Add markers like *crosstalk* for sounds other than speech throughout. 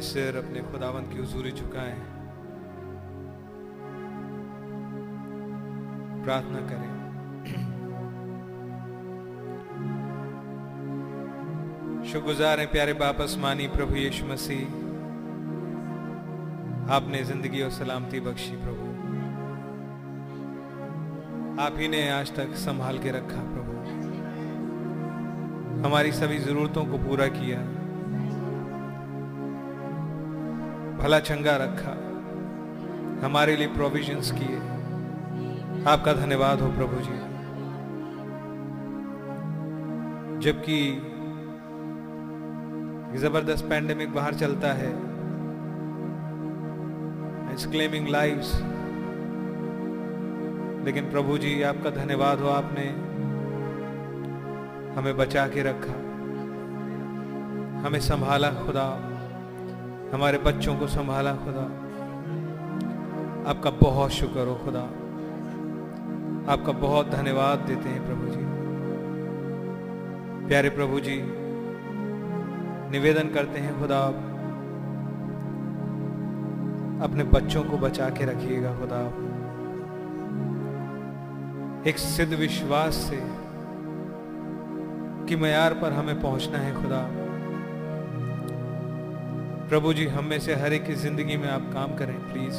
अपने सिर अपने खुदावंत की हजूरी झुकाएँ। प्रार्थना करें। शुक्रगुजार हैं प्यारे बाप आसमानी प्रभु यीशु मसीह। आपने ज़िंदगी और सलामती बख्शी प्रभु। आप ही ने आज तक संभाल के रखा प्रभु। हमारी सभी जरूरतों को पूरा किया। भला चंगा रखा। हमारे लिए प्रोविजंस किए। आपका धन्यवाद हो प्रभु जी। जबकि ज़बरदस्त पैंडेमिक बाहर चलता है इट्स क्लेमिंग लाइव्स लेकिन प्रभु जी, आपका धन्यवाद हो, आपने हमें बचा के रखा। हमें संभाला खुदा। हमारे बच्चों को संभाला, खुदा। आपका बहुत शुक्र हो, खुदा। आपका बहुत धन्यवाद देते हैं, प्रभु जी। प्यारे प्रभु जी, निवेदन करते हैं, खुदा, आप अपने बच्चों को बचा के रखिएगा, खुदा, आप। एक सिद्ध विश्वास से कि मैार पर हमें पहुँचना है, खुदा प्रभु जी हम में से हर एक की ज़िंदगी में आप काम करें प्लीज़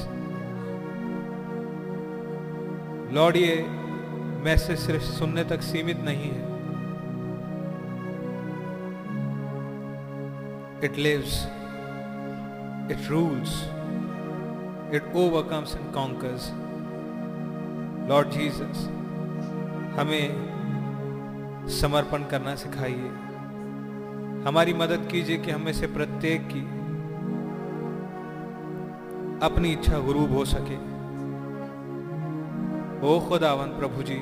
लॉर्ड ये मैसेज सिर्फ़ सुनने तक सीमित नहीं है. It lives, it rules, it overcomes and conquers. Lord Jesus हमें समर्पण करना सिखाइए. हमारी मदद कीजिए कि हमें से प्रत्येक की अपनी इच्छा गुरूब हो सके। ओ खुदावन प्रभु जी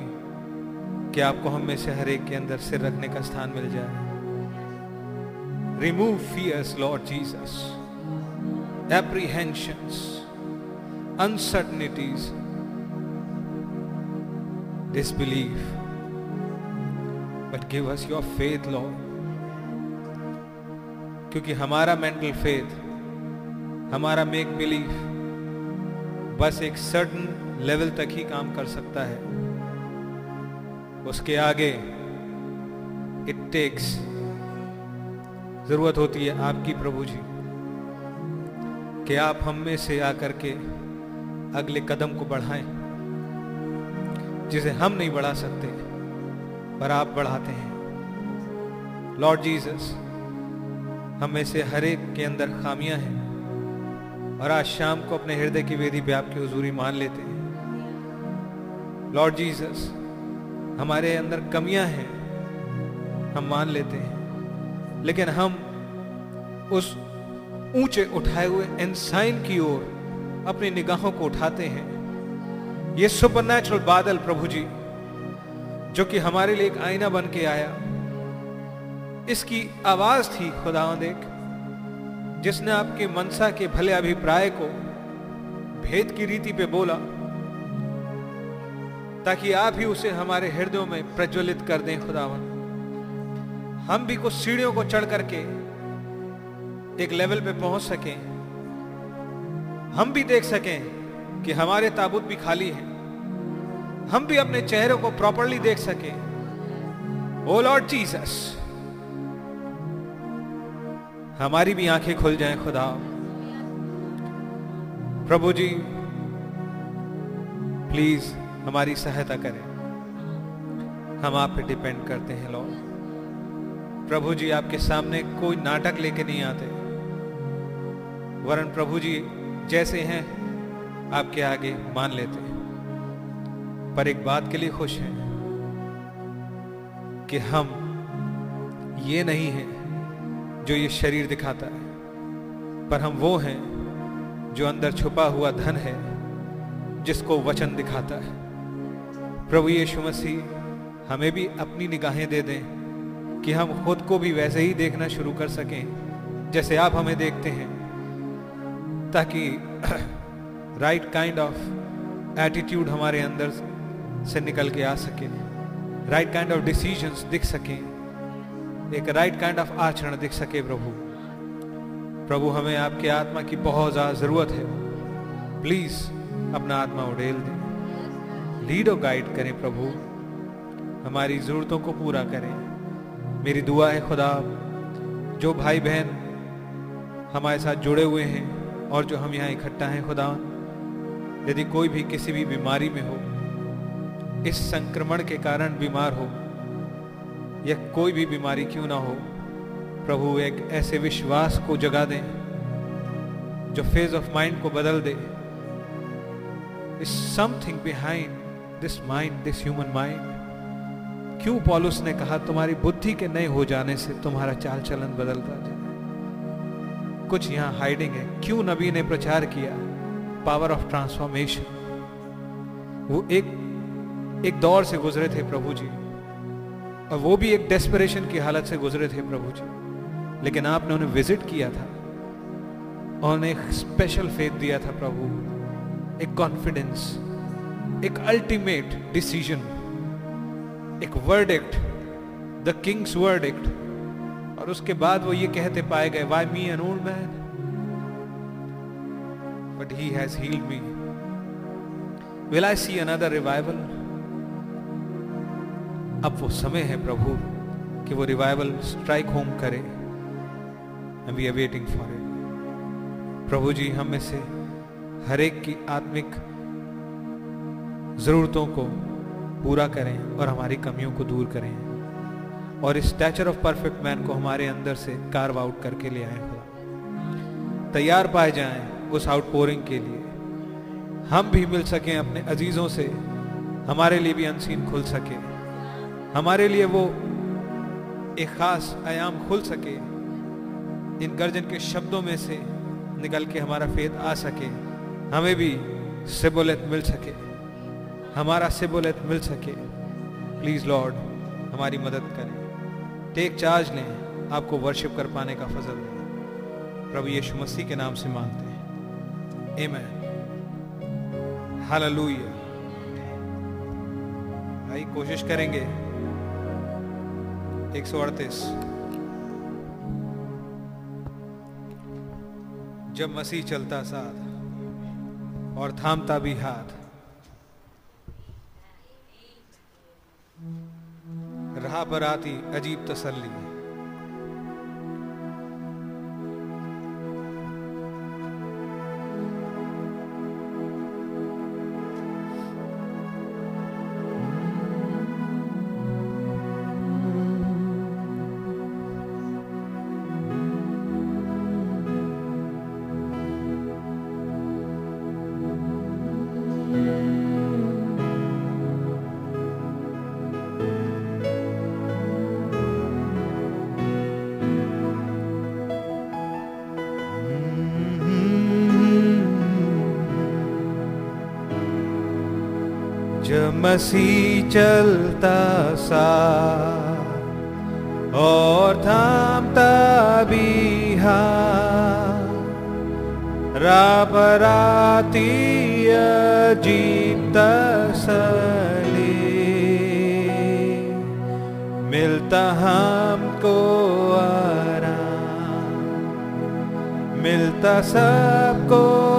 कि आपको हम में से हर एक के अंदर सिर रखने का स्थान मिल जाए? Remove fears Lord Jesus apprehension uncertainties disbelieve but give us your faith Lord क्योंकि हमारा मेंटल फेथ हमारा मेक बिलीफ बस एक सर्टन लेवल तक ही काम कर सकता है। उसके आगे इट टेक्स ज़रूरत होती है आपकी प्रभु जी, कि आप हम में से आकर के अगले कदम को बढ़ाएँ, जिसे हम नहीं बढ़ा सकते, पर आप बढ़ाते हैं। लॉर्ड जीसस हम में से हर एक के अंदर खामियाँ हैं। और आज शाम को अपने हृदय की वेदी पे आपकी हजूरी मान लेते हैं। लॉर्ड जीसस हमारे अंदर कमियाँ हैं, हम मान लेते हैं। लेकिन हम उस ऊँचे उठाए हुए इंसाइन की ओर अपनी निगाहों को उठाते हैं। ये सुपरनेचुरल बादल, प्रभु जी, जो कि हमारे लिए एक आईना बन के आया, इसकी आवाज़ थी खुदा देख जिसने आपके मनसा के भले अभिप्राय को भेद की रीति पे बोला, ताकि आप ही उसे हमारे हृदयों में प्रज्वलित कर दें खुदावन। हम भी कुछ सीढ़ियों को चढ़ करके एक लेवल पे पहुँच सकें। हम भी देख सकें कि हमारे ताबूत भी खाली हैं। हम भी अपने चेहरे को प्रॉपरली देख सकें। ओ लॉर्ड जीसस हमारी भी आँखें खुल जाएँ खुदा। प्रभु जी प्लीज़ हमारी सहायता करें। हम आप पे डिपेंड करते हैं लॉर्ड प्रभु जी, आपके सामने कोई नाटक लेके नहीं आते। वरन प्रभु जी जैसे हैं, आपके आगे मान लेते हैं। पर एक बात के लिए खुश हैं कि हम ये नहीं हैं जो ये शरीर दिखाता है। पर हम वो हैं जो अंदर छुपा हुआ धन है, जिसको वचन दिखाता है। प्रभु यीशु मसीह, हमें भी अपनी निगाहें दे दें कि हम खुद को भी वैसे ही देखना शुरू कर सकें, जैसे आप हमें देखते हैं। ताकि राइट काइंड ऑफ़ एटीट्यूड हमारे अंदर से निकल के आ सके। राइट काइंड ऑफ़ डिसीजंस दिख सके। एक राइट काइंड ऑफ़ आचरण दिख सके प्रभु। प्रभु, हमें आपके आत्मा की बहुत ज़्यादा ज़रूरत है। प्लीज़ अपना आत्मा उड़ेल दे। लीड और गाइड करें प्रभु। हमारी जरूरतों को पूरा करें। मेरी दुआ है खुदा, जो भाई बहन हमारे साथ जुड़े हुए हैं और जो हम यहाँ इकट्ठा हैं, खुदा, यदि कोई भी किसी भी बीमारी में हो, इस संक्रमण के कारण बीमार हो या कोई भी बीमारी क्यों ना हो, प्रभु एक ऐसे विश्वास को जगा दें, जो फ़ेज़ ऑफ़ माइंड को बदल दे। Something behind this mind this human mind क्यों पॉलुस ने कहा, तुम्हारी बुद्धि के नए हो जाने से तुम्हारा चाल चलन बदलता जाए कुछ यहाँ हाइडिंग है। क्यों नबी ने प्रचार किया? पावर ऑफ़ ट्रांसफॉर्मेशन वो एक एक दौर से गुजरे थे प्रभु जी। और वो भी एक डेस्परेशन की हालत से गुजरे थे प्रभु जी। लेकिन आपने उन्हें विज़िट किया था और उन्हें एक स्पेशल फेथ दिया था प्रभु। एक कॉन्फिडेंस एक अल्टीमेट डिसीज़न एक word act the king's word act और उसके बाद वो ये कहते पाए गए why me an old man but he has healed me will I see another revival अब वो समय है प्रभु, कि वो रिवाइवल स्ट्राइक होम करे and we are waiting for it प्रभु जी, हम में से हर एक की आत्मिक जरूरतों को पूरा करें और हमारी कमियों को दूर करें और इस स्टैचर ऑफ़ परफेक्ट मैन को हमारे अंदर से कार्व आउट करके ले आए खुदा तैयार पाए जाएँ उस आउटपोरिंग के लिए। हम भी मिल सकें अपने अजीजों से, हमारे लिए भी अनसीन खुल सके। हमारे लिए वो एक खास आयाम खुल सके, इन गर्जन के शब्दों में से निकल के हमारा फेद आ सके, हमें भी सिबोलत मिल सके, हमारा सिबोलत मिल सके। प्लीज़ लॉर्ड हमारी मदद करें। टेक चार्ज लें, आपको वर्शिप कर पाने का फजल दें प्रभु यीशु मसीह के नाम से मांगते हैं। एमेन हालेलुया भाई, कोशिश करेंगे। एक सौ अड़तीस। जब मसीह चलता साथ और थामता भी हाथ, राह पर आती अजीब तसल्ली। मसीह चलता सा और थामता भी राबराती अजीब तसली मिलता हमको आराम मिलता सबको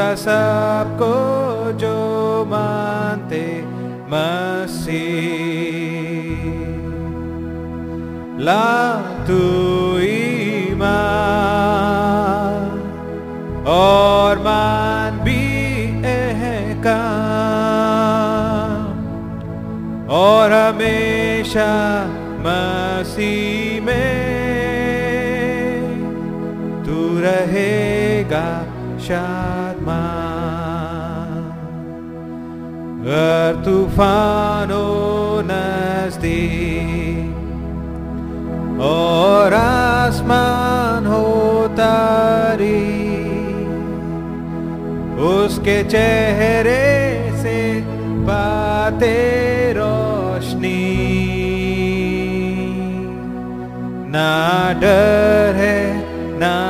मिलता सबको जो मानते मसीह। ला तू और मान भी काम और हमेशा मसीह में तू रहेगा शादमा अगर तूफानों नज़दीक और आसमान हो तारी उसके चेहरे से बातें रोशनी ना डर है ना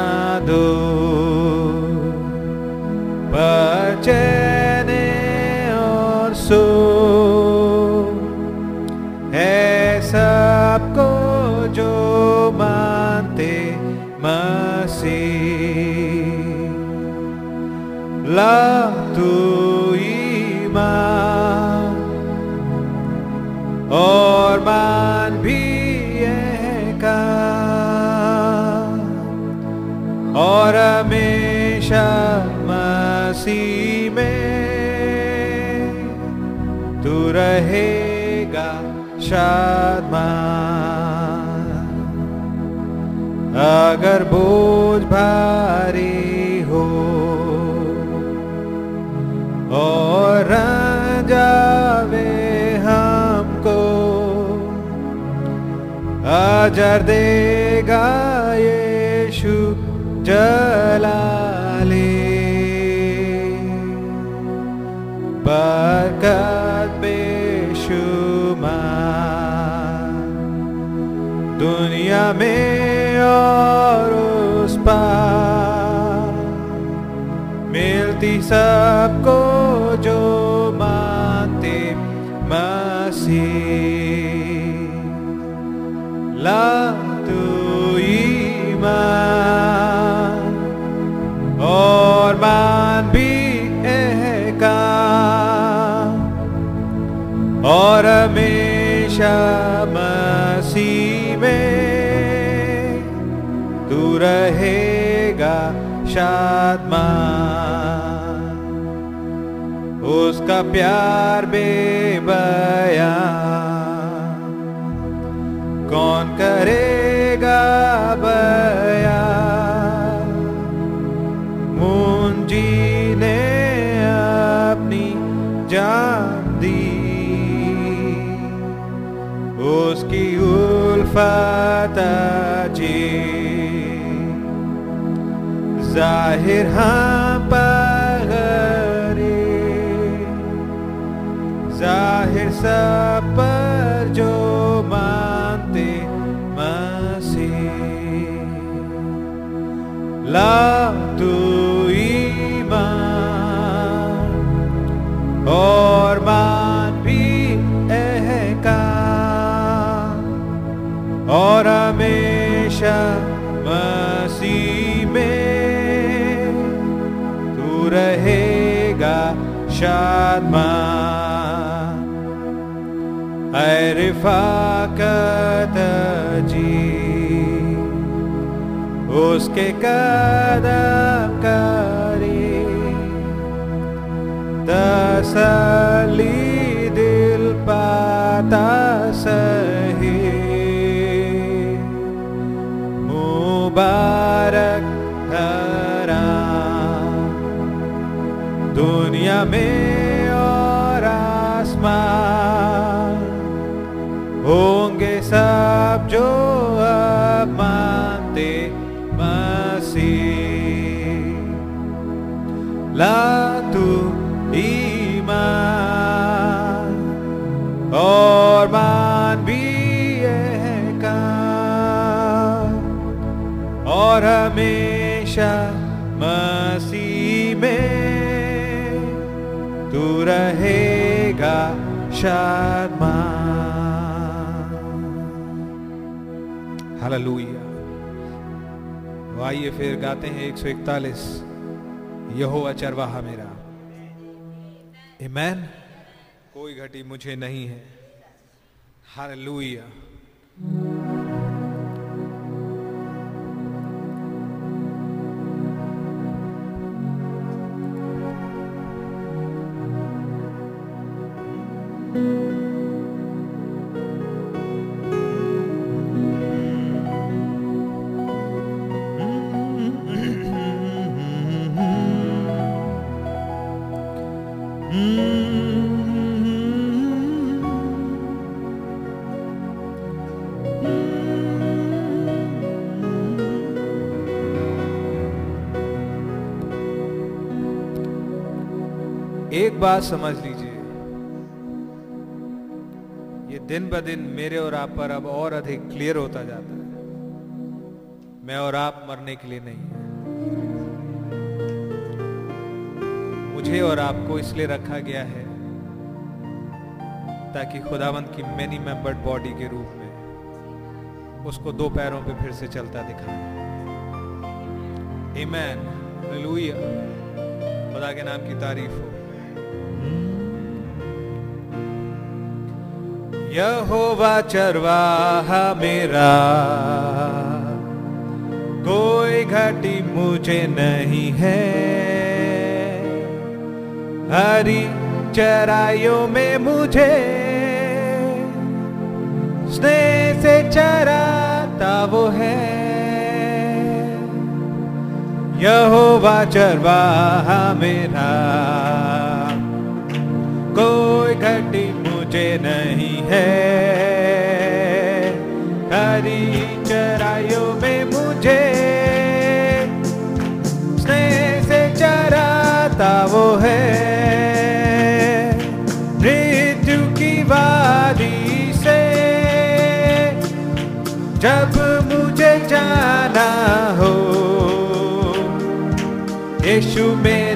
शादमान अगर बोझ भारी हो और जावे हमको अजर देगा यीशु जलाले बरकत में और उस पार मिलती सबको जो मानते मसीह ला तू ईमान और मान भी एहकाम और हमेशा रहेगा शादमान उसका प्यार बेबया कौन करेगा बया मुंजी ने अपनी जान दी। उसकी उल्फत ज़ाहिर हम पगरे ज़ाहिर सब पर जो मानते मसीह। ला तू ईमान। और शादमान ऐ रिफाकत जी उसके कदम करे तसली ला तू ईमान, और मान भी काम। और हमेशा मसीह में तू रहेगा शादमान हालेलुया। आइए फिर गाते हैं 141 यहोवा चरवाहा मेरा। मैन कोई घटी मुझे नहीं है। हर एक बात समझ लीजिए। ये दिन ब दिन मेरे और आप पर अब और अधिक क्लियर होता जाता है। मैं और आप मरने के लिए नहीं मुझे और आपको इसलिए रखा गया है ताकि खुदावंत की मेनी मेंबर्ड बॉडी के रूप में उसको दो पैरों पे फिर से चलता दिखाए। मैन लुया खुदा के नाम की तारीफ़ हो। यहोवा चरवाहा मेरा। कोई घटी मुझे नहीं है। हरी चराइयों में मुझे स्नेह से चराता वो है। यहोवा चरवाहा मेरा। कोई घटी मुझे नहीं है। हरी चराइयों में मुझे स्नेह से चराता वो है। मृत्यु की वादी से जब मुझे जाना हो, यीशु में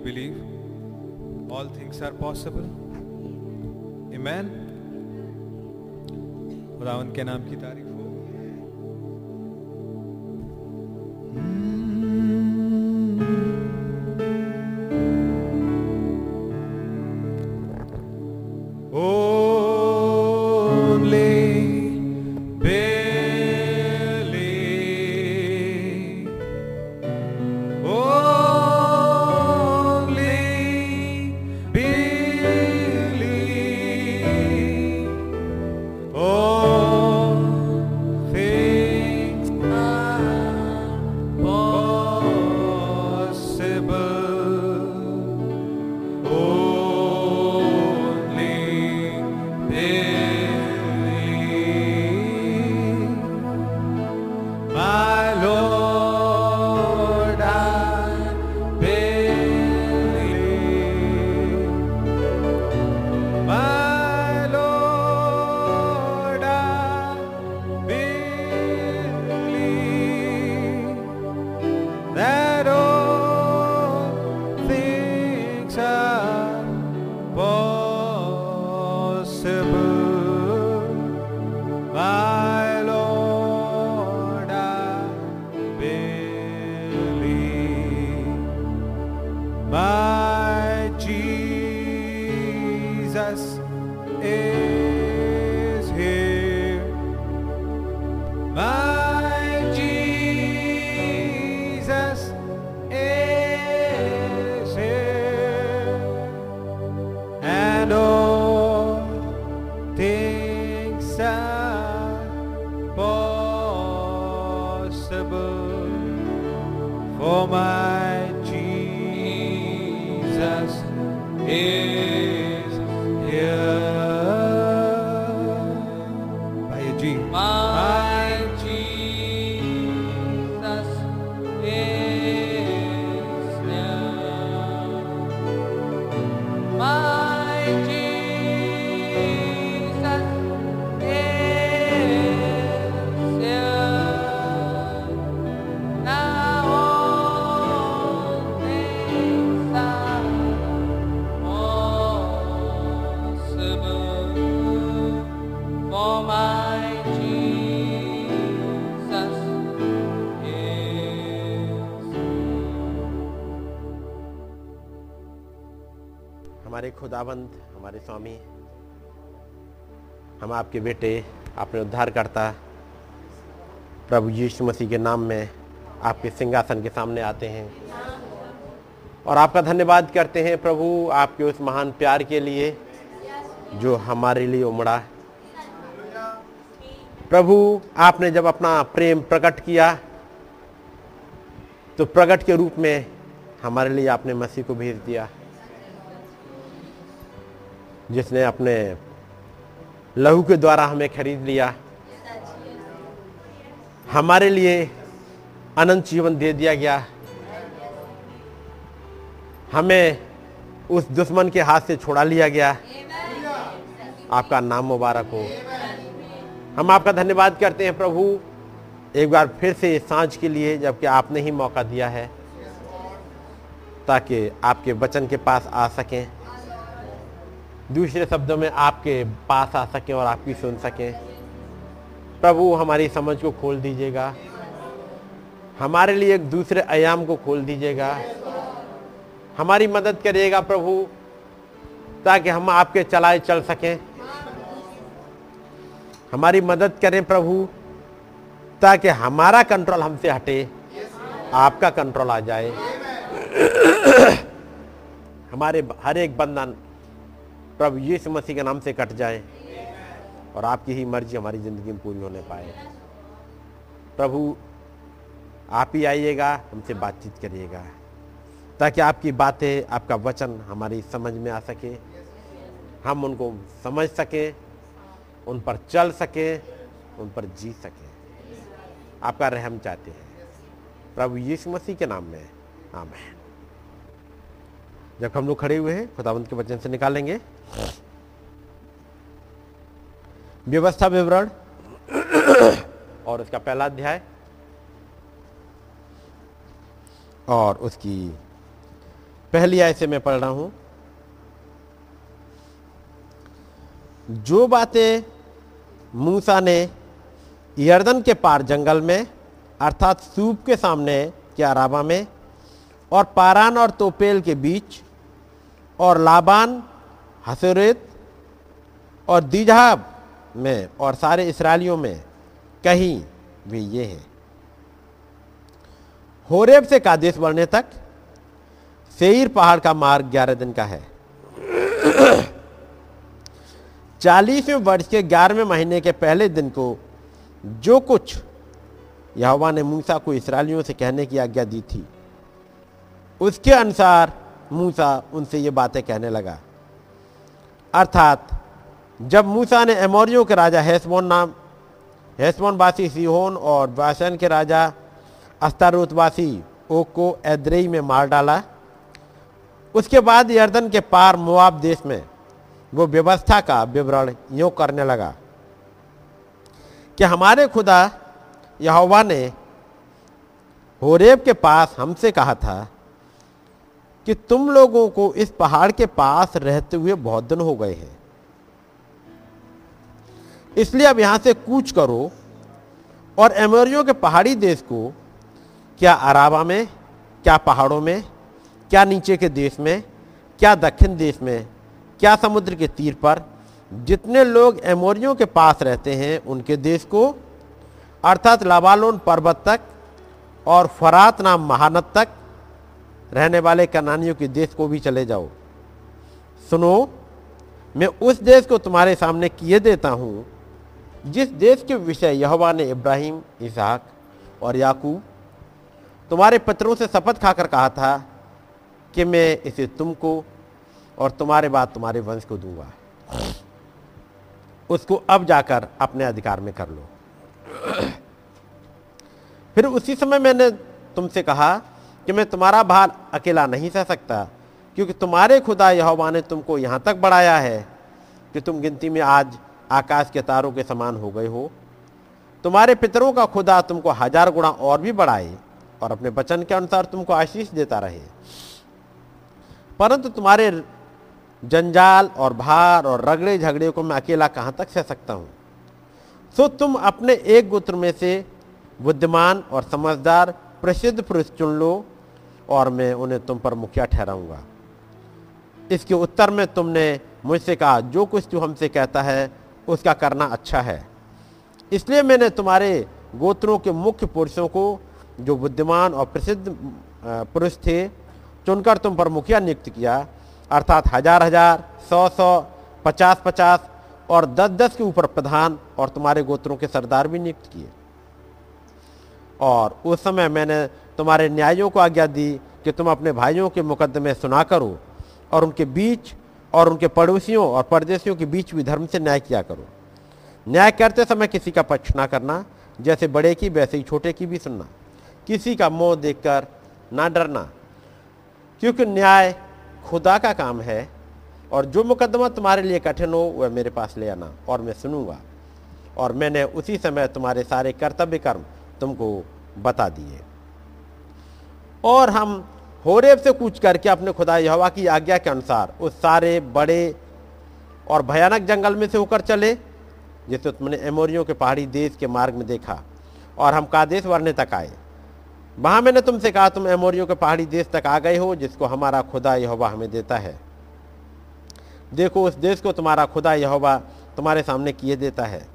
you believe? All things are possible. Amen. खुदावन के नाम की तारीफ खुदाबंद, हमारे स्वामी, हम आपके बेटे अपने उद्धारकर्ता, प्रभु यीशु मसीह के नाम में आपके सिंहासन के सामने आते हैं। और आपका धन्यवाद करते हैं प्रभु, आपके उस महान प्यार के लिए, जो हमारे लिए उमड़ा। प्रभु, आपने जब अपना प्रेम प्रकट किया तो प्रकट के रूप में हमारे लिए आपने मसीह को भेज दिया। जिसने अपने लहू के द्वारा हमें खरीद लिया। हमारे लिए अनंत जीवन दे दिया गया। हमें उस दुश्मन के हाथ से छोड़ा लिया गया। आपका नाम मुबारक हो। हम आपका धन्यवाद करते हैं प्रभु। एक बार फिर से साँझ के लिए जबकि आपने ही मौका दिया है, ताकि आपके वचन के पास आ सकें। दूसरे शब्दों में आपके पास आ सकें और आपकी सुन सकें। प्रभु, हमारी समझ को खोल दीजिएगा। हमारे लिए एक दूसरे आयाम को खोल दीजिएगा। हमारी मदद करिएगा प्रभु, ताकि हम आपके चलाए चल सकें। हमारी मदद करें प्रभु, ताकि हमारा कंट्रोल हमसे हटे, आपका कंट्रोल आ जाए। *clears throat* हमारे हर एक बंधन प्रभु यीशु मसीह के नाम से कट जाए और आपकी ही मर्ज़ी, हमारी ज़िंदगी में पूरी होने पाए। प्रभु, आप ही आइएगा, हमसे बातचीत करिएगा, ताकि आपकी बातें, आपका वचन हमारी समझ में आ सके, हम उनको समझ सकें, उन पर चल सकें, उन पर जी सकें। आपका रहम चाहते हैं। प्रभु यीशु मसीह के नाम में, आमेन। जब हम लोग खड़े हुए हैं, खुदावंत के वचन से निकालेंगे। व्यवस्था विवरण और उसका पहला अध्याय और उसकी पहली आय से मैं पढ़ रहा हूँ। जो बातें मूसा ने यर्दन के पार जंगल में, अर्थात सूप के सामने के अराबा में, और पारान और तोपेल के बीच, और लाबान हसरेत और दीजहाब में और सारे इसराइलियों में कहीं भी ये हैं। होरेब से कादेश बढ़ने तक सेईर पहाड़ का मार्ग ग्यारह दिन का है। *coughs* चालीसवें वर्ष के ग्यारहवें महीने के पहले दिन को जो कुछ यहोवा ने मूसा को इसराइलियों से कहने की आज्ञा दी थी, उसके अनुसार मूसा उनसे ये बातें कहने लगा। अर्थात, जब मूसा ने एमोरियो के राजा हेसबोन नाम हेसबोनवासी सिहोन और बासन के राजा अस्तारोतवासी ओक को एद्रेई में मार डाला। उसके बाद यर्दन के पार मुआब देश में वो व्यवस्था का विवरण यूँ करने लगा कि हमारे खुदा यहोवा ने होरेब के पास हमसे कहा था कि तुम लोगों को इस पहाड़ के पास रहते हुए बहुत दिन हो गए हैं। इसलिए अब यहाँ से कूच करो और एमोरियो के पहाड़ी देश को, क्या अराबा में, क्या पहाड़ों में, क्या नीचे के देश में, क्या दक्षिण देश में, क्या समुद्र के तीर पर, जितने लोग एमोरियों के पास रहते हैं उनके देश को, अर्थात लाबालोन पर्वत तक और फरात नाम महानद तक रहने वाले कनानियों के देश को भी चले जाओ। सुनो, मैं उस देश को तुम्हारे सामने किए देता हूँ, जिस देश के विषय यहोवा ने इब्राहिम, इसहाक और याकूब तुम्हारे पत्रों से शपथ खाकर कहा था कि मैं इसे तुमको और तुम्हारे बाद तुम्हारे वंश को दूँगा। उसको अब जाकर अपने अधिकार में कर लो। फिर उसी समय मैंने तुमसे कहा कि मैं तुम्हारा भार अकेला नहीं सह सकता, क्योंकि तुम्हारे खुदा यहोवा ने तुमको यहाँ तक बढ़ाया है कि तुम गिनती में आज आकाश के तारों के समान हो गए हो। तुम्हारे पितरों का खुदा तुमको हज़ार गुणा और भी बढ़ाए और अपने वचन के अनुसार तुमको आशीष देता रहे। परंतु तुम्हारे जंजाल और भार और रगड़े झगड़े को मैं अकेला कहाँ तक सह सकता हूँ? सो तुम अपने एक गोत्र में से बुद्धिमान और समझदार, प्रसिद्ध पुरुष चुन लो और मैं उन्हें तुम पर मुखिया ठहराऊँगा। इसके उत्तर में तुमने मुझसे कहा, जो कुछ तू हमसे कहता है, उसका करना अच्छा है। इसलिए मैंने तुम्हारे गोत्रों के मुख्य पुरुषों को, जो बुद्धिमान और प्रसिद्ध पुरुष थे, चुनकर तुम पर मुखिया नियुक्त किया। अर्थात हज़ार हज़ार, सौ सौ, पचास पचास और दस दस के ऊपर प्रधान और तुम्हारे गोत्रों के सरदार भी नियुक्त किए। और उस समय मैंने तुम्हारे न्यायों को आज्ञा दी कि तुम अपने भाइयों के मुकदमे सुना करो और उनके बीच और उनके पड़ोसियों और परदेशियों के बीच भी धर्म से न्याय किया करो। न्याय करते समय किसी का पक्ष ना करना, जैसे बड़े की, वैसे ही छोटे की भी सुनना। किसी का मोह देखकर ना डरना, क्योंकि न्याय खुदा का काम है और जो मुकदमा तुम्हारे लिए कठिन हो, वह मेरे पास ले आना और मैं सुनूँगा। और मैंने उसी समय तुम्हारे सारे कर्तव्य कर्म तुमको बता दिए। और हम होरेब से कूच करके अपने खुदा यहवा की आज्ञा के अनुसार उस सारे बड़े और भयानक जंगल में से होकर चले, जिसे तुमने एमोरियों के पहाड़ी देश के मार्ग में देखा और हम कादेश वरने तक आए। वहाँ मैंने तुमसे कहा, तुम एमोरियों के पहाड़ी देश तक आ गए हो, जिसको हमारा खुदा यहोवा हमें देता है। देखो, उस देश को तुम्हारा खुदा यहोवा तुम्हारे सामने किए देता है।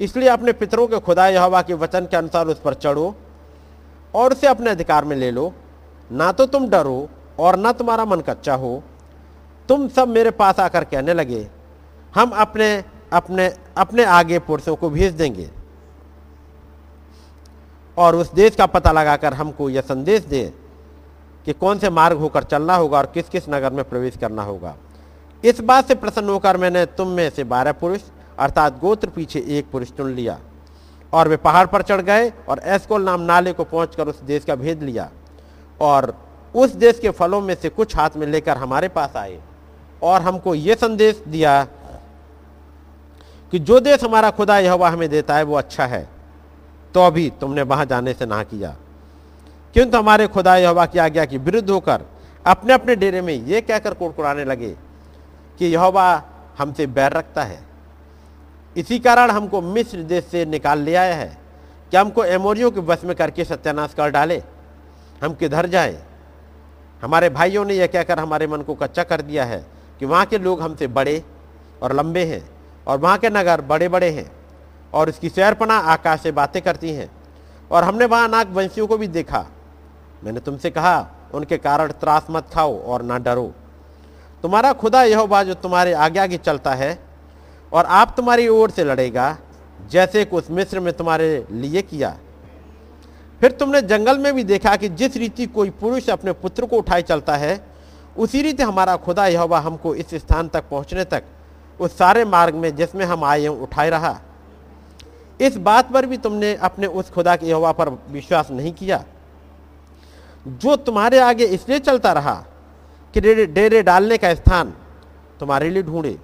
इसलिए अपने पितरों के खुदा यहोवा के वचन के अनुसार उस पर चढ़ो और उसे अपने अधिकार में ले लो। ना तो तुम डरो और ना तुम्हारा मन कच्चा हो। तुम सब मेरे पास आकर कहने लगे, हम अपने अपने अपने आगे पुरुषों को भेज देंगे। और उस देश का पता लगाकर हमको यह संदेश दे कि कौन से मार्ग होकर चलना होगा और किस किस नगर में प्रवेश करना होगा। इस बात से प्रसन्न होकर मैंने तुम में से बारह पुरुष, अर्थात गोत्र पीछे एक पुरुष चुन लिया। और वे पहाड़ पर चढ़ गए और एस्कोल नाम नाले को पहुंचकर उस देश का भेद लिया। और उस देश के फलों में से कुछ हाथ में लेकर हमारे पास आए और हमको ये संदेश दिया कि जो देश हमारा खुदा यह हमें देता है, वो अच्छा है। तो अभी तुमने वहाँ जाने से ना किया। किंतु हमारे खुदा यहोवा की आज्ञा के विरुद्ध होकर अपने अपने डेरे में ये कहकर कुड़कुड़ाने लगे कि यहोवा हमसे बैर रखता है। इसी कारण हमको मिस्र देश से निकाल ले आया है कि हमको एमोरियों के बस में करके सत्यानाश कर डाले। हम किधर जाए? हमारे भाइयों ने यह कहकर हमारे मन को कच्चा कर दिया है कि वहाँ के लोग हमसे बड़े और लंबे हैं और वहाँ के नगर बड़े बड़े हैं और उसकी सैरपना आकाश से बातें करती हैं और हमने वहाँ नाग वंशियों को भी देखा। मैंने तुमसे कहा, उनके कारण त्रास मत खाओ और ना डरो। तुम्हारा खुदा यह जो तुम्हारे आगे आगे चलता है और आप तुम्हारी ओर से लड़ेगा, जैसे कि उस मिस्र में तुम्हारे लिए किया। फिर तुमने जंगल में भी देखा कि जिस रीति कोई पुरुष अपने पुत्र को उठाए चलता है, उसी रीति हमारा खुदा यह हमको इस स्थान तक पहुँचने तक, उस सारे मार्ग में जिसमें हम आए हैं, उठाए रहा। इस बात पर भी तुमने अपने उस खुदा के यहोवा पर विश्वास नहीं किया। जो तुम्हारे आगे इसलिए चलता रहा कि डेरे डालने का स्थान तुम्हारे लिए ढूंढे।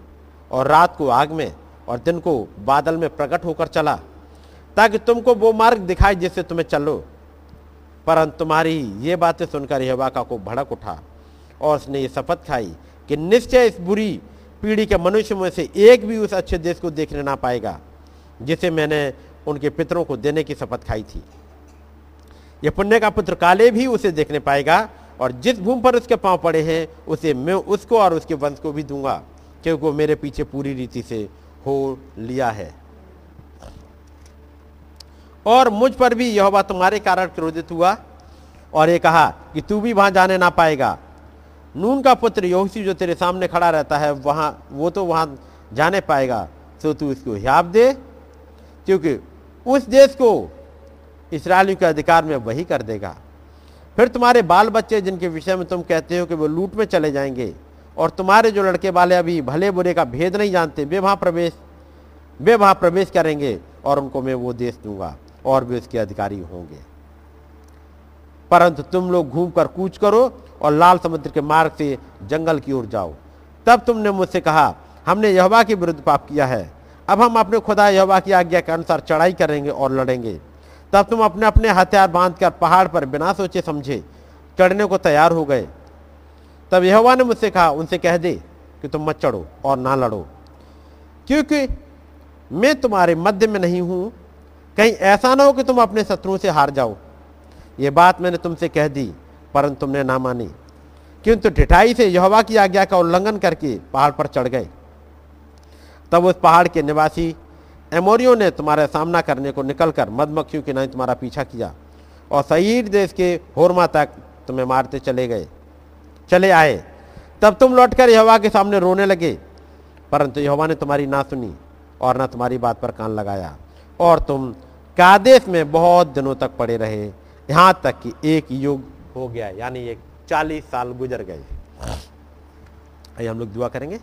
और रात को आग में और दिन को बादल में प्रकट होकर चला, ताकि तुमको वो मार्ग दिखाए जिससे तुम्हें चलो। परंतु तुम्हारी ये बातें सुनकर यहोवा का को भड़क उठा और उसने ये शपथ खाई कि निश्चय इस बुरी पीढ़ी के मनुष्य में से एक भी उस अच्छे देश को देखने ना पाएगा, जिसे मैंने उनके पितरों को देने की शपथ खाई थी। यह पुण्य का पुत्र काले भी उसे देखने पाएगा और जिस भूमि पर उसके पाँव पड़े हैं, उसे मैं उसको और उसके वंश को भी दूँगा। क्योंकि वो मेरे पीछे पूरी रीति से हो लिया है। और मुझ पर भी यह बात तुम्हारे कारण क्रोधित हुआ और ये कहा कि तू भी वहाँ जाने ना पाएगा। नून का पुत्र योसी जो तेरे सामने खड़ा रहता है, वहाँ, वो तो वहाँ जाने पाएगा। तो तू इसको हियाब दे, क्योंकि उस देश को इसराइलियों के अधिकार में वही कर देगा। फिर तुम्हारे बाल बच्चे जिनके विषय में तुम कहते हो कि वो लूट में चले जाएँगे और तुम्हारे जो लड़के वाले अभी भले बुरे का भेद नहीं जानते, वे वहाँ प्रवेश, वे वहाँ प्रवेश करेंगे और उनको मैं वो देश दूँगा और वे उसके अधिकारी होंगे। परंतु तुम लोग घूम कर कूच करो और लाल समुद्र के मार्ग से जंगल की ओर जाओ। तब तुमने मुझसे कहा, हमने यहवा के विरुद्ध पाप किया है। अब हम अपने खुदा यहवा की आज्ञा के अनुसार चढ़ाई करेंगे और लड़ेंगे। तब तुम अपने अपने हथियार बांधकर पहाड़ पर बिना सोचे समझे चढ़ने को तैयार हो गए। तब यहोवा ने मुझसे कहा, उनसे कह दे कि तुम मत चढ़ो और ना लड़ो, क्योंकि मैं तुम्हारे मध्य में नहीं हूँ। कहीं ऐसा ना हो कि तुम अपने शत्रुओं से हार जाओ। ये बात मैंने तुमसे कह दी, परंतु तुमने ना मानी। किंतु ढिठाई से यहोवा की आज्ञा का उल्लंघन करके पहाड़ पर चढ़ गए। तब उस पहाड़ के निवासी एमोरियो ने तुम्हारा सामना करने को निकलकर मधमक्खियों के नहीं तुम्हारा पीछा किया और सईर देश के होरमा तक तुम्हें मारते चले गए। चले आए। तब तुम लौटकर यहोवा के सामने रोने लगे, परंतु यहोवा ने तुम्हारी ना सुनी और ना तुम्हारी बात पर कान लगाया और तुम कादेश में बहुत दिनों तक पड़े रहे, यहाँ तक कि एक युग हो गया, यानी एक चालीस साल गुजर गए। आइए हम लोग दुआ करेंगे।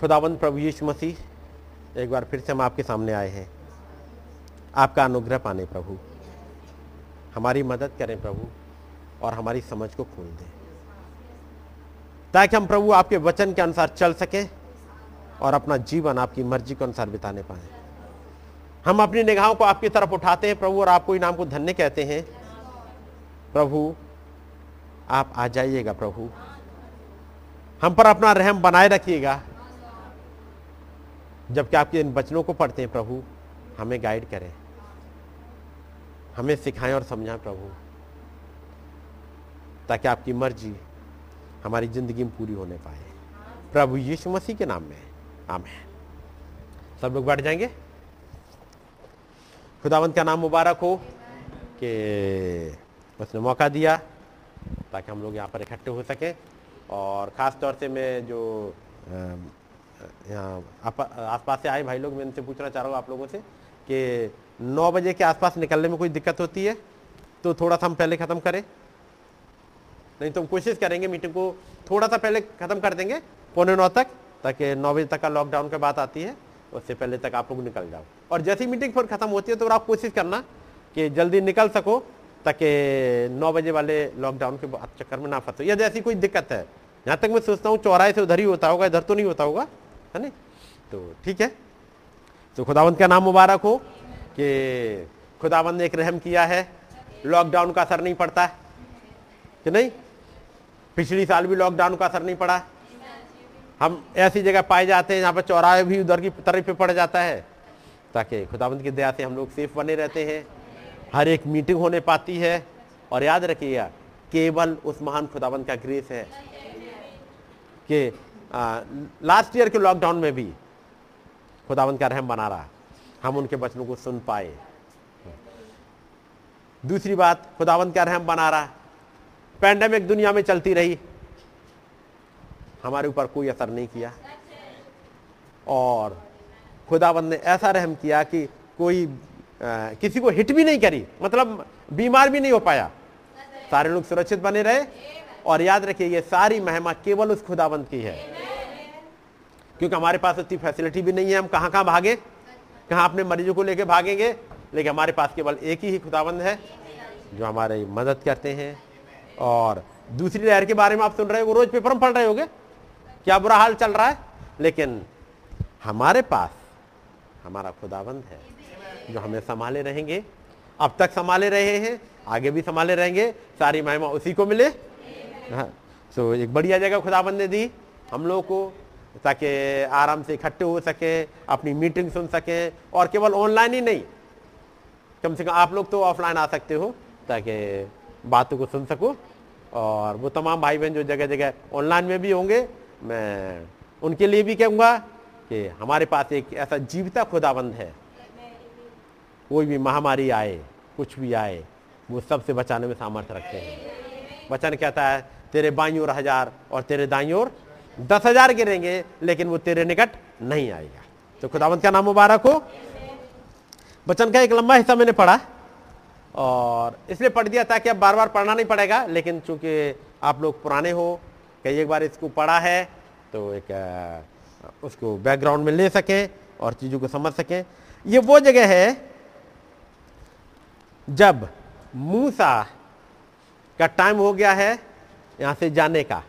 खुदाबंद प्रभु यीशु मसीह, एक बार फिर से हम आपके सामने आए हैं। आपका अनुग्रह पाने प्रभु। हमारी मदद करें प्रभु और हमारी समझ को खोल दें। ताकि हम प्रभु आपके वचन के अनुसार चल सकें और अपना जीवन आपकी मर्ज़ी के अनुसार बिताने पाए। हम अपनी निगाहों को आपकी तरफ़ उठाते हैं प्रभु और आपको इनाम को धन्य कहते हैं। प्रभु, आप आ जाइएगा प्रभु। हम पर अपना रहम बनाए रखिएगा। जबकि आपके इन वचनों को पढ़ते हैं प्रभु, हमें गाइड करें। हमें सिखाएँ और समझाएँ प्रभु, ताकि आपकी मर्ज़ी हमारी ज़िंदगी में पूरी होने पाए। प्रभु यीशु मसीह के नाम में। आमेन। सब लोग बैठ जाएँगे? खुदावंत का नाम मुबारक हो कि उसने मौका दिया ताकि हम लोग यहाँ पर इकट्ठे हो सकें। और ख़ास तौर से मैं जो यहाँ आसपास से आए भाई लोग, मैं इनसे पूछना चाह रहा हूँ आप लोगों से कि नौ बजे के आसपास निकलने में कोई दिक्कत होती है तो थोड़ा सा हम पहले ख़त्म करें। नहीं तो हम कोशिश करेंगे, मीटिंग को थोड़ा सा पहले ख़त्म कर देंगे, पौने नौ तक, ताकि नौ बजे तक का लॉकडाउन की बात आती है, उससे पहले तक आप लोग निकल जाओ। और जैसी मीटिंग फिर ख़त्म होती है तो आप कोशिश करना कि जल्दी निकल सको, ताकि नौ बजे वाले लॉकडाउन के चक्कर में ना फंसो। या जैसी कोई दिक्कत है यहाँ तक मैं सोचता हूँ, चौराहे से उधर ही होता होगा, इधर तो नहीं होता होगा, है नहीं तो ठीक है। तो खुदावंत का नाम मुबारक हो। कि खुदावंत ने एक रहम किया है लॉकडाउन का असर नहीं पड़ता है, कि नहीं? पिछली साल भी लॉकडाउन का असर नहीं पड़ा हम ऐसी जगह पाए जाते हैं जहाँ पर चौराहे भी उधर की तरफ़ पे पड़ जाता है, ताकि खुदाबंद की दया से हम लोग सेफ़ बने रहते हैं। हर एक मीटिंग होने पाती है, और याद रखिएगा, केवल उस महान खुदावंत का ग्रेस है कि लास्ट ईयर के लॉकडाउन में भी खुदावंत का रहम बना रहा हम उनके बचनों को सुन पाए। दूसरी बात खुदावंत का रहम बना रहा? है पैंडेमिक दुनिया में चलती रही। हमारे ऊपर कोई असर नहीं किया। और खुदावंत ने ऐसा रहम किया कि कोई आ, किसी को हिट भी नहीं करी। मतलब बीमार भी नहीं हो पाया। सारे लोग सुरक्षित बने रहे। और याद रखिए ये सारी महिमा केवल उस खुदाबंद की है। क्योंकि हमारे पास उतनी फैसिलिटी भी नहीं है हम कहाँ कहाँ भागे? कहाँ अपने मरीजों को लेके भागेंगे? लेकिन हमारे पास केवल एक ही खुदाबंद है, जो हमारी मदद करते हैं। और दूसरी लहर के बारे में आप सुन रहे हो रोज पेपर में पढ़ रहे होगे, क्या बुरा हाल चल रहा है? लेकिन हमारे पास हमारा खुदाबंद है, जो हमें संभाले रहेंगे। अब तक संभाले रहे हैं, आगे भी संभाले रहेंगे, सारी महिमा उसी को मिले। हाँ तो एक बढ़िया जगह खुदाबंद ने दी, हम लोग को ताकि आराम से इकट्ठे हो सके, अपनी मीटिंग सुन सके, और केवल ऑनलाइन ही नहीं, कम से कम आप लोग तो ऑफलाइन आ सकते हो, ताकि बातों को सुन सको। और वो तमाम भाई बहन जो जगह जगह ऑनलाइन में भी होंगे, मैं उनके लिए भी कहूँगा कि हमारे पास एक ऐसा जीविता खुदाबंद है। कोई भी महामारी आए, कुछ भी आए, वो सबसे बचाने में सामर्थ्य रखते हैं। वचन कहता है, तेरे बाई और हज़ार और तेरे दाई ओर दस हज़ार गिरेंगे लेकिन वो तेरे निकट नहीं आएगा। तो खुदावंत का नाम मुबारक हो? बचन का एक लंबा हिस्सा मैंने पढ़ा और इसलिए पढ़ दिया ताकि अब बार बार पढ़ना नहीं पड़ेगा, लेकिन चूँकि आप लोग पुराने हो, कई एक बार इसको पढ़ा है तो एक उसको बैकग्राउंड में ले सकें और चीज़ों को समझ सकें। ये वो जगह है जब मूसा का टाइम हो गया है यहाँ से जाने का।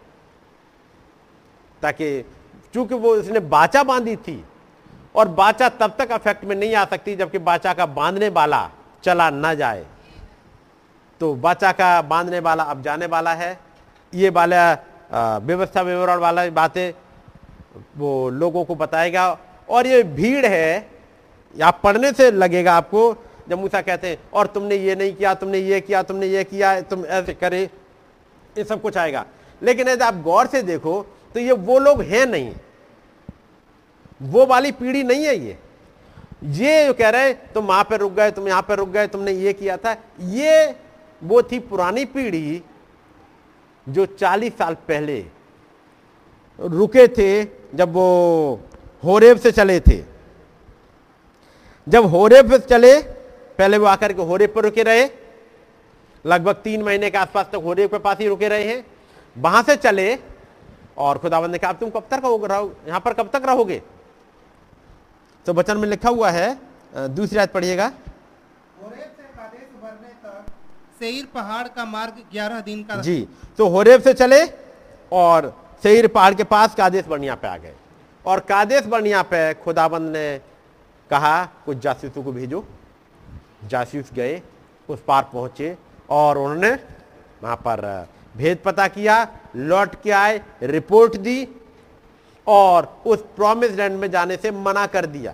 ताकि चूँकि वो उसने बाचा बांधी थी और बाचा तब तक अफेक्ट में नहीं आ सकती जबकि बाचा का बांधने वाला चला ना जाए। तो बाचा का बांधने वाला अब जाने वाला है। ये वाला व्यवस्था विवरण वाला बातें वो लोगों को बताएगा। और ये भीड़ है आप पढ़ने से लगेगा आपको, जब मूसा कहते हैं, और तुमने ये नहीं किया, तुमने ये किया, तुमने ये किया, तुम ऐसे करे। ये सब कुछ आएगा। लेकिन यदि आप गौर से देखो तो ये वो लोग हैं नहीं। वो वाली पीढ़ी नहीं है ये। ये जो कह रहे तुम वहाँ पर रुक गए, तुम यहाँ पर रुक गए, तुमने ये किया था, ये वो थी पुरानी पीढ़ी जो 40 साल पहले रुके थे जब वो होरेब से चले थे। जब होरेब से चले, पहले वो आकर के होरेब पर रुके रहे। लगभग तीन महीने के आसपास तक होरेब के पास ही रुके रहे हैं। वहाँ से चले और खुदाबंद ने कहा तुम कब तक रहो यहाँ पर कब तक रहोगे? तो वचन में लिखा हुआ है दूसरी रात पढ़िएगा। सेर पहाड़ का मार्ग ग्यारह दिन का जी तो होरेब से चले और सेर पहाड़ के पास कादेश बर्निया पे आ गए। और कादेश बर्निया पे खुदाबंद ने कहा कुछ जासूसों को भेजो। जासूस गए उस पार पहुँचे और उन्होंने वहाँ पर भेद पता किया, लौट के आए, रिपोर्ट दी और उस प्रॉमिस लैंड में जाने से मना कर दिया।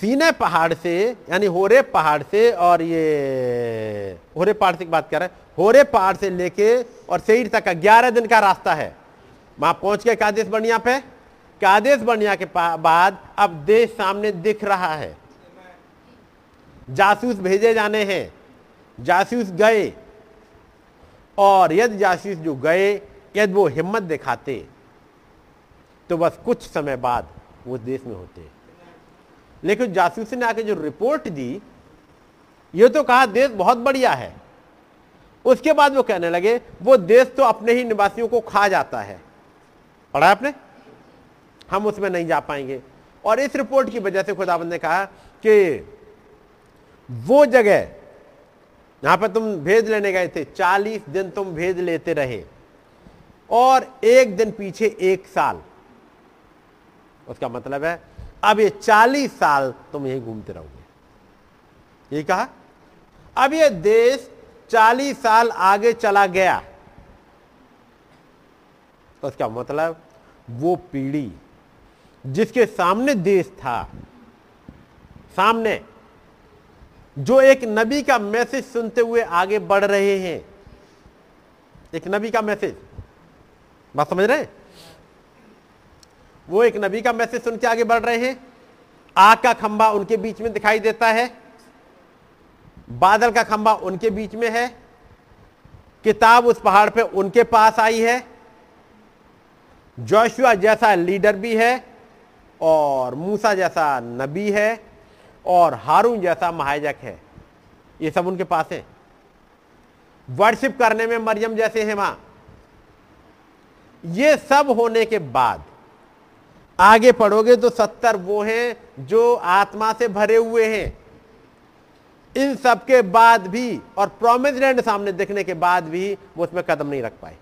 सीने पहाड़ से, यानी होरे पहाड़ से और ये, होरे पहाड़ से बात कर रहे हैं, होरे पहाड़ से लेके और सेर तक का ग्यारह दिन का रास्ता है। वहाँ पहुँच गए कादेश बनिया पे, कादेश बनिया के बाद अब देश सामने दिख रहा है। जासूस भेजे जाने हैं। जासूस गए और यदि जासूस जो गए, यदि वो हिम्मत दिखाते तो बस कुछ समय बाद वो देश में होते। लेकिन जासूस ने आके जो रिपोर्ट दी, ये तो कहा देश बहुत बढ़िया है। उसके बाद वो कहने लगे, वो देश तो अपने ही निवासियों को खा जाता है। पढ़ा आपने? हम उसमें नहीं जा पाएँगे। और इस रिपोर्ट की वजह से खुदाबंद ने कहा कि वो जगह यहाँ पर तुम भेद लेने गए थे, चालीस दिन तुम भेद लेते रहे और एक दिन पीछे एक साल। उसका मतलब है, अब ये चालीस साल तुम यही घूमते रहोगे। ये कहा? अब ये देश चालीस साल आगे चला गया। उसका मतलब वो पीढ़ी जिसके सामने देश था, सामने जो एक नबी का मैसेज सुनते हुए आगे बढ़ रहे हैं। एक नबी का मैसेज। बात समझ रहे हैं? वो एक नबी का मैसेज सुन के आगे बढ़ रहे हैं। आग का खंबा उनके बीच में दिखाई देता है। बादल का खंबा उनके बीच में है। किताब उस पहाड़ पे उनके पास आई है। जोशुआ जैसा लीडर भी है और मूसा जैसा नबी है। और हारून जैसा महाजक है। ये सब उनके पास है। वर्शिप करने में मरियम जैसे हैं वहाँ। ये सब होने के बाद, आगे पढ़ोगे तो सत्तर वो हैं जो आत्मा से भरे हुए हैं। इन सब के बाद भी और प्रोमिस लैंड सामने देखने के बाद भी वो उसमें कदम नहीं रख पाए।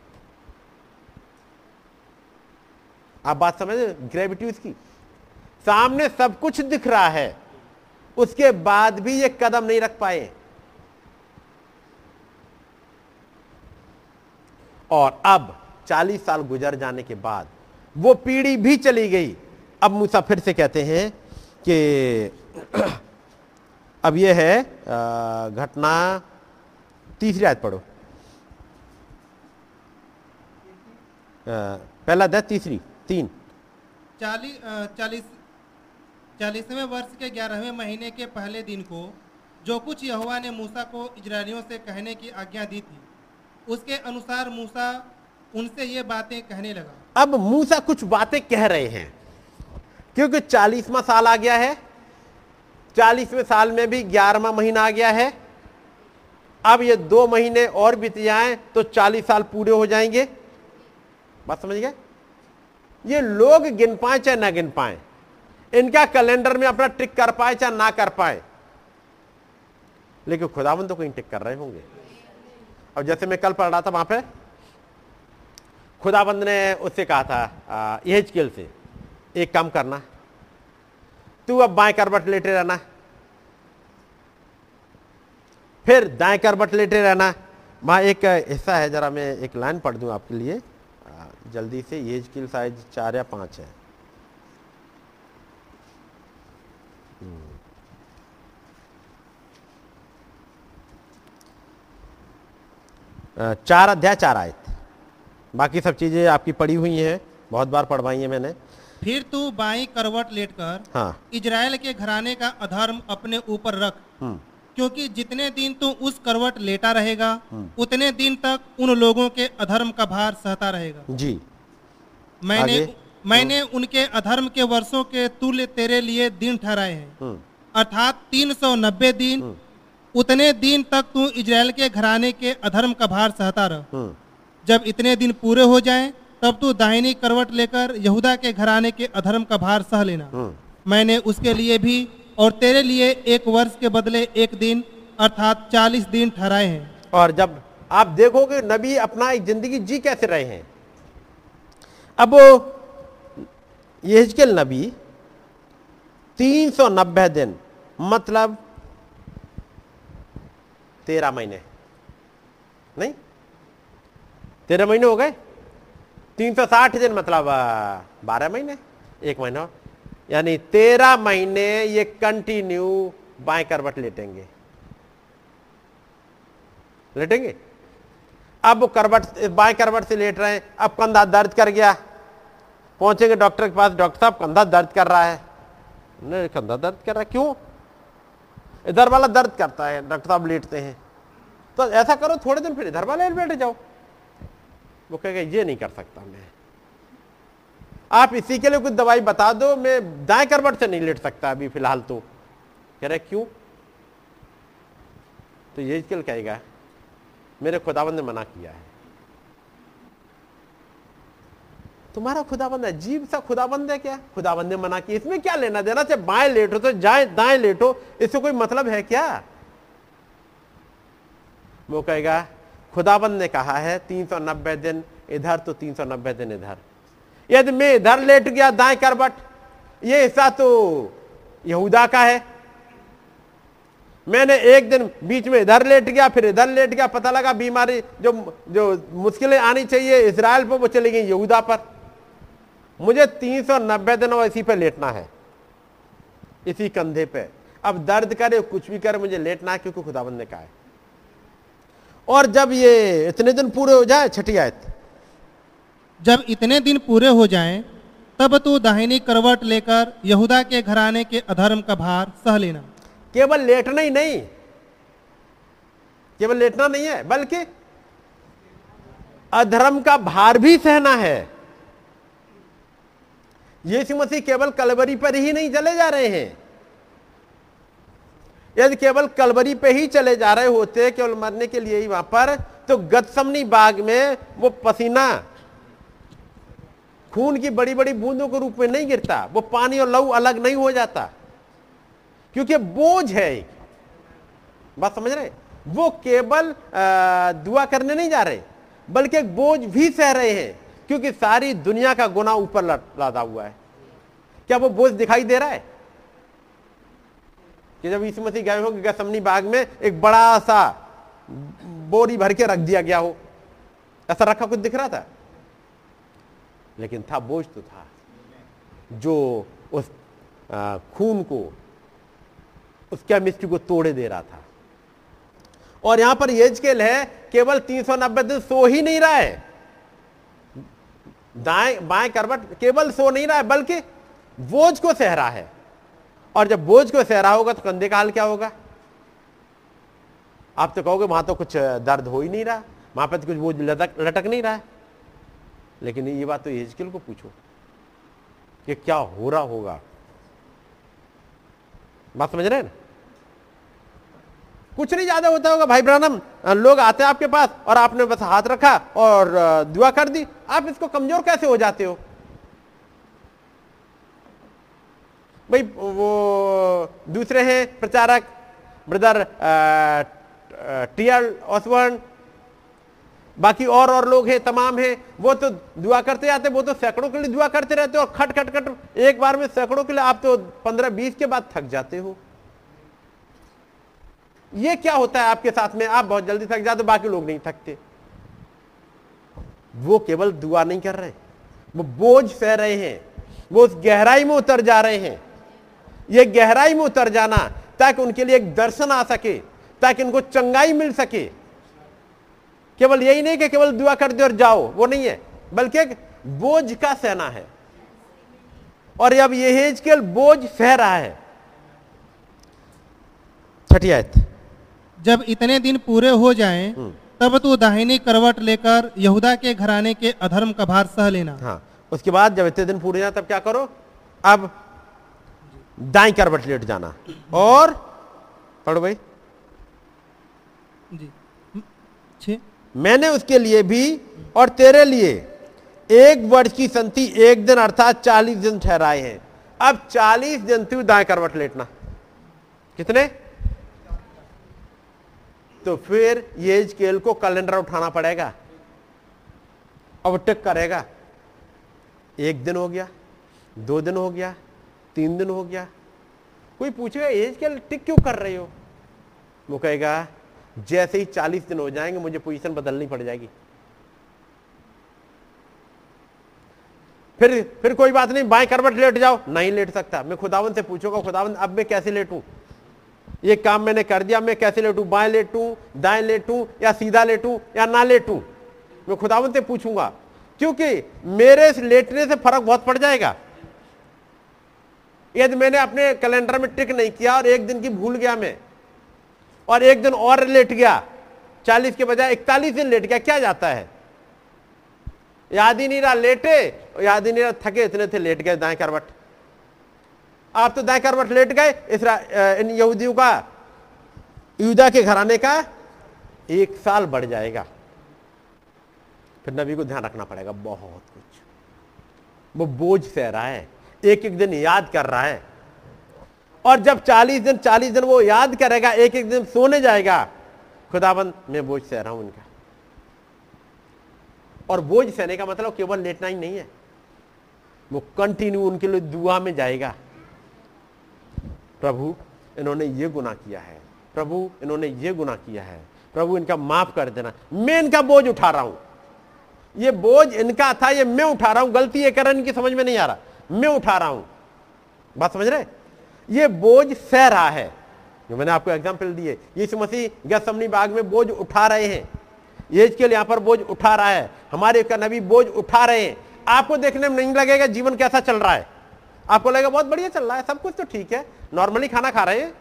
आप बात समझ ग्रेविटी उसकी। सामने सब कुछ दिख रहा है। उसके बाद भी ये कदम नहीं रख पाए। और अब चालीस साल गुजर जाने के बाद वो पीढ़ी भी चली गई। अब मूसा फिर से कहते हैं कि *clears throat* अब ये है घटना तीसरी आयत पढ़ो। पहला अध्याय तीसरी, तीन। चालीस चालीस चालीसवें वर्ष के ग्यारहवें महीने के पहले दिन को, जो कुछ यहोवा ने मूसा को इजरायलियों से कहने की आज्ञा दी थी, उसके अनुसार मूसा उनसे ये बातें कहने लगा। अब मूसा कुछ बातें कह रहे हैं, क्योंकि चालीसवा साल आ गया है, चालीसवें साल में भी ग्यारहवा महीना आ गया है, अब ये दो महीने और बीत जाएँ तो चालीस साल पूरे हो जाएँगे। बात समझ गए? ये लोग गिन पाए चाहे ना गिन पाए? इनका कैलेंडर में अपना टिक कर पाए चाहे ना कर पाए। लेकिन खुदावन तो कहीं टिक कर रहे होंगे। अब जैसे मैं कल पढ़ रहा था वहाँ पे, खुदाबंद ने उससे कहा था यहजकेल से एक काम करना। तू अब बाएँ करबट लेटे रहना। फिर दाएँ करबट लेटे रहना। वहाँ एक हिस्सा है, जरा मैं एक लाइन पढ़ दूँ आपके लिए। जल्दी से यहजकेल साइज़ चार या पाँच है। चार अध्याय चार आयत। बाकी सब चीज़ें आपकी पड़ी हुई हैं बहुत बार पढ़वाई हैं मैंने। फिर तू बाई करवट लेटकर हाँ। इजराइल के घराने का अधर्म अपने ऊपर रख। हम्म। क्योंकि जितने दिन तू उस करवट लेटा रहेगा उतने दिन तक उन लोगों के अधर्म का भार सहता रहेगा। जी। मैंने मैंने उनके अधर्म के वर्षों के तुल्य तेरे लिए दिन ठहराए हैं। हम्म। अर्थात तीन सौ नब्बे दिन उतने दिन तक तू इजराइल के घराने के अधर्म का भार सहता रह। हम्म जब इतने दिन पूरे हो जाए तब तू दाहिनी करवट लेकर यहूदा के घराने के अधर्म का भार सह लेना। हम्म मैंने उसके लिए भी और तेरे लिए एक वर्ष के बदले एक दिन अर्थात चालीस दिन ठहराए हैं। और जब आप देखोगे नबी अपना एक ज़िंदगी जी कैसे रहे हैं। अब यहजकेल नबी तीन सौ नब्बे दिन मतलब तेरह महीने। नहीं? तेरह महीने हो गए? तीन सौ साठ दिन मतलब बारह महीने? एक महीना। यानी तेरह महीने ये कंटिन्यू बाएँ करवट लेटेंगे। लेटेंगे? अब करवट, बाएँ करवट से लेट रहे हैं। अब कंधा दर्द कर गया। पहुँचेंगे डॉक्टर के पास। डॉक्टर साहब, कंधा दर्द कर रहा है। नहीं, कंधा दर्द कर रहा है। क्यों? इधर वाला दर्द करता है, डॉक्टर साहब लेटते हैं। तो ऐसा करो, थोड़े दिन फिर इधर वाले बैठ जाओ। वो कहेगा, ये नहीं कर सकता मैं। आप इसी के लिए कुछ दवाई बता दो, मैं दाएँ करवट से नहीं लेट सकता अभी फ़िलहाल तो। कह रहे, क्यों? तो ये कहेगा, मेरे खुदाबंद ने मना किया है। तुम्हारा खुदाबंद अजीब सा खुदाबंद है क्या? खुदाबंद ने मना किया इसमें क्या लेना देना? चाहे बाएँ लेटो तो जाए, दाएँ लेटो, इससे कोई मतलब है क्या? वो कहेगा, खुदाबंद ने कहा है 390 दिन इधर तो 390 दिन इधर। यदि मैं इधर लेट गया, दाएँ करबट ये हिस्सा तो यहूदा का है। मैंने एक दिन बीच में इधर लेट गया, फिर इधर लेट गया, पता लगा बीमारी जो जो मुश्किलें आनी चाहिए, इसराइल पर वो चली गई, यहूदा पर। मुझे 390 दिन और इसी पे लेटना है। इसी कंधे पे। अब दर्द करे कुछ भी करे मुझे लेटना है क्योंकि खुदाबंद ने कहा है। और जब ये इतने दिन पूरे हो जाए छठी आयत। जब इतने दिन पूरे हो जाएँ, तब तू दाहिनी करवट लेकर यहूदा के घराने के अधर्म का भार सह लेना। केवल लेटना ही नहीं। केवल लेटना नहीं है बल्कि अधर्म का भार भी सहना है। यीशु मसीह केवल कलवरी पर ही नहीं चले जा रहे हैं। यदि केवल कलवरी पे ही चले जा रहे होते, केवल मरने के लिए ही वहाँ पर तो गतसमनी बाग में वो पसीना, खून की बड़ी बड़ी बूंदों के रूप में नहीं गिरता, वो पानी और लहू अलग नहीं हो जाता, क्योंकि बोझ है एक। बात समझ रहे वो केवल दुआ करने नहीं जा रहे, बल्कि बोझ भी सह रहे हैं। क्योंकि सारी दुनिया का गुना ऊपर लादा हुआ है। क्या वो बोझ दिखाई दे रहा है? कि जब यीशु मसीह गए हो कि गसमनी बाग में, एक बड़ा सा बोरी भर के रख दिया गया हो। ऐसा रखा कुछ दिख रहा था? लेकिन था, बोझ तो था। जो उस खून को, उस केमिस्ट्री को तोड़े दे रहा था। और यहाँ पर येजकेल है, केवल 390 दिन सो ही नहीं रहा है। दाएँ, बाएँ करवट केवल सो नहीं रहा है, बल्कि बोझ को सह रहा है। और जब बोझ को सह रहा होगा तो कंधे का हाल क्या होगा? आप तो कहोगे, वहाँ तो कुछ दर्द हो ही नहीं रहा, वहाँ पर तो कुछ बोझ लटक लटक नहीं रहा है। लेकिन ये बात तो येजकेल को पूछो, कि क्या हो रहा होगा? बात समझ रहे हैं ना? कुछ नहीं ज़्यादा होता होगा। भाई ब्रानम लोग आते हैं आपके पास और आपने बस हाथ रखा और दुआ कर दी। आप इसको कमज़ोर कैसे हो जाते हो? भाई, वो दूसरे हैं प्रचारक, ब्रदर टीआर ऑसवर्न बाकी और और लोग हैं, तमाम हैं। वो तो दुआ करते आते वो तो सैकड़ों के लिए दुआ करते रहते हो और खट खट खट, एक बार में सैकड़ों के लिए आप तो पंद्रह बीस के बाद थक जाते हो। ये क्या होता है आपके साथ में? आप बहुत जल्दी थक जाते बाकी लोग नहीं थकते। वो केवल दुआ नहीं कर रहे वो बोझ सह रहे हैं। वो उस गहराई में उतर जा रहे हैं। ये गहराई में उतर जाना ताकि उनके लिए एक दर्शन आ सके, ताकि उनको चंगाई मिल सके। केवल यही नहीं कि केवल दुआ कर दे और जाओ, वो नहीं है, बल्कि एक बोझ का सहना है। और अब यह बोझ सह रहा है। छठी आयत। जब इतने दिन पूरे हो जाएँ तब तू दाहिनी करवट लेकर यहूदा के घराने के अधर्म का भार सह लेना। हाँ उसके बाद जब इतने दिन पूरे जाए तब क्या करो? अब दाई करवट लेट जाना। और पढ़ो भाई। जी। छः। मैंने उसके लिए भी और तेरे लिए एक वर्ष की संति एक दिन अर्थात चालीस दिन ठहराए हैं। अब चालीस दिन तू दाएँ करवट लेटना। कितने? तो फिर ये स्केल को कैलेंडर उठाना पड़ेगा। अब टिक करेगा। एक दिन हो गया, दो दिन हो गया, तीन दिन हो गया। कोई पूछेगा एज स्केल टिक क्यों कर रहे हो? वो कहेगा, जैसे ही चालीस दिन हो जाएँगे, मुझे पोजीशन बदलनी पड़ जाएगी। फिर फिर कोई बात नहीं, बाएँ करवट लेट जाओ। नहीं लेट सकता। मैं खुदावन से पूछूँगा खुदावन अब मैं कैसे लेटूं? ये काम मैंने कर दिया, मैं कैसे लेटू? बाएँ लेटू, दाएँ लेटू, या सीधा लेटू, या ना लेटू? मैं खुदावन से पूछूँगा, क्योंकि मेरे लेटने से फ़र्क बहुत पड़ जाएगा। यदि मैंने अपने कैलेंडर में टिक नहीं किया और एक दिन की भूल गया मैं, और एक दिन और लेट गया, चालीस के बजाय इकतालीस दिन लेट गया, क्या जाता है? याद ही नहीं रहा, लेटे, याद ही नहीं रहा, थके इतने थे, लेट गए दाएँ करवट। आप तो दाएँ करवट लेट गए इस इन यहूदियों का, युदा के घराने का एक साल बढ़ जाएगा। फिर नबी को ध्यान रखना पड़ेगा, बहुत कुछ। वो बोझ सह रहा है एक एक दिन याद कर रहा है। और जब चालीस दिन चालीस दिन वो याद करेगा एक एक दिन सोने जाएगा, खुदाबंद, मैं बोझ सह रहा हूँ उनका और बोझ सहने का मतलब केवल लेटना ही नहीं है। वो कंटिन्यू उनके लिए दुआ में जाएगा। प्रभु, इन्होंने ये गुना किया है। प्रभु, इन्होंने ये गुना किया है। प्रभु, इनका माफ़ कर देना। मैं इनका बोझ उठा रहा हूँ। ये बोझ इनका था, ये मैं उठा रहा हूँ। गलती ये कर, इनकी समझ में नहीं आ रहा। मैं उठा रहा हूँ। बात समझ रहे? ये बोझ सह रहा है। जो मैंने आपको एग्ज़ाम्पल दिए यीशु मसीह गसमनी बाग में बोझ उठा रहे हैं। ये के लिए यहाँ पर बोझ उठा रहा है। हमारे का नबी बोझ उठा रहे हैं। आपको देखने में नहीं लगेगा, जीवन कैसा चल रहा है। आपको लगेगा, बहुत बढ़िया चल रहा है, सब कुछ तो ठीक है। नॉर्मली खाना खा रहे हैं।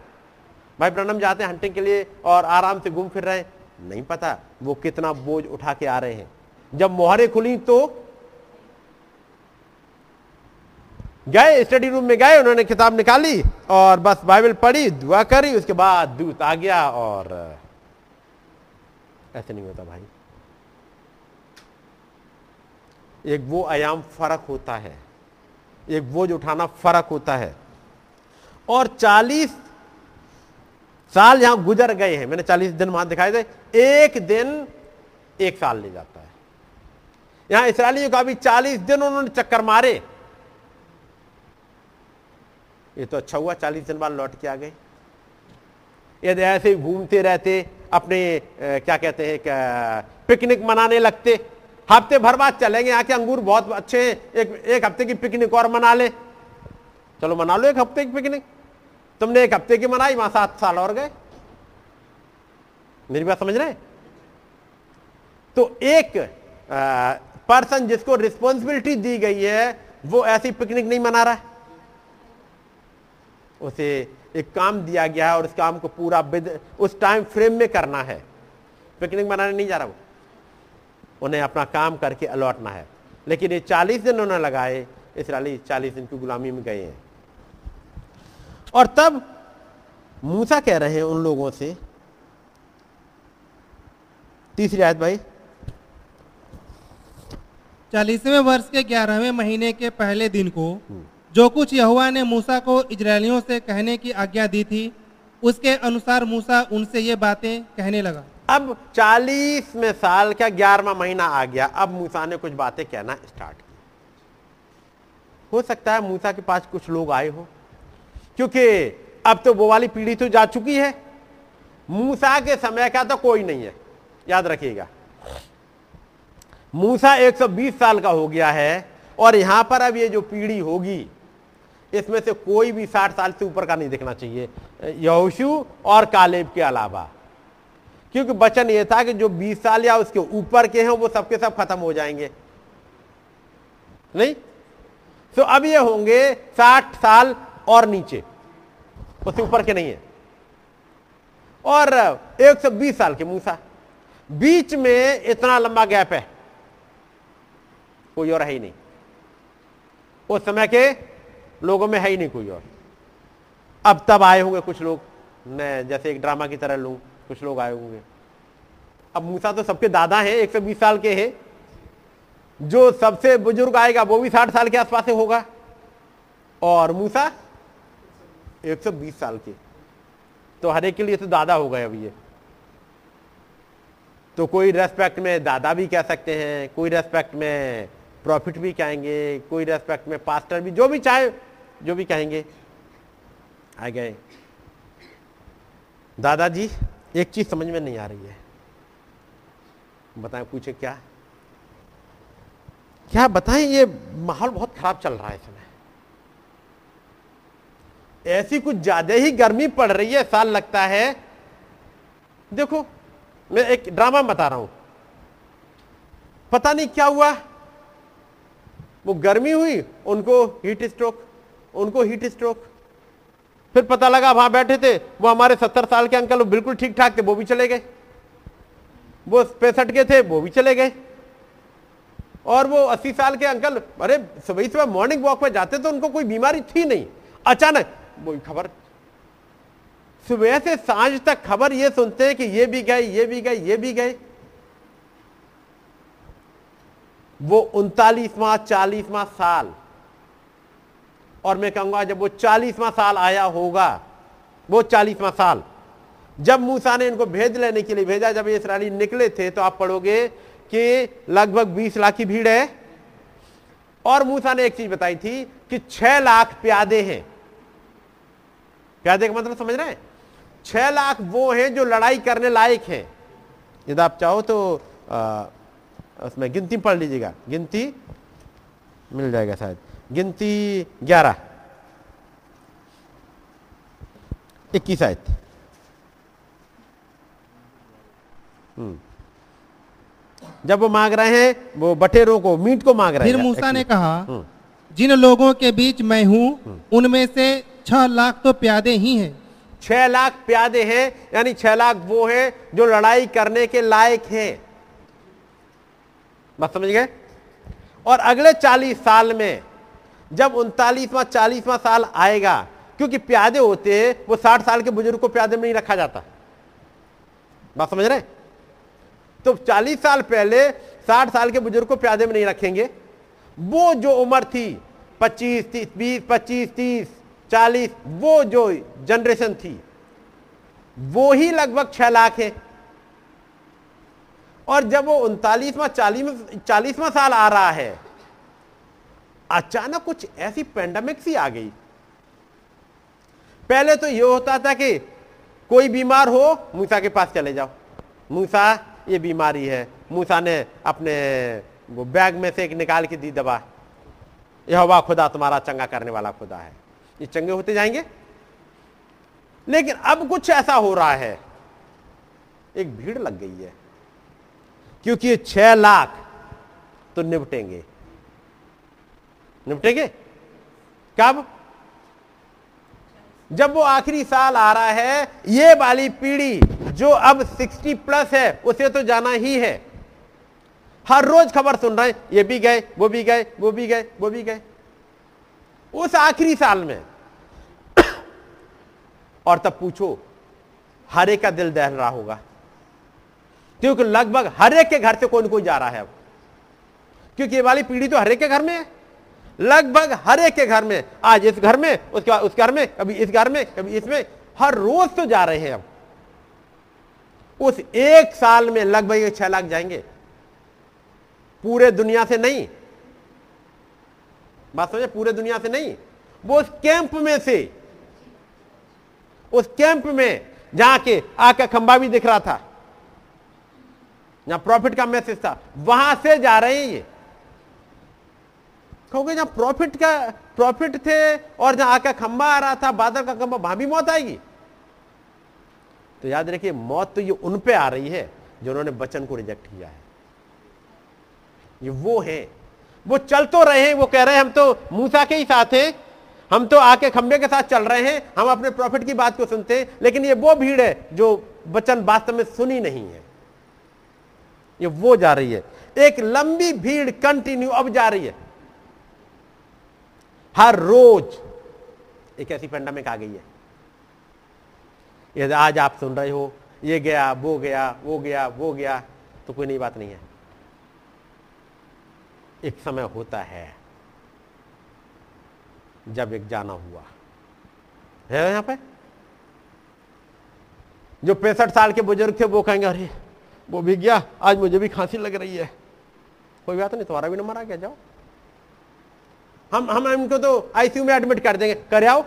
भाई प्रणम जाते हैं हंटिंग के लिए और आराम से घूम फिर रहे हैं। नहीं पता वो कितना बोझ उठा के आ रहे हैं। जब मोहरे खुली तो गए स्टडी रूम में गए, उन्होंने किताब निकाली और बस बाइबल पढ़ी, दुआ करी, उसके बाद दूत आ गया और, ऐसे नहीं होता भाई। एक वो आयाम फ़र्क होता है। एक बोझ उठाना फ़र्क होता है। और 40 साल यहाँ गुजर गए हैं। मैंने 40 दिन वहाँ दिखाए थे। एक दिन एक साल ले जाता है। यहाँ इसराइलियों का भी 40 दिन उन्होंने चक्कर मारे। ये तो अच्छा हुआ 40 दिन बाद लौट के आ गए। यदि ऐसे घूमते रहते, अपने क्या कहते हैं पिकनिक मनाने लगते। हफ़्ते भर बाद चलेंगे यहाँ के अंगूर बहुत अच्छे हैं। एक एक हफ़्ते की पिकनिक और मना ले। चलो मना लो एक हफ़्ते की पिकनिक तुमने एक हफ़्ते की मनाई, वहाँ सात साल और गए। मेरी बात समझ रहे तो एक पर्सन जिसको रिस्पॉन्सिबिलिटी दी गई है, वो ऐसी पिकनिक नहीं मना रहा है। उसे एक काम दिया गया है और उस काम को पूरा उस टाइम फ्रेम में करना है। पिकनिक मनाने नहीं जा रहा वो। उन्हें अपना काम करके अलौटना है। लेकिन ये चालीस दिन उन्होंने लगाए इसराइली चालीस दिन की गुलामी में गए हैं। और तब मूसा कह रहे हैं उन लोगों से तीसरी आयत भाई। चालीसवें वर्ष के ग्यारहवें महीने के पहले दिन को जो कुछ यहुआ ने मूसा को इजरायलियों से कहने की आज्ञा दी थी उसके अनुसार मूसा उनसे ये बातें कहने लगा। अब चालीस में साल का ग्यारहवा महीना आ गया? अब मूसा ने कुछ बातें कहना स्टार्ट की। हो सकता है मूसा के पास कुछ लोग आए हो, क्योंकि अब तो वो वाली पीढ़ी तो जा चुकी है। मूसा के समय का तो कोई नहीं है, याद रखिएगा। मूसा 120 साल का हो गया है और यहाँ पर अब ये जो पीढ़ी होगी, इसमें से कोई भी 60 साल से ऊपर का नहीं देखना चाहिए। यहोशु और कालेब के अलावा। क्योंकि वचन ये था कि जो 20 साल या उसके ऊपर के हैं, वो सबके सब खत्म हो जाएँगे। नहीं? तो अब ये होंगे 60 साल और नीचे। उससे ऊपर के नहीं है। और 120 साल के मूसा। बीच में इतना लंबा गैप है। कोई और है ही नहीं। उस समय के लोगों में है ही नहीं कोई और। अब तब आए होंगे कुछ लोग। मैं जैसे एक ड्रामा की तरह लू। कुछ लोग आए होंगे। अब मूसा तो सबके दादा हैं 120 साल के हैं। जो सबसे बुज़ुर्ग आएगा, वो भी 60 साल के आसपास से होगा। और मूसा 120 साल के। तो हर एक के लिए तो दादा हो गए अभी ये। तो कोई रेस्पेक्ट में दादा भी कह सकते हैं, कोई रेस्पेक्ट में प्रॉफिट भी कहेंगे, कोई रेस्पेक्ट में पास्टर भी, जो भी चाहे, जो भी कहेंगे। आ गए। दादाजी एक चीज़ समझ में नहीं आ रही है। बताएँ, पूछे क्या? क्या बताएँ, ये माहौल बहुत खराब चल रहा है इसमें ऐसी कुछ ज़्यादा ही गर्मी पड़ रही है, साल लगता है। देखो, मैं एक ड्रामा बता रहा हूँ। पता नहीं क्या हुआ। वो गर्मी हुई, उनको हीट स्ट्रोक, उनको हीट स्ट्रोक फिर पता लगा वहाँ बैठे थे, वो हमारे सत्तर साल के अंकल बिल्कुल ठीक ठाक थे, वो भी चले गए। वो पैंसठ के थे, वो भी चले गए। और वो अस्सी साल के अंकल, अरे, सुबह सुबह मॉर्निंग वॉक में जाते तो उनको कोई बीमारी थी नहीं। अचानक, वो खबर। सुबह से साँझ तक खबर ये सुनते हैं कि ये भी गए, ये भी गए, ये भी गए। वो उनतालीसवां, चालीसवां साल और मैं कहूँगा जब वो चालीसवां साल आया होगा वो चालीसवां साल जब मूसा ने इनको भेज लेने के लिए भेजा जब ये इसराइली निकले थे तो आप पढ़ोगे कि लगभग बीस लाख की भीड़ है। और मूसा ने एक चीज़ बताई थी कि छह लाख प्यादे हैं। प्यादे का मतलब समझ रहे हैं? छह लाख वो हैं जो लड़ाई करने लायक हैं। यदि आप चाहो तो आ, उसमें गिनती पढ़ लीजिएगा। गिनती मिल जाएगा शायद। गिनती ग्यारह इक्कीस आयत हम्म। जब वो मांग रहे हैं वो बटेरों को मीट को मांग रहे हैं फिर मूसा ने कहा हम्म। जिन लोगों के बीच मैं हूँ हम्म। उनमें से छह लाख तो प्यादे ही हैं छह लाख प्यादे हैं यानी छह लाख वो हैं जो लड़ाई करने के लायक हैं बात समझ गए और अगले चालीस साल में जब उनतालीसवां, चालीसवां साल आएगा, क्योंकि प्यादे होते हैं, वो साठ साल के बुज़ुर्ग को प्यादे में नहीं रखा जाता। बात समझ रहे तो चालीस साल पहले साठ साल के बुज़ुर्ग को प्यादे में नहीं रखेंगे। वो जो उम्र थी, पच्चीस, तीस, बीस, पच्चीस, तीस, चालीस, वो जो जनरेशन थी, वो ही लगभग छह लाख है। और जब वो उनतालीसवां चालीस चालीसवां साल आ रहा है अचानक कुछ ऐसी पेंडेमिक सी आ गई। पहले तो यह होता था कि कोई बीमार हो, मूसा के पास चले जाओ। मूसा, ये बीमारी है। मूसा ने अपने, वो बैग में से एक निकाल के दी, दबा। यह हवा खुदा तुम्हारा चंगा करने वाला खुदा है। ये चंगे होते जाएँगे। लेकिन अब कुछ ऐसा हो रहा है। एक भीड़ लग गई है। क्योंकि छह लाख तो निपटेंगे। निपटेंगे। कब? जब वो आखिरी साल आ रहा है, ये वाली पीढ़ी जो अब 60 प्लस है, उसे तो जाना ही है। हर रोज खबर सुन रहे हैं, ये भी गए, वो भी गए, वो भी गए, वो भी गए। उस आखिरी साल में *coughs* और तब पूछो, हर एक का दिल दहल रहा होगा। क्योंकि लगभग हर एक के घर से कोई ना कोई जा रहा है अब? क्योंकि ये वाली पीढ़ी तो हर एक के घर में है। लगभग हर एक के घर में, आज इस घर में, उसके बाद उस घर में, कभी इस घर में, कभी इसमें, हर रोज तो जा रहे हैं अब उस एक साल में लगभग छह लाख जाएँगे। पूरे दुनिया से नहीं। बात समझे? पूरे दुनिया से नहीं। वो उस कैंप में से, उस कैंप में जहाँ के आका खंबा भी दिख रहा था। जहाँ प्रॉफिट का मैसेज था, वहाँ से जा रहे हैं ये। कहोगे, जहाँ प्रॉफिट का, प्रॉफिट थे और जहाँ आका खंबा आ रहा था, बादल का खंबा, वहाँ भी मौत आएगी। तो याद रखिए, मौत तो ये उन पे आ रही है जिन्होंने वचन को रिजेक्ट किया है। ये वो है। वो चल तो रहे हैं, वो कह रहे हैं, हम तो मूसा के ही साथ हैं। हम तो आके खंबे के साथ चल रहे हैं। हम अपने प्रॉफिट की बात को सुनते हैं। लेकिन ये वो भीड़ है जो वचन वास्तव में सुनी नहीं है। ये वो जा रही है। एक लंबी भीड़ कंटिन्यू अब जा रही है। हर रोज एक ऐसी पेंडामिक आ गई है। यदि आज आप सुन रहे हो, ये गया, वो गया वो गया वो गया तो कोई नई बात नहीं है। एक समय होता है जब एक जाना हुआ। है यहाँ पे? जो पैंसठ साल के बुज़ुर्ग थे, वो कहेंगे, अरे, वो भी गया, आज मुझे भी खांसी लग रही है। कोई बात नहीं, तुम्हारा भी नंबर आ गया, जाओ। हम हम इनको तो आईसीयू में एडमिट कर देंगे। कर आओ।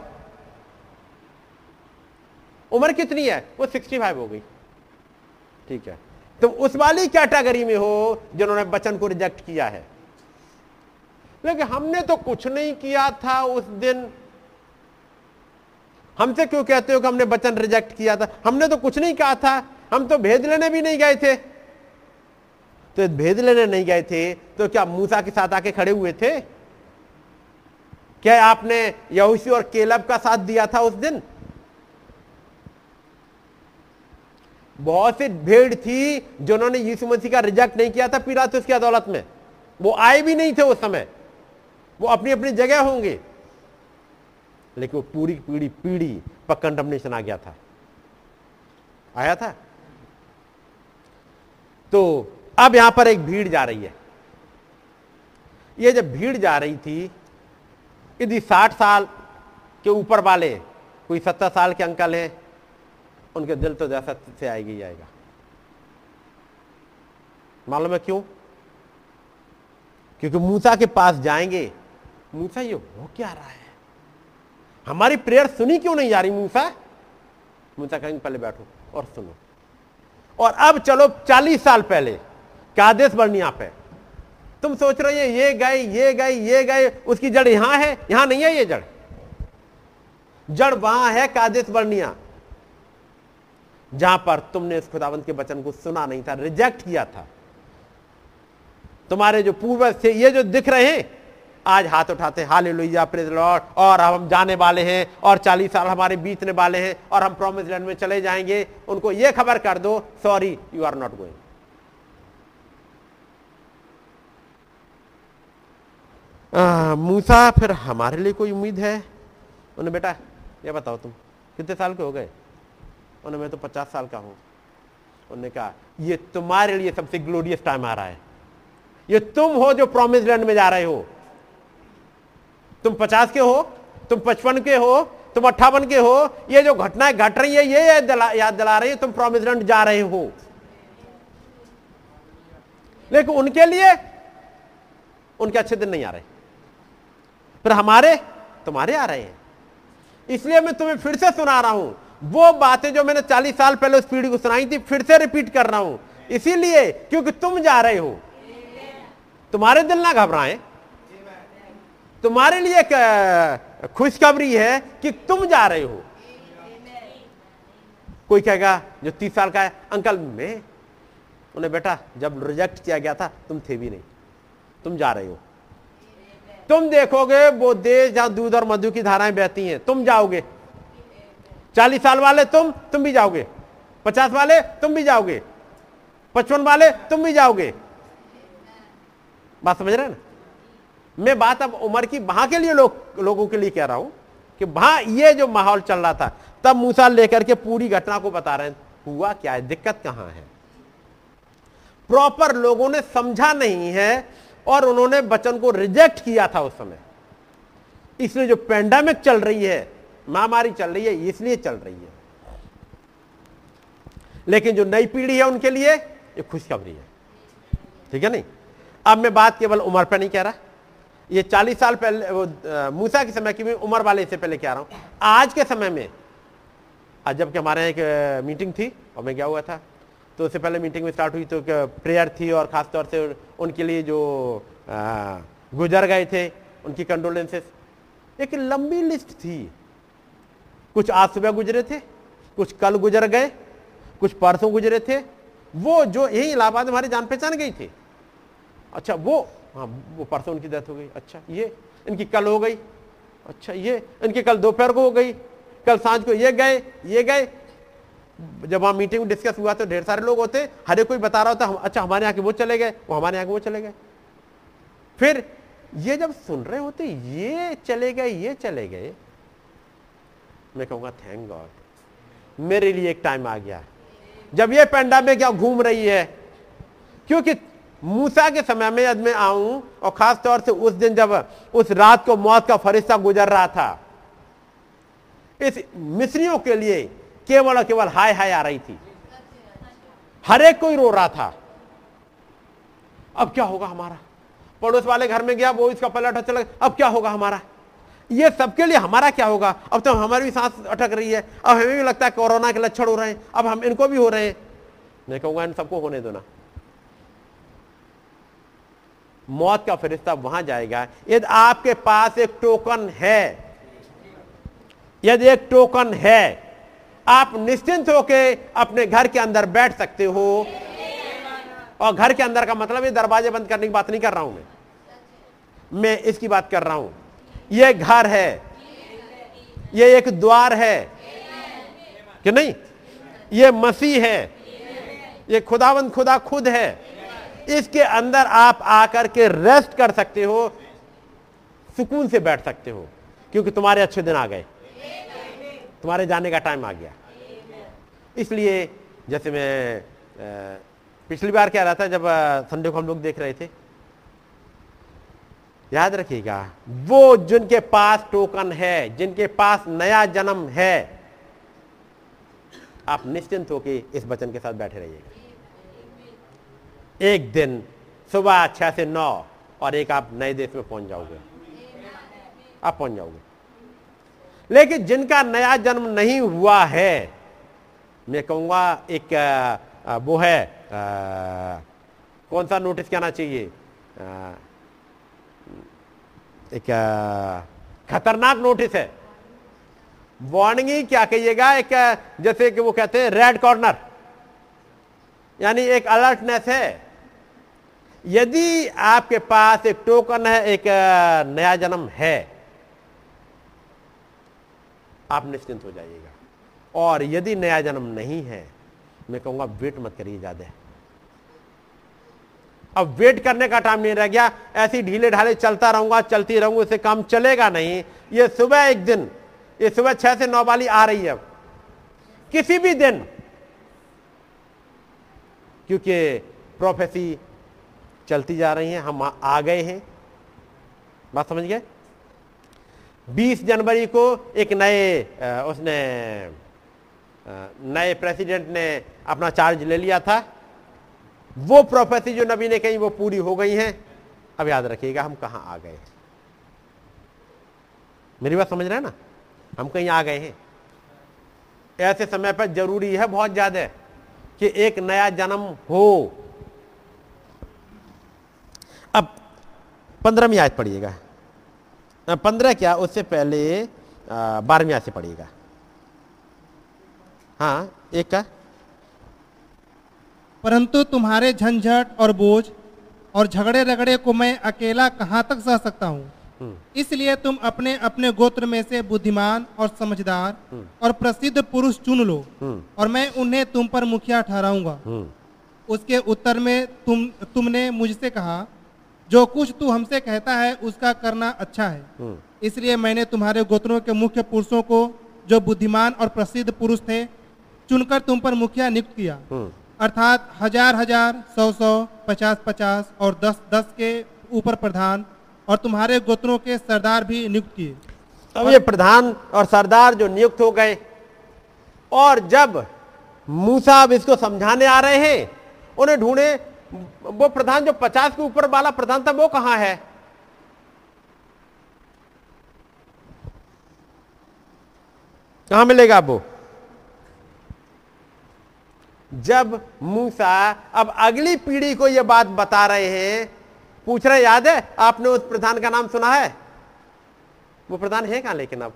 उम्र कितनी है? वो 65 हो गई। ठीक है। तो उस वाली कैटेगरी में हो जिन्होंने बचन को रिजेक्ट किया है। लेकिन हमने तो कुछ नहीं किया था उस दिन। हमसे क्यों कहते हो कि हमने बचन रिजेक्ट किया था? हमने तो कुछ नहीं कहा था। हम तो भेद लेने भी नहीं गए थे। तो भेद लेने नहीं गए थे तो क्या मूसा के साथ आके खड़े हुए थे? क्या आपने यहूसी और केलब का साथ दिया था उस दिन? बहुत सी भीड़ थी जिन्होंने यीशु मसीह का रिजेक्ट नहीं किया था पीरा तो उसकी अदालत में। वो आए भी नहीं थे उस समय। वो अपनी अपनी जगह होंगे। लेकिन वो पूरी पीढ़ी पीढ़ी पर कंडमनेशन आ गया था। आया था? तो अब यहाँ पर एक भीड़ जा रही है। ये जब भीड़ जा रही थी यदि साठ साल के ऊपर वाले, कोई सत्तर साल के अंकल हैं, उनके दिल तो जैसा से आएगी ही आएगा। मालूम है क्यों? क्योंकि मूसा के पास जाएँगे, मूसा ये हो क्या रहा है? हमारी प्रेयर सुनी क्यों नहीं जा रही मूसा? मूसा कहेंगे, पहले बैठो और सुनो। और अब चलो चालीस साल पहले कादेश बर्निया पे तुम सोच रहे हो, ये गए ये गए ये गए उसकी जड़ यहाँ है, यहाँ नहीं है ये जड़? जड़ वहाँ है कादेश बर्निया जहाँ पर तुमने इस खुदावंत के वचन को सुना नहीं था रिजेक्ट किया था। तुम्हारे जो पूर्वज थे, ये जो दिख रहे हैं, आज हाथ उठाते हाल लोहिया प्रेज लॉर्ड और हम जाने वाले हैं, और चालीस साल हमारे बीतने वाले हैं, और हम प्रोमिस लैंड में चले जाएँगे। उनको ये खबर कर दो sorry you are not going मूसा, फिर हमारे लिए कोई उम्मीद है? उन्हें बेटा, ये बताओ तुम, कितने साल के हो गए? उन्हें मैं तो पचास साल का हूँ। उन्होंने कहा, ये तुम्हारे लिए सबसे ग्लोरियस टाइम आ रहा है। ये तुम हो जो प्रोमिस लैंड में जा रहे हो। तुम पचास के हो, तुम पचपन के हो, तुम अट्ठावन के हो, ये जो घटनाएँ घट रही है, ये याद दिला रही है, तुम प्रोमिस लैंड जा रहे हो। लेकिन उनके लिए, उनके अच्छे दिन नहीं आ रहे। फिर हमारे, तुम्हारे आ रहे हैं। इसलिए मैं तुम्हें फिर से सुना रहा हूँ। वो बातें जो मैंने चालीस साल पहले उस पीढ़ी को सुनाई थी, फिर से रिपीट कर रहा हूँ। इसीलिए क्योंकि तुम जा रहे हो। तुम्हारे दिल ना घबराएँ। तुम्हारे लिए खुशखबरी है कि तुम जा रहे हो। कोई कहेगा, जो तीस साल का है, अंकल, मैं उन्हें, बेटा, जब रिजेक्ट किया गया था, तुम थे भी नहीं। तुम जा रहे हो। तुम देखोगे वो देश जहाँ दूध और मधु की धाराएँ बहती हैं, तुम जाओगे। चालीस साल वाले तुम तुम भी जाओगे। पचास वाले तुम भी जाओगे। पचपन वाले तुम भी जाओगे। बात समझ रहे ना? मैं बात अब उम्र की वहाँ के लिए लोग, लोगों के लिए कह रहा हूँ कि वहाँ ये जो माहौल चल रहा था, तब मूसा लेकर के पूरी घटना को बता रहे हैं, हुआ क्या है, दिक्कत कहाँ है? प्रॉपर लोगों ने समझा नहीं है और उन्होंने वचन को रिजेक्ट किया था उस समय। इसलिए जो पेंडेमिक चल रही है, महामारी चल रही है, इसलिए चल रही है। लेकिन जो नई पीढ़ी है उनके लिए, ये खुशखबरी है। ठीक है नहीं? अब मैं बात केवल उम्र पर नहीं कह रहा। ये चालीस साल पहले, वो मूसा के समय की भी उम्र वाले से पहले कह रहा हूँ। आज के समय में, आज जबकि हमारे एक मीटिंग थी, और मैं गया हुआ था। तो उससे पहले मीटिंग में स्टार्ट हुई तो प्रेयर थी और खास तौर से उनके लिए जो गुजर गए थे, उनकी कंडोलेंसेस एक लंबी लिस्ट थी। कुछ आज सुबह गुजरे थे, कुछ कल गुजर गए, कुछ परसों गुजरे थे। वो जो यही इलाहाबाद हमारी जान पहचान गई थी। अच्छा वो हाँ वो परसों उनकी डेथ हो गई। अच्छा ये, इनकी कल हो गई। अच्छा ये, इनकी कल दोपहर को हो गई। कल साँझ को ये गए ये गए। जब वहाँ मीटिंग में डिस्कस हुआ तो ढेर सारे लोग होते, हर एक कोई बता रहा होता अच्छा हमारे यहाँ के वो चले गए, वो हमारे यहाँ के वो चले गए। फिर ये जब सुन रहे होते, ये चले गए, ये चले गए। मैं कहूँगा थैंक गॉड मेरे लिए एक टाइम आ गया। जब ये पेंडा में क्या घूम रही है, क्योंकि मूसा के समय में यदि मैं आऊँ, और खास तौर से उस दिन जब उस रात को मौत का फरिश्ता गुजर रहा था, इस मिस्रियों के लिए केवल और केवल हाय हाय आ रही थी। हर एक कोई रो रहा था। अब क्या होगा हमारा? पड़ोस वाले घर में गया, वो इसका पलट चला अब क्या होगा हमारा? ये सबके लिए हमारा क्या होगा? अब तो हमारी भी सांस अटक रही है। अब हमें भी लगता है कोरोना के लक्षण हो रहे हैं। अब हम इनको भी हो रहे हैं। मैं कहूँगा, इन सबको होने दो ना। मौत का फरिश्ता वहाँ जाएगा। यदि आपके पास एक टोकन है, यदि एक टोकन है आप निश्चिंत होके अपने घर के अंदर बैठ सकते हो। और घर के अंदर का मतलब ये दरवाजे बंद करने की बात नहीं कर रहा हूँ मैं। मैं इसकी बात कर रहा हूँ। ये घर है। ये एक द्वार है। कि नहीं? ये मसीह है। ये खुदावंद खुदा खुद है। इसके अंदर आप आकर के रेस्ट कर सकते हो, सुकून से बैठ सकते हो, क्योंकि तुम्हारे अच्छे दिन आ गए। तुम्हारे जाने का टाइम आ गया। इसलिए जैसे मैं पिछली बार क्या रहा था, जब संडे को हम लोग देख रहे थे। याद रखिएगा, वो जिनके पास टोकन है, जिनके पास नया जन्म है, आप निश्चिंत होके इस वचन के साथ बैठे रहिएगा। एक दिन, सुबह छह से नौ, और एक आप नए देश में पहुँच जाओगे। आप पहुँच जाओगे। लेकिन जिनका नया जन्म नहीं हुआ है मैं कहूँगा एक अ, वो है अ, कौन सा नोटिस कहना चाहिए? अ, एक खतरनाक नोटिस है। वार्निंग क्या कहिएगा? एक जैसे कि वो कहते हैं रेड कॉर्नर यानी एक अलर्टनेस है। यदि आपके पास एक टोकन है एक नया जन्म है आप निश्चिंत हो जाइएगा। और यदि नया जन्म नहीं है, मैं कहूँगा, वेट मत करिए ज़्यादा। अब वेट करने का टाइम नहीं रह गया, ऐसी ढीले ढाले चलता रहूँगा, चलती रहूँगा इससे काम चलेगा नहीं। ये सुबह एक दिन, ये सुबह छह से नौ वाली आ रही है अब। किसी भी दिन, क्योंकि प्रोफेसी चलती जा रही है, हम आ- गए हैं। बात समझ गए? 20 जनवरी को एक नए उसने नए प्रेसिडेंट ने अपना चार्ज ले लिया था। वो प्रोफेसी जो नबी ने कही वो पूरी हो गई हैं। अब याद रखिएगा, हम कहाँ आ गए मेरी बात समझ रहे हैं ना? हम कहीं आ गए हैं। ऐसे समय पर ज़रूरी है, बहुत ज़्यादा कि एक नया जन्म हो। अब पंद्रहवीं आयत पढ़िएगा। पंद्रह क्या? उससे पहले बारहवीं से पढ़िएगा। हाँ एक का? परंतु तुम्हारे झंझट और बोझ और झगड़े रगड़े को मैं अकेला कहाँ तक सह सकता हूँ? इसलिए तुम अपने अपने गोत्र में से बुद्धिमान और समझदार और प्रसिद्ध पुरुष चुन लो हम्म। और मैं उन्हें तुम पर मुखिया ठहराऊँगा। हम्म। उसके उत्तर में तुम तुमने मुझसे कहा जो कुछ तू हमसे कहता है उसका करना अच्छा है। हम्म। इसलिए मैंने तुम्हारे गोत्रों के मुख्य पुरुषों को जो बुद्धिमान और प्रसिद्ध पुरुष थे चुनकर तुम पर मुखिया नियुक्त किया। हम्म। अर्थात हज़ार हज़ार सौ सौ पचास पचास और दस दस के ऊपर प्रधान और तुम्हारे गोत्रों के सरदार भी नियुक्त किए। अब ये प्रधान और सरदार जो नियुक्त हो गए और जब मूसा अब इसको समझाने आ रहे हैं उन्हें ढूंढे वो प्रधान जो पचास के ऊपर वाला प्रधान था, वो कहाँ है? कहाँ मिलेगा वो? जब मूसा अब अगली पीढ़ी को यह बात बता रहे हैं, पूछ रहे, याद है, आपने उस प्रधान का नाम सुना है? वो प्रधान है कहाँ लेकिन अब?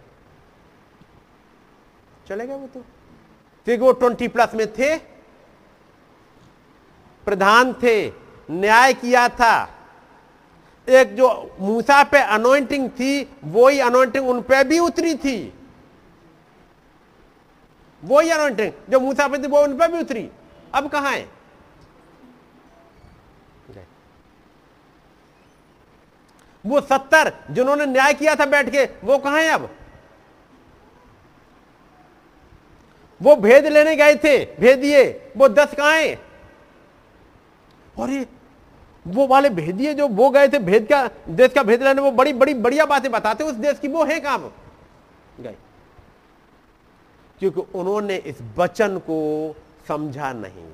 चले गए वो तो। क्योंकि वो ट्वेंटी प्लस में थे प्रधान थे, न्याय किया था। एक जो मूसा पे अनोइंटिंग थी, वही अनोइंटिंग उन पे भी उतरी थी। वही अनोइंटिंग जो मूसा पे थी, वो उन पे भी उतरी। अब कहा है? वो सत्तर जिन्होंने न्याय किया था बैठ के, वो कहा है अब? वो भेद लेने गए थे, भेदिए, वो दस कहा है? ये वो वाले भेदिए जो वो गए थे, भेद का देश का भेद लेने, वो बड़ी बड़ी, बढ़िया बातें बताते उस देश की वो है वो? गए। क्योंकि उन्होंने इस वचन को समझा नहीं।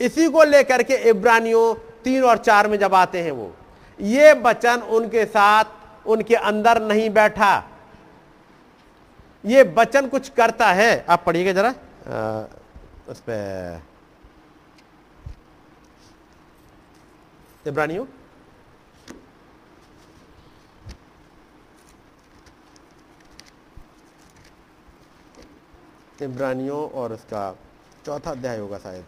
इसी को लेकर के इब्रानियों तीन और चार में जब आते हैं वो, ये वचन उनके साथ, उनके अंदर नहीं बैठा। ये वचन कुछ करता है। आप पढ़िएगा जरा उस पे इब्रानियों? इब्रानियों और उसका चौथा अध्याय होगा शायद।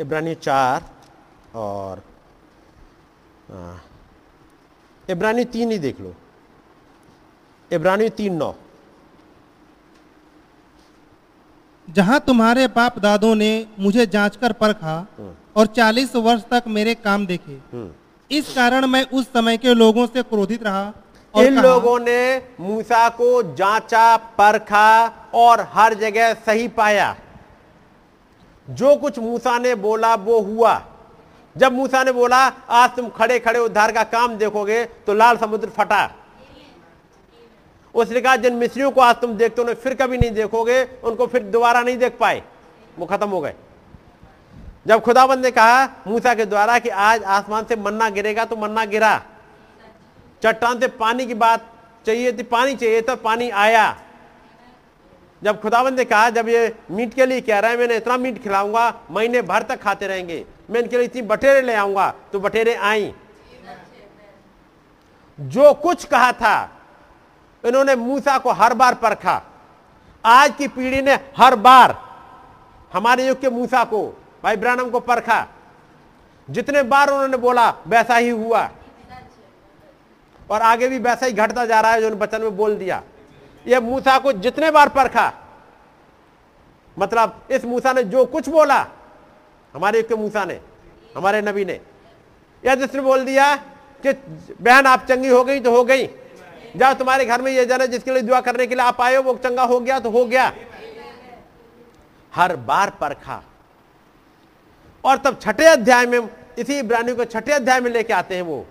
इब्रानी चार और आ, इब्रानी तीन ही देख लो। इब्रानी तीन नौ। जहाँ तुम्हारे बाप दादों ने मुझे जांचकर परखा और चालीस वर्ष तक मेरे काम देखे हम्म। इस कारण मैं उस समय के लोगों से क्रोधित रहा और इन लोगों ने मूसा को जांचा परखा और हर जगह सही पाया। जो कुछ मूसा ने बोला वो हुआ। जब मूसा ने बोला आज तुम खड़े खड़े उद्धार का काम देखोगे तो लाल समुद्र फटा। उसने कहा, जिन मिस्रियों को आज तुम देखते हो फिर कभी नहीं देखोगे, उनको फिर दोबारा नहीं देख पाए। वो खत्म हो गए। जब खुदाबंद ने कहा मूसा के द्वारा कि आज आसमान से मन्ना गिरेगा तो मन्ना गिरा। चट्टान से पानी की बात चाहिए थी, पानी चाहिए तो पानी आया। जब खुदाबंद ने कहा, जब ये मीट के लिए कह रहा है, मैंने इतना मीट खिलाऊँगा, महीने भर तक खाते रहेंगे। मैं इनके लिए इतनी बटेरे ले आऊँगा तो बटेरे आई। जो कुछ कहा था इन्होंने मूसा को हर बार परखा। आज की पीढ़ी ने हर बार हमारे युग के मूसा को, भाई ब्रानम को परखा। जितने बार उन्होंने बोला, वैसा ही हुआ। और आगे भी वैसा ही घटता जा रहा है जो बचन में बोल दिया। ये मूसा को जितने बार परखा मतलब इस मूसा ने जो कुछ बोला, हमारे युग के मूसा ने, हमारे नबी ने। या जिसने बोल दिया कि, बहन, आप चंगी हो गई तो हो गई। जाओ तुम्हारे घर में ये जन है, जिसके लिए दुआ करने के लिए आप आए हो, वो चंगा हो गया तो हो गया। हर बार परखा। और तब छठे अध्याय में, इसी इब्रानियों को छठे अध्याय में लेके आते हैं वो।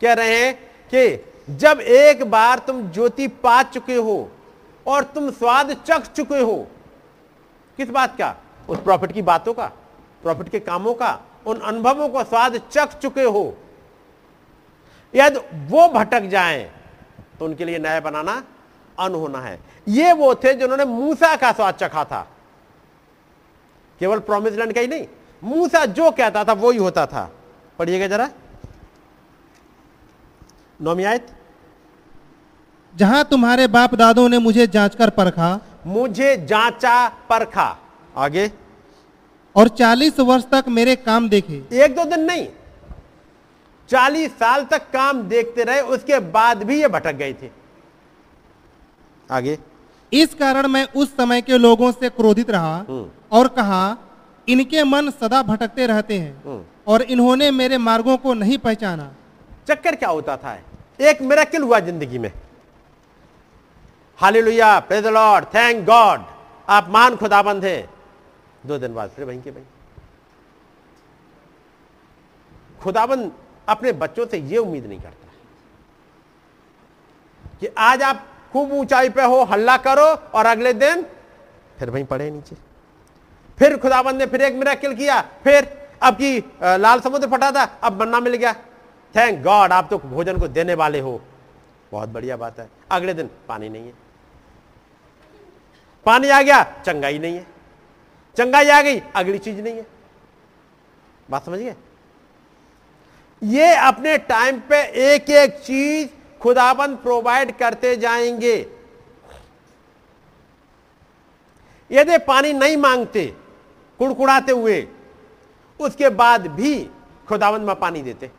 कह रहे हैं कि जब एक बार तुम ज्योति पा चुके हो और तुम स्वाद चख चुके हो, किस बात का? उस प्रॉफिट की बातों का, प्रॉफिट के कामों का, उन अनुभवों को स्वाद चख चुके हो। यदि वो भटक जाएँ तो उनके लिए नया बनाना अन होना है। ये वो थे जिन्होंने मूसा का स्वाद चखा था। केवल प्रॉमिस लैंड का ही नहीं मूसा जो कहता था वो ही होता था। पढ़िएगा जरा। नौमी आयत। जहाँ तुम्हारे बाप दादों ने मुझे जांचकर परखा मुझे जांचा परखा। आगे। और चालीस वर्ष तक मेरे काम देखे। एक दो दिन नहीं चालीस साल तक काम देखते रहे उसके बाद भी ये भटक गए थे। आगे। इस कारण मैं उस समय के लोगों से क्रोधित रहा हम्म। और कहा इनके मन सदा भटकते रहते हैं हम्म। और इन्होंने मेरे मार्गों को नहीं पहचाना। चक्कर क्या होता था? एक मेरा किल हुआ ज़िंदगी में। Hallelujah praise the Lord thank God आप महान खुदाबंद हैं। दो दिन बाद फिर वहीं के वहीं। खुदाबंद अपने बच्चों से यह उम्मीद नहीं करता। कि आज आप खूब ऊंचाई पे हो, हल्ला करो और अगले दिन फिर वहीं पड़े नीचे। फिर खुदाबंद ने फिर एक मिराकिल किया, फिर अब की लाल समुद्र फटा था, अब मन्ना मिल गया। थैंक गॉड आप तो भोजन को देने वाले हो। बहुत बढ़िया बात है। अगले दिन पानी नहीं है। पानी आ गया, चंगाई नहीं है। चंगाई आ गई, अगली चीज़ नहीं है। बात समझ गए? ये अपने टाइम पे एक एक चीज़ खुदाबंद प्रोवाइड करते जाएँगे। यदि पानी नहीं मांगते, कुड़कुड़ाते हुए, उसके बाद भी खुदाबंद में पानी देते।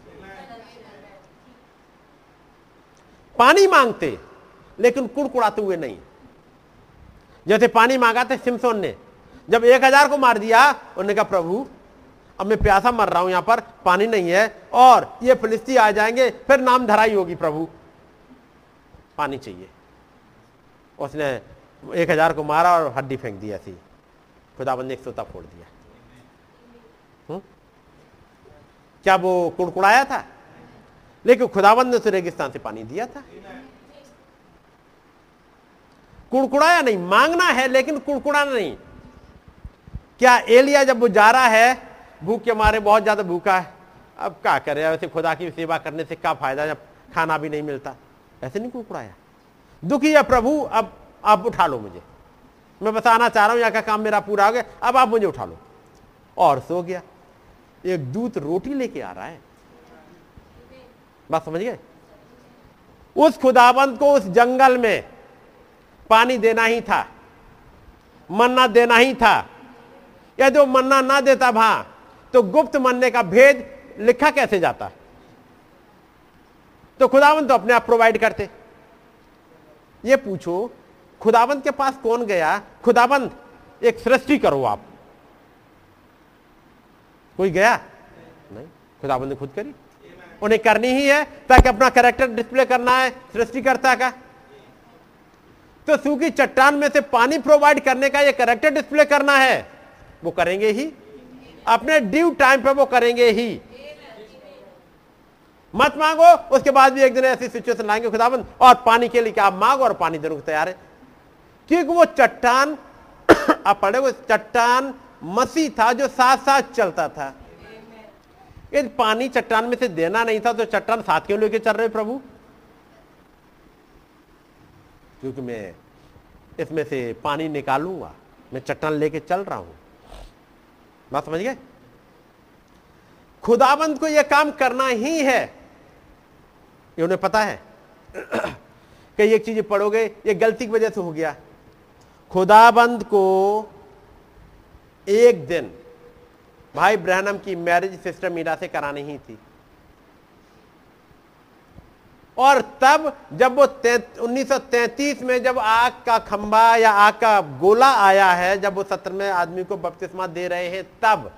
पानी मांगते, लेकिन कुड़कुड़ाते हुए नहीं। जैसे पानी मांगा था सिमसोन ने, जब एक हज़ार को मार दिया, उन्होंने कहा, प्रभु अब मैं प्यासा मर रहा हूँ यहाँ पर, पानी नहीं है, और ये फिलिस्ती आ जाएँगे, फिर नाम धराई होगी प्रभु। पानी चाहिए। उसने एक हज़ार को मारा और हड्डी फेंक दी ऐसी। खुदाबंद ने एक सोता फोड़ दिया। हुँ? क्या वो कुड़कुड़ाया था? लेकिन खुदाबंद ने रेगिस्तान से पानी दिया था। कुड़कुड़ाया नहीं, मांगना है, लेकिन कुड़कुड़ाना नहीं। क्या एलिया जब वो जा रहा है भूख के मारे बहुत ज़्यादा भूखा है। अब क्या करे? वैसे खुदा की सेवा करने से क्या फ़ायदा जब खाना भी नहीं मिलता? ऐसे नहीं कुड़कुड़ाया दुखी है प्रभु, अब आप उठा लो मुझे। मैं बस आना चाह रहा हूँ, यहाँ का काम मेरा पूरा हो गया, अब आप मुझे उठा लो। और सो गया। एक दूत रोटी लेके आ रहा है। बात समझ गए? उस खुदाबंद को उस जंगल में पानी देना ही था, मन्ना देना ही था। यदि वो मन्ना ना देता वहाँ तो गुप्त मन्ने का भेद लिखा कैसे जाता? तो खुदावंत तो अपने आप प्रोवाइड करते। ये पूछो खुदाबंद के पास कौन गया? खुदाबंद एक सृष्टि करो आप। कोई गया? नहीं। खुदाबंद ने खुद करी। उन्हें करनी ही है, ताकि अपना कैरेक्टर डिस्प्ले करना है, सृष्टिकर्ता का। तो सूखी चट्टान में से पानी प्रोवाइड करने का ये कैरेक्टर डिस्प्ले करना है। वो करेंगे ही। अपने ड्यू टाइम पे वो करेंगे ही। मत मांगो, उसके बाद भी एक दिन ऐसी सिचुएशन लाएँगे, खुदाबंद, और पानी के लिए क्या आप मांगो और पानी देने को तैयार है। क्योंकि वो चट्टान, *coughs* आप पढ़े वो चट्टान मसी था जो साथ साथ चलता था। यदि पानी चट्टान में से देना नहीं था तो चट्टान साथ क्यों लेके चल रहे प्रभु? क्योंकि मैं इसमें से पानी निकालूँगा, मैं चट्टान लेके चल रहा हूँ। बात समझ गए? खुदाबंद को यह काम करना ही है। ये उन्हें पता है। *clears throat* कई एक चीज़ पढ़ोगे, ये गलती की वजह से हो गया। खुदाबंद को एक दिन, भाई ब्रहणम की मैरिज सिस्टम मीरा से करानी ही थी। और तब जब वो 1933 में जब आग का खंबा या आग का गोला आया है, जब वो सत्र में आदमी को बपतिस्मा दे रहे हैं, तब।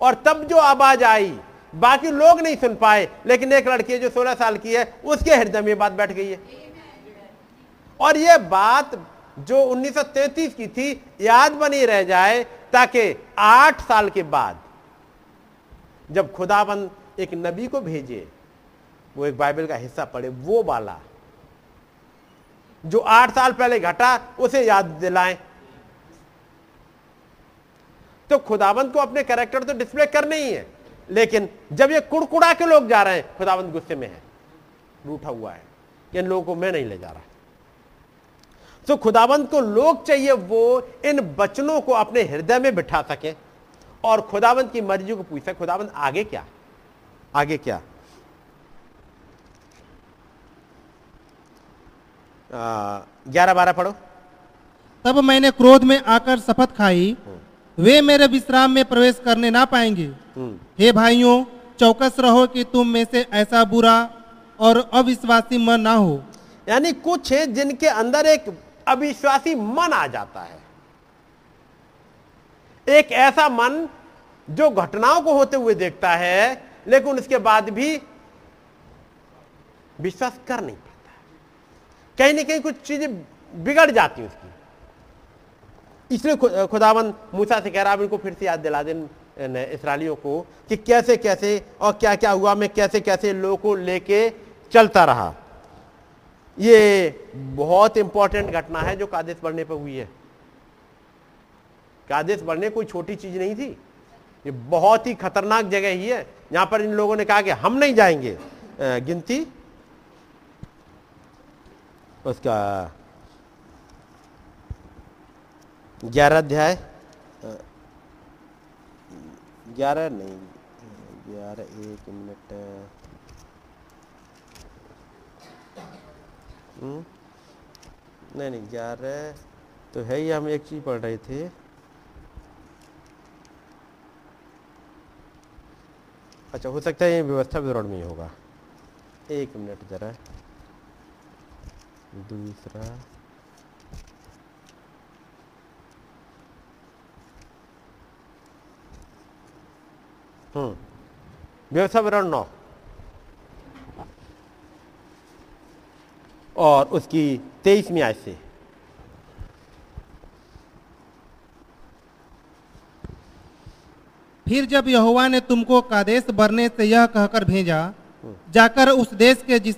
और तब जो आवाज़ आई, बाकी लोग नहीं सुन पाए, लेकिन एक लड़की है जो 16 साल की है, उसके हृदय में बात बैठ गई है। और यह बात जो 1933 की थी, याद बनी रह जाए, ताकि आठ साल के बाद जब खुदाबंद एक नबी को भेजे वो एक बाइबल का हिस्सा पढ़े, वो वाला जो आठ साल पहले घटा, उसे याद दिलाएँ। तो खुदाबंद को अपने कैरेक्टर तो डिस्प्ले करने ही है, लेकिन जब ये कुड़कुड़ा के लोग जा रहे हैं खुदाबंद गुस्से में है। रूठा हुआ है इन लोगों को मैं नहीं ले जा रहा। तो खुदाबंद को लोग चाहिए वो इन बचनों को अपने हृदय में बिठा सके, और खुदाबंद की मर्ज़ी को पूछ सके खुदाबंद आगे क्या? आगे क्या? ग्यारह बारह पढ़ो। तब मैंने क्रोध में आकर शपथ खाई। वे मेरे विश्राम में प्रवेश करने ना पाएँगे। हे भाइयों चौकस रहो कि तुम में से ऐसा बुरा और अविश्वासी मन ना हो। यानी कुछ है जिनके अंदर एक अविश्वासी मन आ जाता है। एक ऐसा मन जो घटनाओं को होते हुए देखता है लेकिन उसके बाद भी विश्वास कर नहीं कहीं ना कहीं कुछ चीज़ें बिगड़ जाती उसकी। इसलिए खुदावन मूसा से कह रहा अब इनको फिर से याद दिला दें इसराइलियों को, कि कैसे कैसे और क्या क्या हुआ, मैं कैसे कैसे लोगों को लेके चलता रहा। ये बहुत इंपॉर्टेंट घटना है जो कादेश बढ़ने पर हुई है। कादेश बढ़ने कोई छोटी चीज़ नहीं थी। ये बहुत ही खतरनाक जगह ही है यहाँ पर इन लोगों ने कहा कि हम नहीं जाएँगे गिनती उसका ग्यारह अध्याय ग्यारह नहीं ग्यारह एक मिनट हम्म, नहीं नहीं ग्यारह तो है ही हम एक चीज़ पढ़ रहे थे। अच्छा हो सकता है ये व्यवस्था विवरण में ही होगा। एक मिनट जरा। दूसरा। हम्म व्यवस्था विवरण नौ और उसकी तेईसवीं आय से। फिर जब यहोवा ने तुमको कादेश बरने से यह कहकर भेजा जाकर उस देश के जिस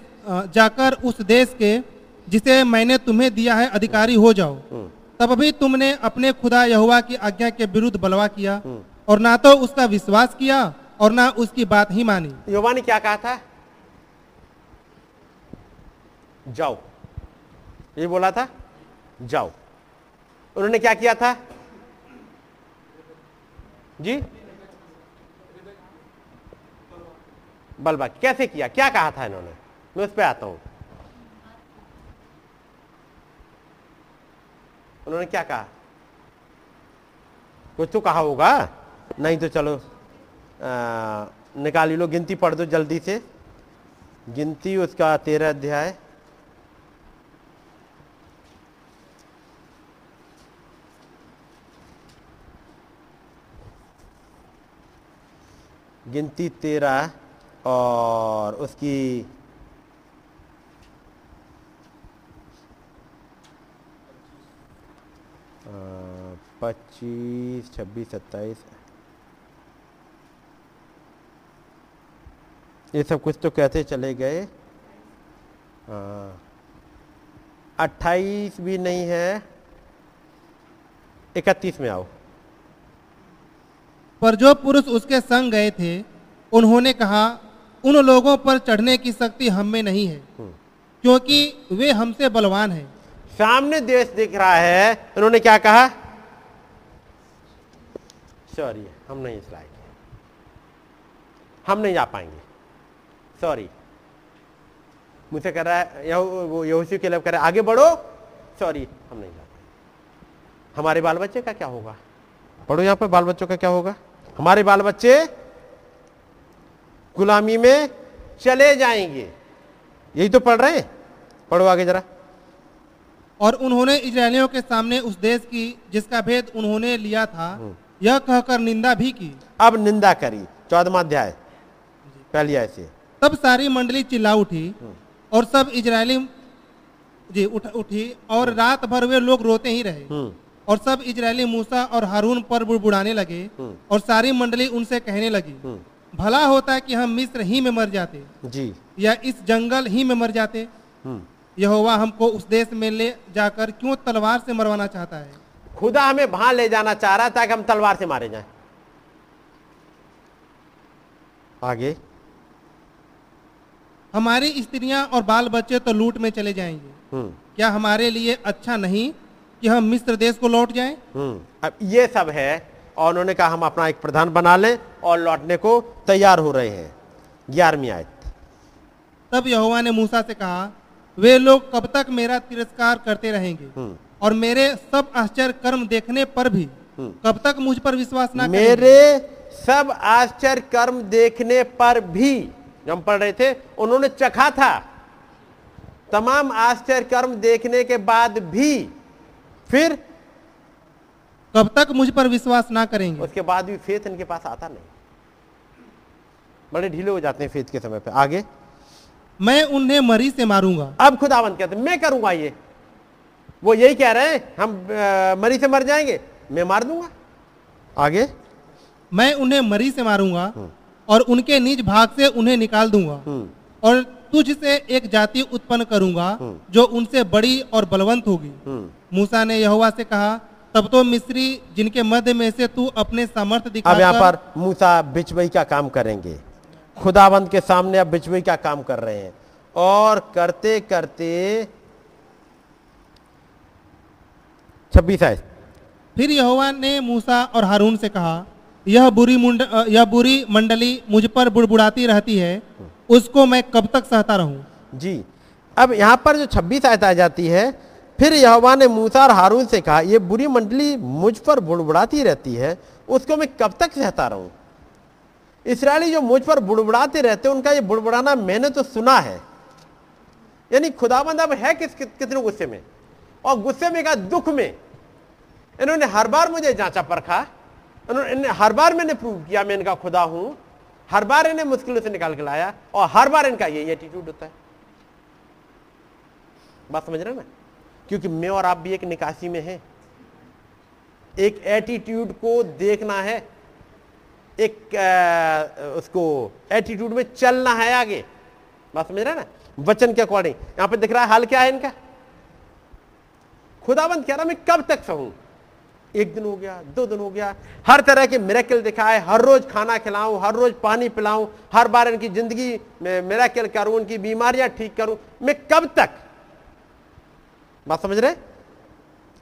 जाकर उस देश के जिसे मैंने तुम्हें दिया है अधिकारी हो जाओ। हम्म, तब भी तुमने अपने खुदा यहोवा की आज्ञा के विरुद्ध बलवा किया और ना तो उसका विश्वास किया और ना उसकी बात ही मानी। युवा ने क्या कहा था? जाओ। ये बोला था जाओ। उन्होंने क्या किया था? जी? बलबा कैसे किया? क्या कहा था इन्होंने? मैं उस पर आता हूँ। उन्होंने क्या कहा? कुछ तो कहा होगा। नहीं तो चलो निकाली लो, गिनती पढ़ दो जल्दी से। गिनती उसका तेरह अध्याय। गिनती तेरह और उसकी पच्चीस छब्बीस सत्ताईस। ये सब कुछ तो कहते चले गए? अट्ठाईस भी नहीं है। इकतीस में आओ। पर जो पुरुष उसके संग गए थे उन्होंने कहा उन लोगों पर चढ़ने की शक्ति हम में नहीं है क्योंकि वे हमसे बलवान हैं। सामने देश दिख रहा है। उन्होंने क्या कहा? सॉरी हम नहीं इस हम नहीं जा पाएँगे। सॉरी मुझसे कह रहा है, यहू- वो यहोशू के लिए कह रहा है, आगे बढ़ो। सॉरी हम नहीं जा पाएँगे। हमारे बाल बच्चे का क्या होगा? पढ़ो यहाँ पर बाल बच्चों का क्या होगा? हमारे बाल बच्चे गुलामी में चले जाएँगे। यही तो पढ़ रहे हैं? पढ़ो आगे जरा। और उन्होंने इजरायलियों के सामने उस देश की जिसका भेद उन्होंने लिया था यह कहकर निंदा भी की। अब निंदा करी। चौदमा अध्याय। पहली आय से। तब सारी मंडली चिल्ला उठी और सब इजरायली जी उठ उठी और रात भर वे लोग रोते ही रहे। हम्म। और सब इजरायली मूसा और हारून पर बुड़बुड़ाने लगे हम्म। और सारी मंडली उनसे कहने लगी हम्म। भला होता कि हम मिस्र ही में मर जाते जी। या इस जंगल ही में मर जाते? हम्म। यहोवा हमको उस देश में ले जाकर क्यों तलवार से मरवाना चाहता है? खुदा हमें वहाँ ले जाना चाह रहा है ताकि हम तलवार से मारे जाएँ। आगे। हमारी स्त्रियाँ और बाल बच्चे तो लूट में चले जाएँगे। हम्म। क्या हमारे लिए अच्छा नहीं कि हम मिस्र देश को लौट जाएँ? हम्म, अब ये सब है और उन्होंने कहा हम अपना एक प्रधान बना लें और लौटने को तैयार हो रहे हैं। ग्यारहवीं आयत। तब यहोवा ने मूसा से कहा वे लोग कब तक मेरा तिरस्कार करते रहेंगे? हम्म। और मेरे सब आश्चर्य कर्म देखने पर भी हम्म। कब तक मुझ पर विश्वास न मेरे सब आश्चर्य कर्म देखने पर भी जो हम पढ़ रहे थे उन्होंने चखा था। तमाम आश्चर्य कर्म देखने के बाद भी फिर कब तक मुझ पर विश्वास ना करेंगे? उसके बाद भी फेथ इनके पास आता नहीं। बड़े ढीले हो जाते हैं फेथ के समय पे। आगे। मैं उन्हें मरी से मारूँगा। अब खुदावंत कहते मैं करूँगा ये। वो यही कह रहे हैं हम मरी से मर जाएँगे मैं मार दूँगा। आगे। मैं उन्हें मरी से मारूँगा और उनके निज भाग से उन्हें निकाल दूँगा। हम्म। और तुझ से एक जाति उत्पन्न करूँगा जो उनसे बड़ी और बलवंत होगी। हम्म। मूसा ने यहोवा से कहा तब तो मिस्री जिनके मध्य में से तू अपने सामर्थ्य दिखा अब यहाँ पर मूसा बिचवई का काम करेंगे। खुदाबंद के सामने अब बिचवई का काम कर रहे हैं? और करते करते छब्बीस है फिर यहोवा ने मूसा और हारून से कहा यह बुरी मुंड यह बुरी मंडली मुझ पर बुड़बुड़ाती रहती है। उसको मैं कब तक सहता रहूँ? जी। अब यहाँ पर जो छब्बीस आयत आ जाती है फिर यहोवा ने मूसा और हारून से कहा यह बुरी मंडली मुझ पर बुड़बुड़ाती रहती है उसको मैं कब तक सहता रहूँ? इसराइली जो मुझ पर बुड़बुड़ाते रहते उनका ये बुड़बुड़ाना मैंने तो सुना है। यानी खुदाबंद अब है किस, कित- कितने गुस्से में? और गुस्से में का दुख में। इन्होंने हर बार मुझे जांचा परखा। इन्होंने हर बार मैंने प्रूव किया, मैं इनका खुदा हूँ। हर बार इन्हें मुश्किलों से निकाल के लाया। और हर बार इनका यही एटीट्यूड होता है। बात समझ रहे ना? क्योंकि मैं और आप भी एक निकासी में हैं। एक एटीट्यूड को देखना है। एक अ, उसको एटीट्यूड में चलना है आगे। बात समझ रहे ना? वचन के अकॉर्डिंग यहाँ पे दिख रहा है हाल क्या है इनका? खुदाबंद कह रहा मैं कब तक सहूं? एक दिन हो गया दो दिन हो गया। हर तरह के मिरेकल दिखाए हर रोज खाना खिलाऊं हर रोज पानी पिलाऊं हर बार इनकी ज़िंदगी में मिरेकल करूँ उनकी बीमारियाँ ठीक करूँ। मैं कब तक? बात समझ रहे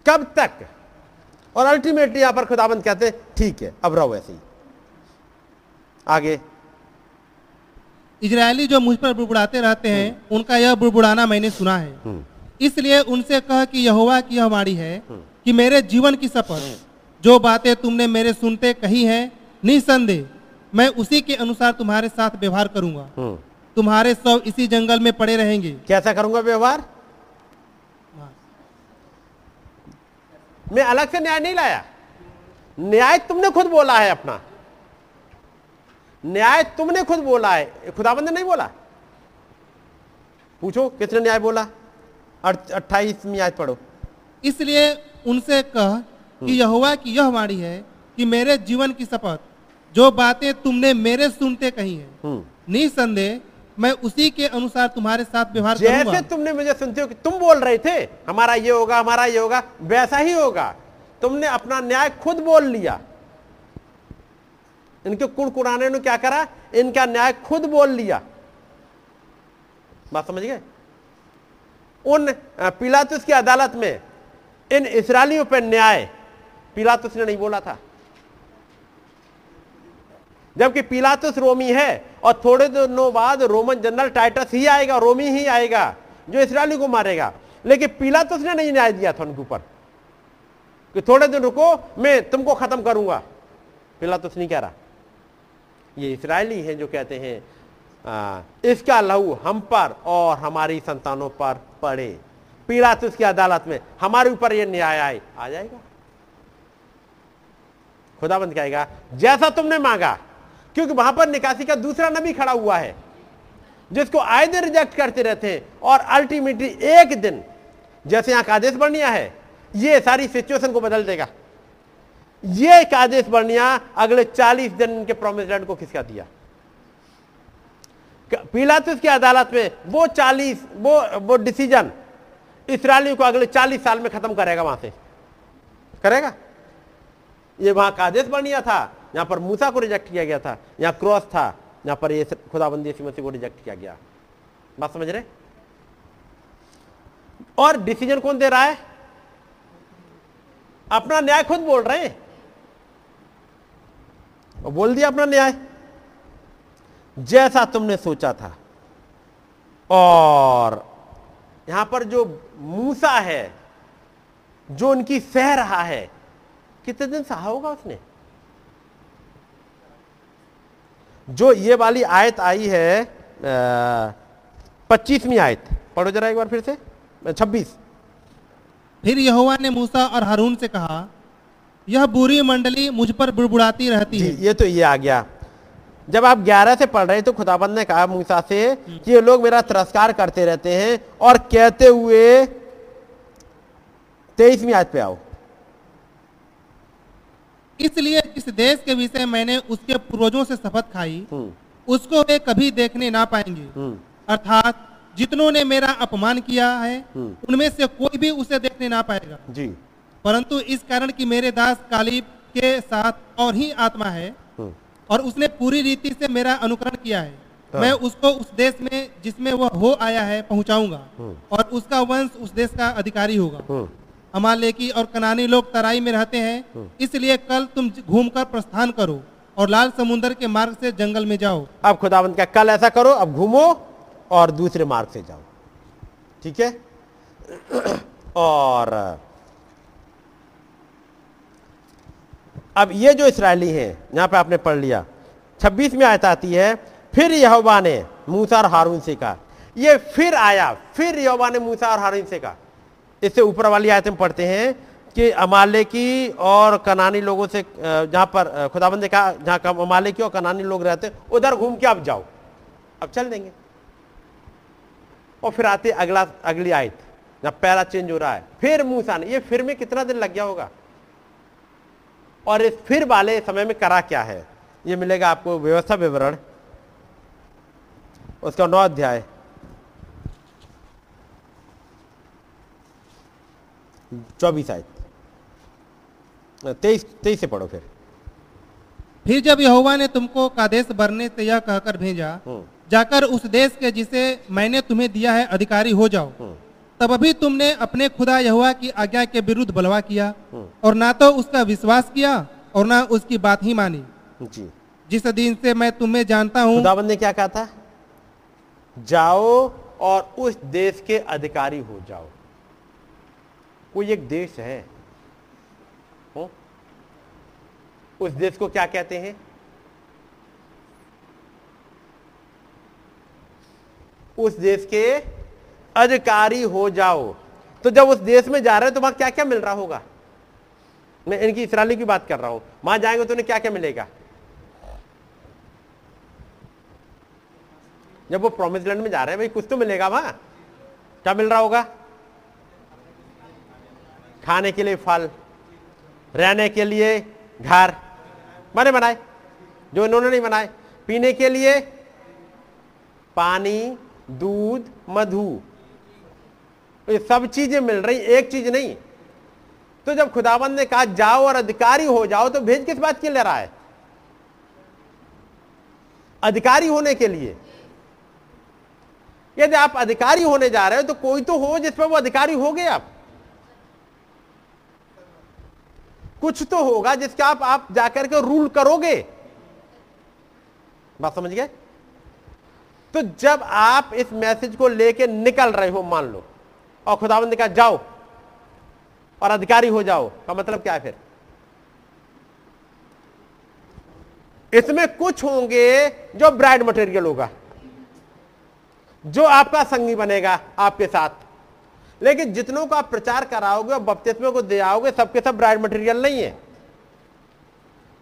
कब तक? और अल्टीमेटली यहाँ पर खुदाबंद कहते हैं ठीक है अब रहो ऐसे ही। आगे। इजरायली जो मुझ पर बुड़बुड़ाते रहते हैं उनका यह बुड़बुड़ाना मैंने सुना है। इसलिए उनसे कह कि यहोवा की यह वाणी है कि मेरे जीवन की शपथ जो बातें तुमने मेरे सुनते कही हैं निसंदेह मैं उसी के अनुसार तुम्हारे साथ व्यवहार करूँगा। हम्म। तुम्हारे सब इसी जंगल में पड़े रहेंगे। कैसा करूँगा व्यवहार? मैं अलग से न्याय नहीं लाया। न्याय तुमने खुद बोला है अपना। न्याय तुमने खुद बोला है। खुदाबंद ने नहीं बोला? पूछो किसने न्याय बोला? अट्ठाईसवीं आयत पढ़ो। इसलिए उनसे कह कि यहोवा की यह वाणी है कि मेरे जीवन की शपथ जो बातें तुमने मेरे सुनते कही है हम्म। निसंदेह मैं उसी के अनुसार तुम्हारे साथ व्यवहार जैसे तुमने मुझे सुनते हो कि तुम बोल रहे थे हमारा ये होगा हमारा ये होगा वैसा ही होगा। तुमने अपना न्याय खुद बोल लिया। इनके कुड़कुड़ाने ने क्या करा? इनका न्याय खुद बोल लिया। बात समझ गए? उन पिलातुस की अदालत में, इन इसराइलियों पर न्याय पिलातुस ने नहीं बोला था। जबकि पिलातुस रोमी है, और थोड़े दिनों बाद रोमन जनरल टाइटस ही आएगा, रोमी ही आएगा, जो इसराइली को मारेगा। लेकिन पिलातुस ने नहीं न्याय दिया था उनके ऊपर। कि थोड़े दिन रुको, मैं तुमको खत्म करूँगा। पिलातुस नहीं कह रहा। ये इसराइली हैं जो कहते हैं आ, इसका लहू हम पर और हमारी संतानों पर पड़े। पिलातुस की अदालत में हमारे ऊपर ये न्याय आए। आ जाएगा। खुदाबंद कहेगा जैसा तुमने मांगा क्योंकि वहाँ पर निकासी का दूसरा नबी खड़ा हुआ है जिसको आए दिन रिजेक्ट करते रहते हैं और अल्टीमेटली एक दिन जैसे यहाँ का आदेश बर्णिया है ये सारी सिचुएशन को बदल देगा। ये एक आदेश बर्णिया अगले 40 दिन के प्रोमिस लैंड को खिसका दिया। पिलातुस की अदालत में वो 40 वो वो डिसीज़न इसराइलियों को अगले 40 साल में खत्म करेगा वहाँ से। करेगा? ये वहाँ का आदेश बनिया था, यहाँ पर मूसा को रिजेक्ट किया गया था, यहाँ क्रॉस था, यहाँ पर ये खुदाबंदी मसीह को रिजेक्ट किया गया। बात समझ रहे? और डिसीज़न कौन दे रहा है? अपना न्याय खुद बोल रहे हैं। और बोल दिया अपना न्याय। जैसा तुमने सोचा था। और यहाँ पर जो मूसा है, जो उनकी सह रहा है, कितने दिन सहा होगा उसने? जो ये वाली आयत आई है पच्चीसवीं आयत। पढ़ो जरा एक बार फिर से। छब्बीस। फिर यहोवा ने मूसा और हारून से कहा यह बुरी मंडली मुझ पर बुड़बुड़ाती रहती है। ये तो ये आ गया। जब आप ग्यारह से पढ़ रहे हैं तो खुदाबंद ने कहा मूसा से कि ये लोग मेरा तिरस्कार करते रहते हैं और कहते हुए तेईसवीं आयत पे आओ। इसलिए जिस देश के विषय मैंने उसके पूर्वजों से शपथ खाई हम्म, उसको वे कभी देखने ना पाएँगे। हम्म, अर्थात जितनों ने मेरा अपमान किया है हम्म। उनमें से कोई भी उसे देखने ना पाएगा। जी। परंतु इस कारण कि मेरे दास कालीब के साथ और ही आत्मा है हम्म, और उसने पूरी रीति से मेरा अनुकरण किया है। हाँ। मैं उसको उस देश में जिसमें वह हो आया है पहुंचाऊँगा। हम्म। और उसका वंश उस देश का अधिकारी होगा। हम्म, अमालेकी और कनानी लोग तराई में रहते हैं। इसलिए कल तुम घूमकर प्रस्थान करो और लाल समुद्र के मार्ग से जंगल में जाओ। अब खुदाबंद का कल ऐसा करो अब घूमो और दूसरे मार्ग से जाओ। ठीक है? और अब ये जो इसराइली हैं, यहाँ पे आपने पढ़ लिया। 26 में आयत आती है, फिर यहोवा ने मूसा और हारून से कहा। ये फिर आया, फिर यहोवा ने मूसा और हारून से कहा। इससे ऊपर वाली आयत में पढ़ते हैं कि अमालेकी और कनानी लोगों से जहाँ पर खुदाबंद ने कहा, जहाँ अमालेकी और कनानी लोग रहते उधर घूम के अब जाओ। अब चल देंगे। और फिर आते अगला, अगली आयत जब पहला चेंज हो रहा है। फिर मूसा ने, ये फिर में कितना दिन लग गया होगा? और इस फिर वाले समय में करा क्या है? ये मिलेगा आपको व्यवस्था विवरण। उसका नौ अध्याय। चौबीस आयत। तेईस तेईस से पढ़ो फिर। फिर जब यहोवा ने तुमको कादेश बरने से यह कहकर भेजा हम्म, जाकर उस देश के जिसे मैंने तुम्हें दिया है अधिकारी हो जाओ। हम्म, तब अभी तुमने अपने खुदा यहोवा की आज्ञा के विरुद्ध बलवा किया हम्म। और ना तो उसका विश्वास किया और ना उसकी बात ही मानी। जी। जिस दिन से मैं तुम्हें जानता हूँ खुदाबंद ने क्या कहा था? जाओ और उस देश के अधिकारी हो जाओ। कोई एक देश है। हो? उस देश को क्या कहते हैं? उस देश के अधिकारी हो जाओ। तो जब उस देश में जा रहे हो तो वहाँ क्या क्या मिल रहा होगा? मैं इनकी इसराइली की बात कर रहा हूँ। वहाँ जाएँगे तो उन्हें क्या क्या मिलेगा? जब वो प्रोमिस लैंड में जा रहे हैं, भाई, कुछ तो मिलेगा वहाँ। क्या मिल रहा होगा? खाने के लिए फल, रहने के लिए घर। बने बनाए, जो इन्होंने नहीं बनाए। पीने के लिए पानी, दूध, मधु। ये सब चीज़ें मिल रही, एक चीज़ नहीं। तो जब खुदाबंद ने कहा, जाओ और अधिकारी हो जाओ तो भेज किस बात के ले रहा है? अधिकारी होने के लिए। यदि आप अधिकारी होने जा रहे हो तो कोई तो हो जिस पर वो अधिकारी हो गए आप। कुछ तो होगा जिसका आप आप जाकर के रूल करोगे। बात समझ गए? तो जब आप इस मैसेज को लेके निकल रहे हो, मान लो और खुदाबंद ने कहा, जाओ और अधिकारी हो जाओ। का मतलब क्या है फिर? इसमें कुछ होंगे जो ब्राइड मटेरियल होगा, जो आपका संगी बनेगा आपके साथ। लेकिन जितनों को आप प्रचार कराओगे और बपतिस्मे को दे आओगे, सबके सब ब्राइड मटेरियल नहीं है।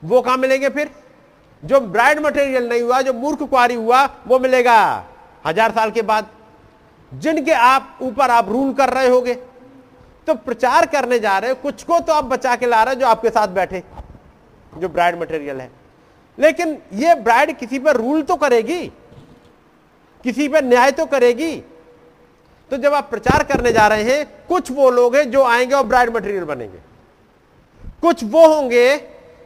वो कहाँ मिलेंगे फिर? जो ब्राइड मटेरियल नहीं हुआ, जो मूर्ख कुआरी हुआ, वो मिलेगा। हज़ार साल के बाद जिनके आप ऊपर आप रूल कर रहे होगे। तो प्रचार करने जा रहे हो, कुछ को तो आप बचा के ला रहे हो जो आपके साथ बैठे, जो ब्राइड मटेरियल है। लेकिन ये ब्राइड किसी पर रूल तो करेगी, किसी पर न्याय तो करेगी। तो जब आप प्रचार करने जा रहे हैं, कुछ वो लोग हैं जो आएँगे और ब्राइड मटेरियल बनेंगे। कुछ वो होंगे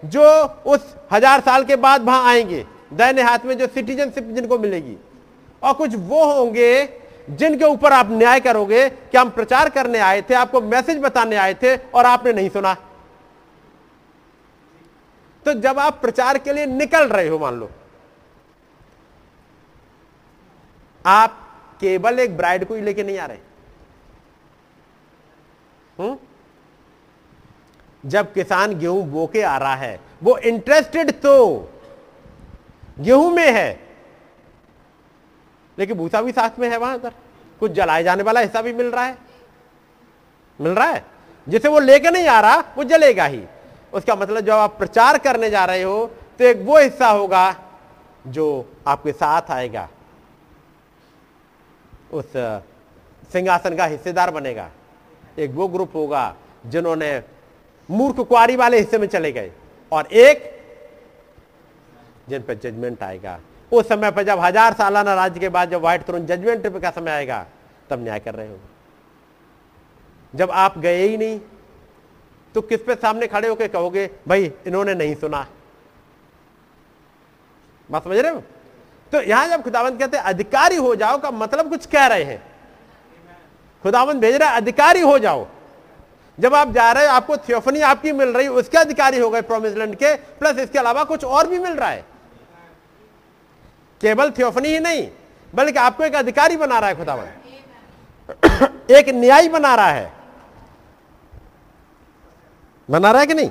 जो उस हज़ार साल के बाद वहाँ आएँगे दैन्य हाथ में जो सिटीजनशिप जिनको मिलेगी। और कुछ वो होंगे जिनके ऊपर आप न्याय करोगे कि हम प्रचार करने आए थे, आपको मैसेज बताने आए थे और आपने नहीं सुना। तो जब आप प्रचार के लिए निकल रहे हो, मान लो, आप केवल एक ब्राइड को ही लेके नहीं आ रहे। हम्म? जब किसान गेहूँ बो के आ रहा है, वो इंटरेस्टेड तो गेहूँ में है लेकिन भूसा भी साथ में है वहाँ पर। कुछ जलाए जाने वाला हिस्सा भी मिल रहा है। मिल रहा है? जिसे वो लेके नहीं आ रहा, वो जलेगा ही। उसका मतलब जब आप प्रचार करने जा रहे हो तो एक वो हिस्सा होगा जो आपके साथ आएगा। उस सिंहासन का हिस्सेदार बनेगा। एक वो ग्रुप होगा जिन्होंने मूर्ख कुआरी वाले हिस्से में चले गए। और एक जिन पर जजमेंट आएगा। उस समय पर जब हज़ार सालाना राज्य के बाद जब व्हाइट थ्रोन जजमेंट का समय आएगा, तब न्याय कर रहे हो जब आप गए ही नहीं तो किस पे सामने खड़े होकर कहोगे, भाई, इन्होंने नहीं सुना? बात समझ रहे हो? तो यहाँ जब खुदावंत कहते हैं, अधिकारी हो जाओ का मतलब कुछ कह रहे हैं। खुदावंत भेज रहा अधिकारी हो जाओ। जब आप जा रहे हो, आपको थियोफनी आपकी मिल रही, उसके अधिकारी हो गए प्रोमिसलैंड के प्लस इसके अलावा कुछ और भी मिल रहा है। केवल थियोफनी ही नहीं बल्कि आपको एक अधिकारी बना रहा है खुदावन। *coughs* एक न्याय बना रहा है। बना रहा है कि नहीं?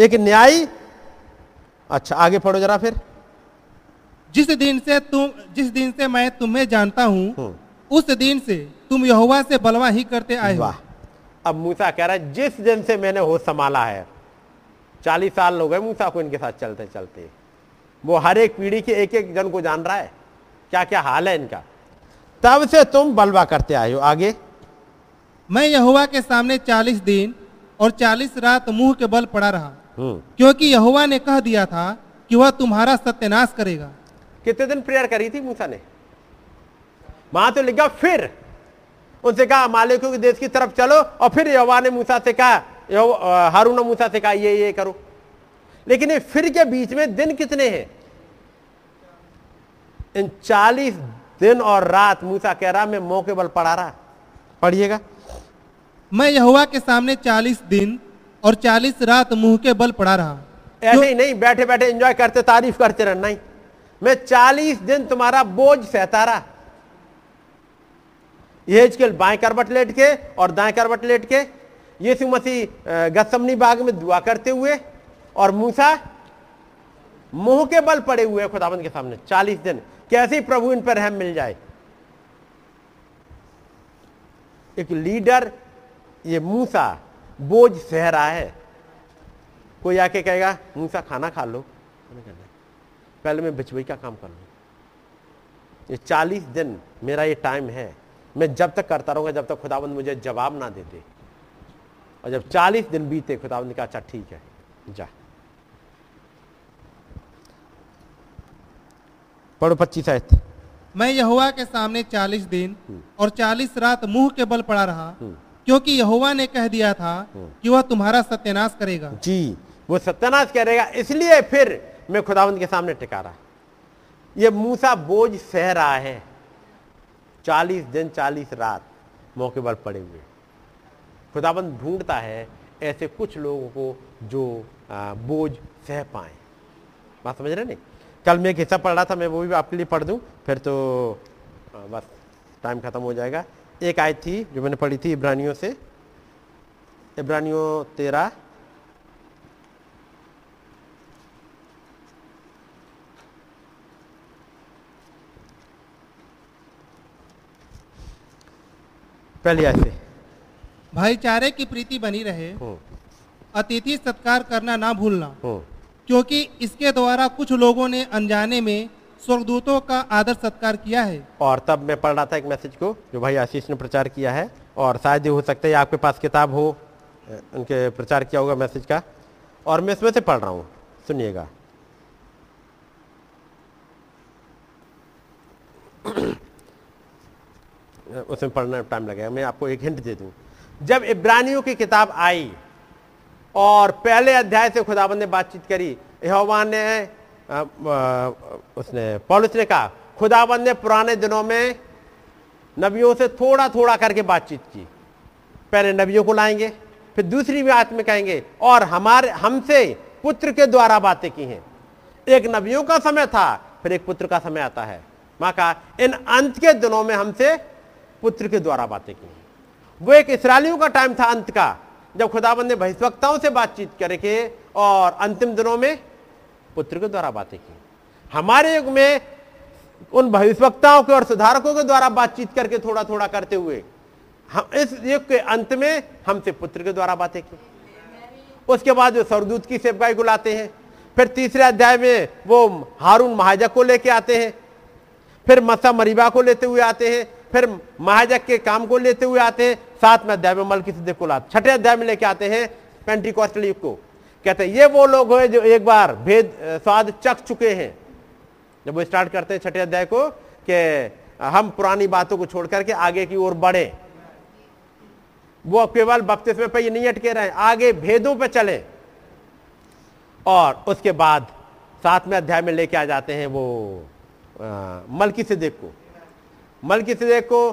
एक न्याय अच्छा आगे पढ़ो जरा फिर। जिस दिन से तुम जिस दिन से मैं तुम्हें जानता हूँ हम्म। उस दिन से तुम यहोवा से बलवा ही करते आए हो। वाह। अब मूसा कह रहा है जिस दिन से मैंने होश संभाला है चालीस साल हो गए मूसा को इनके साथ चलते चलते वो हर एक पीढ़ी के एक एक जन को जान रहा है। क्या क्या हाल है इनका? तब से तुम बलवा करते आए हो। आगे। मैं यहोवा के सामने चालीस दिन और चालीस रात मुँह के बल पड़ा रहा। हम्म। क्योंकि यहुआ ने कह दिया था कि वह तुम्हारा सत्यानाश करेगा। कितने दिन प्रेयर करी थी मूसा ने? वहाँ तो लिखा फिर। उनसे कहा मालिकों के देश की तरफ़ चलो। और फिर यहुआ ने मूसा से कहा हारून ने मूसा से कहा ये ये करो। लेकिन ये फिर के बीच में दिन कितने हैं? इन चालीस दिन और रात मूसा कह रहा मैं मौके बल पढ़ा रहा। पढ़िएगा। मैं यहोवा के सामने चालीस दिन और चालीस रात मुँह के बल पड़ा रहा ऐसे ही नहीं बैठे बैठे एंजॉय करते तारीफ़ करते रहना नहीं। मैं चालीस दिन तुम्हारा बोझ सहता रहा। यह बाएँ करवट लेट के और दाएँ करवट लेट के यीशु मसीह गत्समनी बाग में दुआ करते हुए और मूसा मुँह के बल पड़े हुए हैं खुदाबंद के सामने, चालीस दिन। कैसे प्रभु इन पर रहम मिल जाए? एक लीडर, ये मूसा, बोझ सह रहा है। कोई आके कहेगा, मूसा, खाना खा लो। पहले मैं बिचवई का काम कर लूँ ये चालीस दिन मेरा ये टाइम है। मैं जब तक करता रहूँगा, जब तक खुदाबंद मुझे जवाब ना दे दे। और जब चालीस दिन बीते, खुदाबंद ने कहा अच्छा ठीक है, जा। पढ़ो पच्चीस आयत। मैं यहोवा के सामने चालीस दिन और चालीस रात मुँह के बल पड़ा रहा क्योंकि यहोवा ने कह दिया था कि वह तुम्हारा सत्यानाश करेगा। जी वो सत्यानाश करेगा इसलिए फिर मैं खुदावंत के सामने टिका रहा। ये मूसा बोझ सह रहा है। चालीस दिन चालीस रात मौके पर पड़े हुए। खुदाबंद ढूंढता है ऐसे कुछ लोगों को जो बोझ सह पाए। बात समझ रहे नहीं कल मैं एक हिस्सा पढ़ रहा था मैं वो भी आपके लिए पढ़ दूँ। फिर तो आ, बस टाइम खत्म हो जाएगा। एक आयत थी जो मैंने पढ़ी थी इब्रानियों से। इब्रानियों तेरह पहली आयत से। भाईचारे की प्रीति बनी रहे। हम्म, अतिथि सत्कार करना ना भूलना। हम्म, क्योंकि इसके द्वारा कुछ लोगों ने अनजाने में स्वर्गदूतों का आदर सत्कार किया है। और तब मैं पढ़ रहा था एक मैसेज को, जो भाई आशीष ने प्रचार किया है, और शायद हो सकता है आपके पास किताब हो उनके प्रचार किया होगा मैसेज का। और मैं इसमें से पढ़ रहा हूँ, सुनिएगा। *coughs* उसमें पढ़ना टाइम लगेगा, मैं आपको एक हिंट दे दूँ। जब इब्रानियों की किताब आई और पहले अध्याय से खुदाबंद ने बातचीत करी। यहोवा ने अ, अ, उसने पौलुस ने कहा खुदाबंद ने पुराने दिनों में नबियों से थोड़ा थोड़ा करके बातचीत की। पहले नबियों को लाएँगे फिर दूसरी बात में कहेंगे और हमारे हमसे पुत्र के द्वारा बातें की हैं। एक नबियों का समय था फिर एक पुत्र का समय आता है। माँ कहा इन अंत के दिनों में हमसे पुत्र के द्वारा बातें की वो एक इसराइलियों का टाइम था अंत का। जब खुदाबंद ने भविष्यवक्ताओं से बातचीत करके और अंतिम दिनों में पुत्र के द्वारा बातें की। हमारे युग में उन भविष्यवक्ताओं के और सुधारकों के द्वारा बातचीत करके थोड़ा थोड़ा करते हुए, हम इस युग के अंत में हमसे पुत्र के द्वारा बातें की। उसके बाद जो सरदूत की सेवकाई को लाते हैं, फिर तीसरे अध्याय में वो हारून महाजक को लेके आते हैं, फिर मसा मरीबा को लेते हुए आते हैं, फिर महाजक के काम को लेते हुए आते हैं सात में अध्याय में मल किसी को छठे अध्याय में लेके आते हैं पेंटिकॉस्टल युग को। कहते हैं, ये वो लोग हैं जो एक बार भेद स्वाद चख चुके हैं। जब वो स्टार्ट करते हैं छठे अध्याय को कि हम पुरानी बातों को छोड़ करके आगे की ओर बढ़े। वो केवल बपतिस्मे पे ये नहीं अटके रहे, आगे भेदों पर चले। और उसके बाद सातवें अध्याय में लेके आ जाते हैं वो मलकी से देख को। मलकी से देख को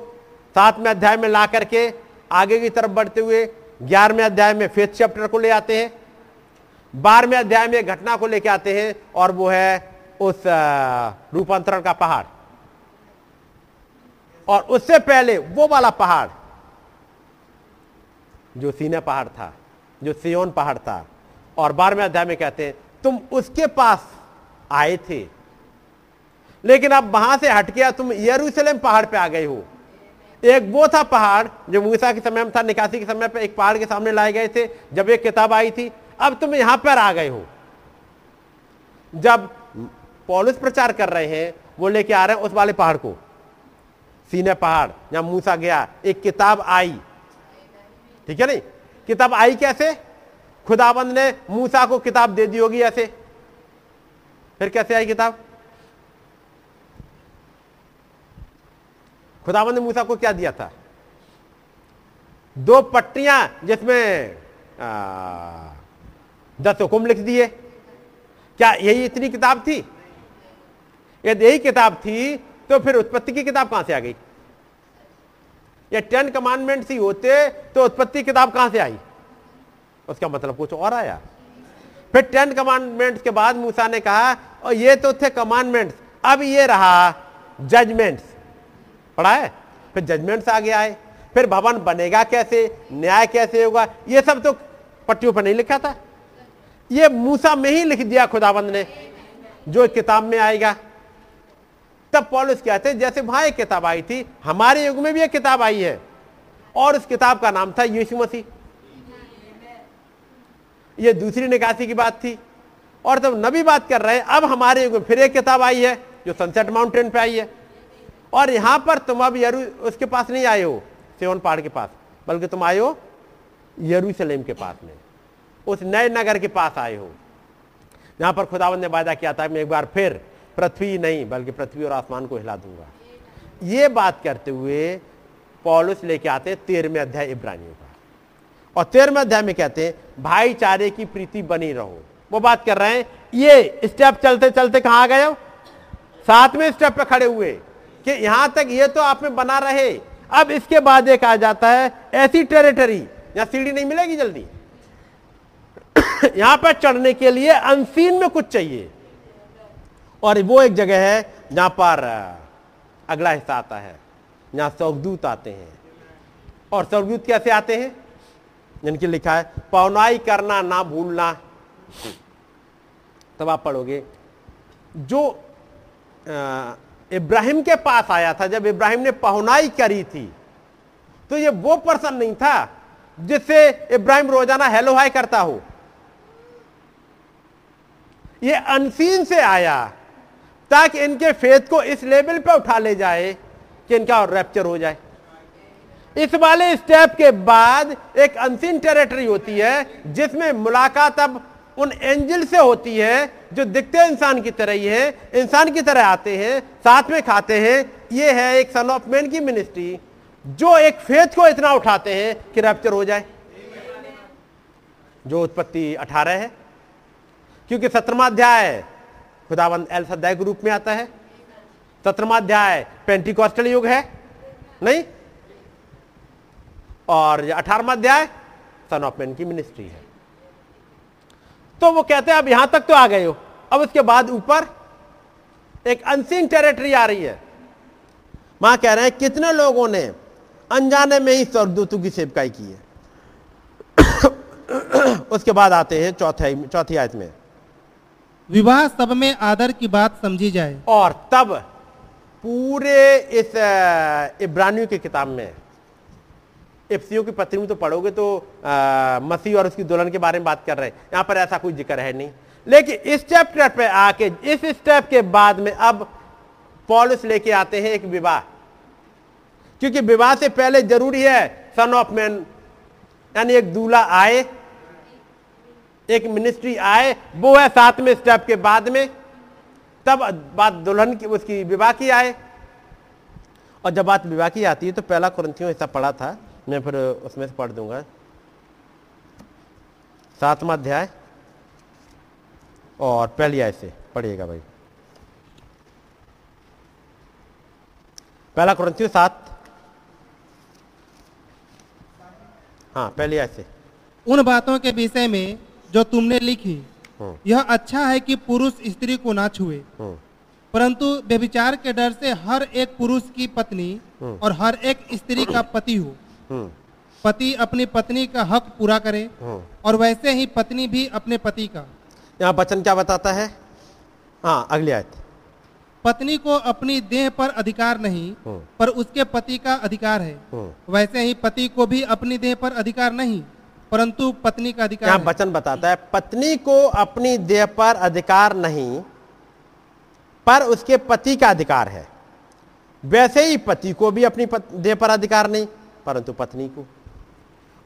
सातवें अध्याय में ला करके आगे की तरफ़ बढ़ते हुए ग्यारहवें अध्याय में फेथ चैप्टर को ले आते हैं। बारहवें अध्याय में घटना को लेके आते हैं और वो है उस रूपांतरण का पहाड़। और उससे पहले वो वाला पहाड़, जो सीना पहाड़ था, जो सियोन पहाड़ था, और बारहवें अध्याय में कहते हैं, तुम उसके पास आए थे, लेकिन अब वहाँ से हट गया तुम यरूशलेम पहाड़ पे आ गए हो। एक वो था पहाड़ जो मूसा के समय में था, निकासी के समय पर एक पहाड़ के सामने लाए गए थे, जब एक किताब आई थी, अब तुम यहाँ पर आ गए हो। जब पॉलिस प्रचार कर रहे हैं, वो लेके आ रहे हैं उस वाले पहाड़ को। सीने पहाड़, जहाँ मूसा गया, एक किताब आई। ठीक है नहीं? किताब आई कैसे? खुदाबंद ने मूसा को किताब दे दी होगी ऐसे। फिर कैसे आई किताब? खुदाबंद ने मूसा को क्या दिया था? दो पट्टियाँ जिसमें दस हुकुम लिख दिए। क्या यही इतनी किताब थी? यदि यही किताब थी तो फिर उत्पत्ति की किताब कहाँ से आ गई? ये टेन कमांडमेंट्स ही होते तो उत्पत्ति किताब कहाँ से आई? उसका मतलब कुछ और आया। फिर टेन कमांडमेंट्स के बाद मूसा ने कहा, और ये तो थे कमांडमेंट्स अब ये रहा जजमेंट्स पढ़ा है? फिर जजमेंट्स आगे आए। फिर भवन बनेगा कैसे? न्याय कैसे होगा? ये सब तो पट्टियों पर नहीं लिखा था। ये मूसा में ही लिख दिया खुदाबंद ने, जो किताब में आएगा। तब पॉलिस कहते जैसे वहाँ एक किताब आई थी, हमारे युग में भी एक किताब आई है, और उस किताब का नाम था यीशु मसीह। ये दूसरी निकासी की बात थी। और तब नबी बात कर रहे हैं, अब हमारे युग में फिर एक किताब आई है, जो सनसेट माउंटेन पे आई है। और यहाँ पर तुम अब यरू, उसके पास नहीं आए हो सेवन पहाड़ के पास, बल्कि तुम आए हो यरूशलेम के पास में, उस नए नगर के पास आए हो। जहाँ पर खुदावन ने वायदा किया था, मैं एक बार फिर पृथ्वी नहीं, बल्कि पृथ्वी और आसमान को हिला दूँगा। ये बात करते हुए पॉलिस लेके आते तेरहवें अध्याय इब्रानियों का। और तेरहवें अध्याय में कहते हैं, भाईचारे की प्रीति बनी रहो। वो बात कर रहे हैं, ये स्टेप चलते चलते कहा गए हो? सातवें स्टेप पे खड़े हुए। कि यहाँ तक ये तो आप में बना रहे। अब इसके बाद एक आ जाता है, ऐसी टेरिटरी यहाँ सीढ़ी नहीं मिलेगी जल्दी। *coughs* यहाँ पर चढ़ने के लिए अनसीन में कुछ चाहिए। और वो एक जगह है, जहाँ पर अगला हिस्सा आता है, जहाँ स्वर्गदूत आते हैं। और स्वर्गदूत कैसे आते हैं? जिनकी लिखा है पौनाई करना ना भूलना। *coughs* तब आप पढ़ोगे, जो इब्राहिम के पास आया था, जब इब्राहिम ने पहुनाई करी थी। तो ये वो पर्सन नहीं था जिससे इब्राहिम रोज़ाना हेलो हाय करता हो। ये अनसीन से आया ताकि इनके फेथ को इस लेवल पे उठा ले जाए कि इनका और रैप्चर हो जाए। इस वाले स्टेप के बाद एक अनसीन टेरिटरी होती है, जिसमें मुलाकात अब उन एंजल से होती है जो दिखते इंसान की तरह ही है, इंसान की तरह आते हैं, साथ में खाते हैं। ये है एक सन ऑफ़ मैन की मिनिस्ट्री जो एक फेथ को इतना उठाते हैं कि रैप्चर हो जाए। जो उत्पत्ति अठारह है, क्योंकि सत्रमा अध्याय खुदावंद एल सद्दाय के रूप में आता है। सत्रमाध्याय पेंटिकॉस्टल युग है, नहीं? और अठारहवा अध्याय सन ऑफ़ मैन की मिनिस्ट्री है। तो वो कहते हैं अब यहाँ तक तो आ गए हो। अब उसके बाद ऊपर एक अनसीन टेरिटरी आ रही है। वहाँ कह रहे हैं कितने लोगों ने अनजाने में ही स्वर्गदूतों की सेवकाई की है? *coughs* उसके बाद आते हैं चौथे चौथी आयत में। विवाह सब में आदर की बात समझी जाए। और तब पूरे इस इब्रानियों की किताब में इफ्सियों की पत्री में तो पढ़ोगे तो मसीह और उसकी दुल्हन के बारे में बात कर रहे हैं। यहाँ पर ऐसा कोई ज़िक्र है नहीं। लेकिन इस चैप्टर पे आके, इस स्टेप के बाद में अब पॉलिस लेके आते हैं एक विवाह। क्योंकि विवाह से पहले ज़रूरी है सन ऑफ़ मैन यानी एक दूल्हा आए, एक मिनिस्ट्री आए, वो है सातवें स्टेप के बाद में, तब बात दुल्हन की, उसकी विवाह की आए। और जब बात विवाह की आती है तो पहला कुरंथियों ऐसा पढ़ा था मैं फिर उसमें से पढ़ दूँगा। सातवां अध्याय और पहली आय से पढ़िएगा भाई। पहला कुरंथियों सात। हाँ पहली आय से। उन बातों के विषय में जो तुमने लिखी हम्म। यह अच्छा है कि पुरुष स्त्री को ना छुए। हम्म, परंतु व्यभिचार के डर से हर एक पुरुष की पत्नी हम्म। और हर एक स्त्री का पति हो। पति अपनी पत्नी का हक पूरा करे हम्म। और वैसे ही पत्नी भी अपने पति का यहाँ वचन क्या बताता है हाँ अगली आयत पत्नी को अपनी देह पर अधिकार नहीं हम्म। पर उसके पति का अधिकार है हम्म। वैसे ही पति को भी अपनी देह पर अधिकार नहीं परंतु पत्नी का अधिकार यहाँ वचन बताता है पत्नी को अपनी देह पर अधिकार नहीं पर उसके पति का अधिकार है वैसे ही पति को भी अपनी देह पर अधिकार नहीं परंतु पत्नी को।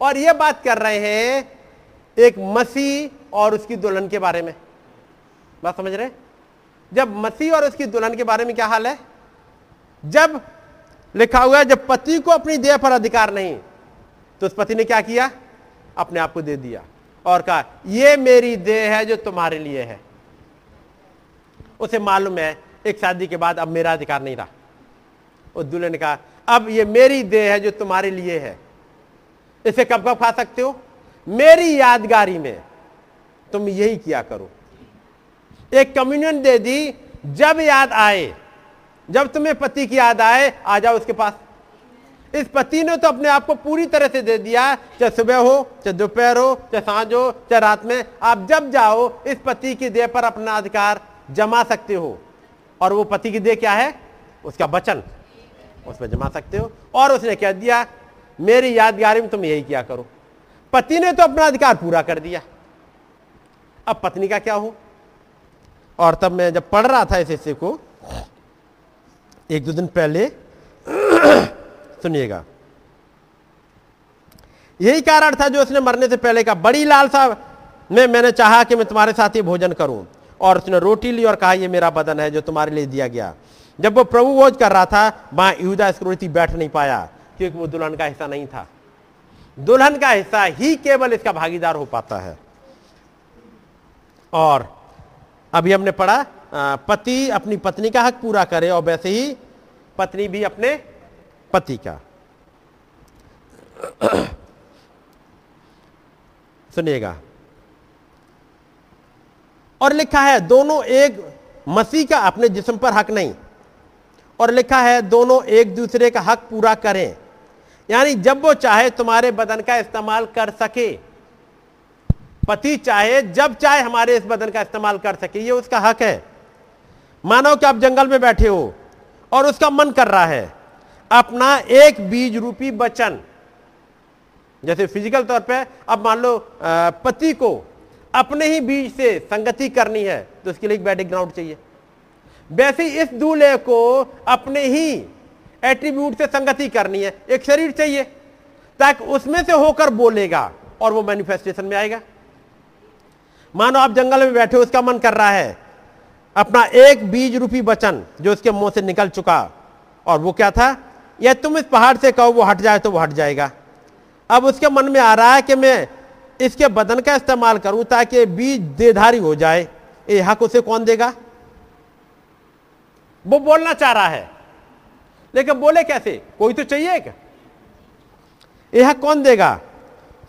और यह बात कर रहे हैं एक मसीह और उसकी दुल्हन के बारे में। बात समझ रहे जब मसीह और उसकी दुल्हन के बारे में क्या हाल है? जब लिखा हुआ है, जब पति को अपनी देह पर अधिकार नहीं तो उस पति ने क्या किया? अपने आप को दे दिया और कहा यह मेरी देह है जो तुम्हारे लिए है। उसे मालूम है, एक शादी के बाद अब मेरा अधिकार नहीं रहा। उस दूल्हे ने कहा अब ये मेरी देह है जो तुम्हारे लिए है। इसे कब कब खा सकते हो? मेरी यादगारी में। तुम यही किया करो। एक कम्युनियन दे दी, जब याद आए, जब तुम्हें पति की याद आए, आ जाओ उसके पास। इस पति ने तो अपने आप को पूरी तरह से दे दिया, चाहे सुबह हो, चाहे दोपहर हो, चाहे साँझ हो, चाहे रात में। आप जब जाओ, इस पति की देह पर अपना अधिकार जमा सकते हो। और वो पति की देह क्या है? उसका वचन। उसमें जमा सकते हो। और उसने कह दिया, मेरी यादगारी में तुम यही किया करो। पति ने तो अपना अधिकार पूरा कर दिया। अब पत्नी का क्या हो और तब मैं जब पढ़ रहा था इस हिस्से को, एक दो दिन पहले, *clears throat* सुनिएगा। यही कारण था जो उसने मरने से पहले का बड़ी लालसा में मैंने चाहा कि मैं तुम्हारे साथ ही भोजन करूँ। और उसने रोटी ली और कहा यह मेरा बदन है जो तुम्हारे लिए दिया गया। जब वो प्रभु भोज कर रहा था, वहाँ यहूदा स्क्रोती बैठ नहीं पाया, क्योंकि वो दुल्हन का हिस्सा नहीं था। दुल्हन का हिस्सा ही केवल इसका भागीदार हो पाता है। और अभी हमने पढ़ा पति अपनी पत्नी का हक पूरा करे, और वैसे ही पत्नी भी अपने पति का। *clears throat* सुनिएगा। और लिखा है, दोनों एक मसीह का अपने जिस्म पर हक नहीं। और लिखा है, दोनों एक दूसरे का हक पूरा करें। यानी जब वो चाहे तुम्हारे बदन का इस्तेमाल कर सके। पति चाहे, जब चाहे हमारे इस बदन का इस्तेमाल कर सके। ये उसका हक है। मानो कि आप जंगल में बैठे हो और उसका मन कर रहा है, अपना एक बीज रूपी बचन। जैसे फ़िज़िकल तौर पे अब मान लो पति को अपने ही बीज से संगति करनी है तो उसके लिए एक बैटिंग ग्राउंड चाहिए। वैसे इस दूल्हे को अपने ही एट्रीब्यूट से संगति करनी है। एक शरीर चाहिए, ताकि उसमें से होकर बोलेगा और वो मैनिफेस्टेशन में आएगा। मानो आप जंगल में बैठे उसका मन कर रहा है, अपना एक बीज रूपी वचन जो उसके मुँह से निकल चुका, और वो क्या था? यह तुम इस पहाड़ से कहो वो हट जाए तो वो हट जाएगा। अब उसके मन में आ रहा है कि मैं इसके बदन का इस्तेमाल करूँ ताकि बीज देधारी हो जाए। ये हक उसे कौन देगा? वो बोलना चाह रहा है। लेकिन बोले कैसे? कोई तो चाहिए क्या? यह कौन देगा?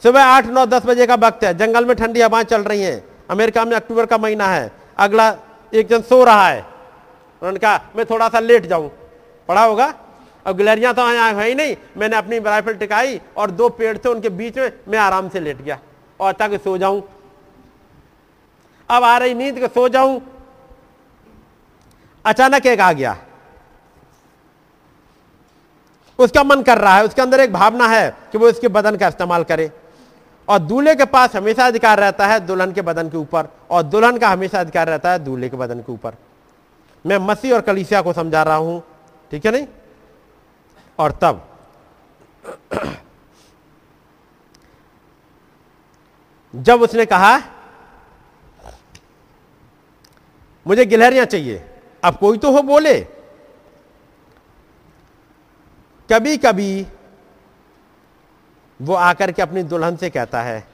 सुबह आठ, नौ, दस बजे का वक्त है। जंगल में ठंडी हवाएँ चल रही हैं। अमेरिका में अक्टूबर का महीना है। अगला एक जन सो रहा है। उन्होंने कहा, मैं थोड़ा सा लेट जाऊँ। पड़ा होगा? अब गिलहरियाँ तो यहाँ है ही नहीं। मैंने अपनी राइफल टिकाई और दो पेड़ थे उनके बीच में। मैं आराम से लेट गया और ताकि सो जाऊँ। अब आ रही नींद सो जाऊँ। अचानक एक आ गया। उसका मन कर रहा है, उसके अंदर एक भावना है कि वो इसके बदन का इस्तेमाल करे। और दूल्हे के पास हमेशा अधिकार रहता है दुल्हन के बदन के ऊपर, और दुल्हन का हमेशा अधिकार रहता है दूल्हे के बदन के ऊपर। मैं मसीह और कलीसिया को समझा रहा हूँ, ठीक है नहीं? और तब जब उसने कहा, मुझे गिलहरियाँ चाहिए। अब कोई तो हो बोले। कभी कभी वो आकर के अपनी दुल्हन से कहता है,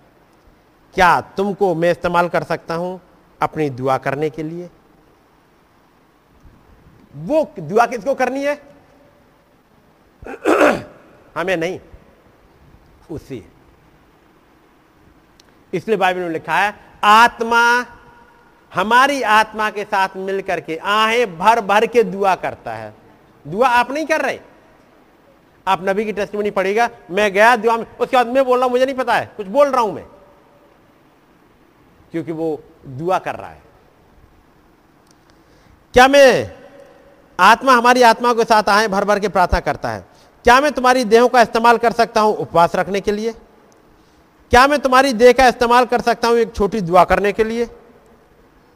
क्या तुमको मैं इस्तेमाल कर सकता हूँ अपनी दुआ करने के लिए? वो दुआ किसको करनी है? *clears throat* हमें नहीं, उसी। इसलिए बाइबल में लिखा है, आत्मा हमारी आत्मा के साथ मिलकर के आहें भर भर के दुआ करता है। दुआ आप नहीं कर रहे? आप नबी की टेस्टमनी पड़ेगा मैं गया दुआ में, उसके बाद मैं बोल रहा हूँ, मुझे नहीं पता है, कुछ बोल रहा हूँ मैं। क्योंकि वो दुआ कर रहा है। क्या मैं आत्मा, हमारी आत्मा के साथ आए भर भर के प्रार्थना करता है? क्या मैं तुम्हारी देहों का इस्तेमाल कर सकता हूँ उपवास रखने के लिए? क्या मैं तुम्हारी देह का इस्तेमाल कर सकता हूँ एक छोटी दुआ करने के लिए?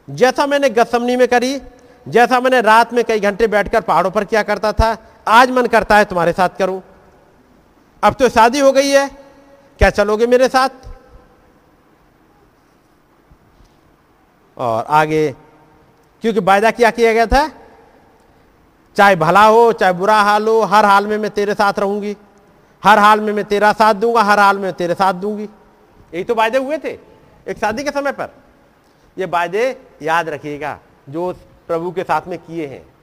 जैसा मैंने गसमनी में करी, जैसा मैंने रात में कई घंटे बैठकर पहाड़ों पर किया करता था, आज मन करता है तुम्हारे साथ करूँ। अब तो शादी हो गई है, क्या चलोगे मेरे साथ? और आगे, क्योंकि वायदा क्या किया गया था? चाहे भला हो, चाहे बुरा हाल हो, हर हाल में मैं तेरे साथ रहूँगी। हर हाल में मैं तेरा साथ दूँगा, हर हाल में तेरे साथ दूँगी। यही तो वायदे हुए थे, एक शादी के समय पर। ये वायदे याद रखिएगा, जो प्रभु के साथ में किए हैं।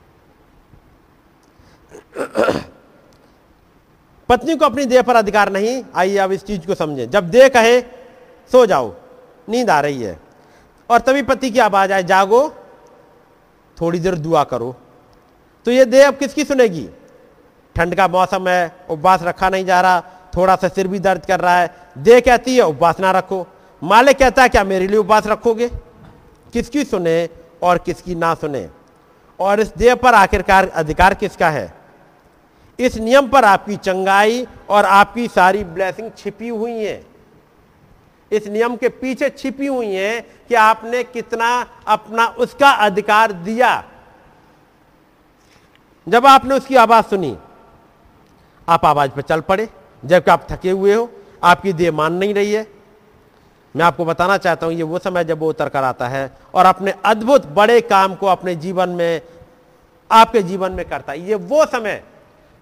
*clears throat* पत्नी को अपनी देह पर अधिकार नहीं। आइए अब इस चीज़ को समझें। जब देह कहे, सो जाओ, नींद आ रही है। और तभी पति की आवाज़ आए, जागो, थोड़ी देर दुआ करो। तो ये देह अब किसकी सुनेगी? ठंड का मौसम है, उपवास रखा नहीं जा रहा, थोड़ा सा सिर भी दर्द कर रहा है। देह कहती है, उपवास ना रखो। मालिक कहता है, क्या मेरे लिए उपवास रखोगे? किसकी सुने और किसकी ना सुने। और इस देह पर आखिरकार अधिकार किसका है? इस नियम पर आपकी चंगाई और आपकी सारी ब्लेसिंग छिपी हुई है। इस नियम के पीछे छिपी हुई है कि आपने कितना अपना उसका अधिकार दिया। जब आपने उसकी आवाज़ सुनी, आप आवाज़ पर चल पड़े। जबकि आप थके हुए हो, आपकी देह मान नहीं रही है। मैं आपको बताना चाहता हूँ, ये वो समय जब वो उतर कर आता है और अपने अद्भुत बड़े काम को अपने जीवन में, आपके जीवन में करता है। ये वो समय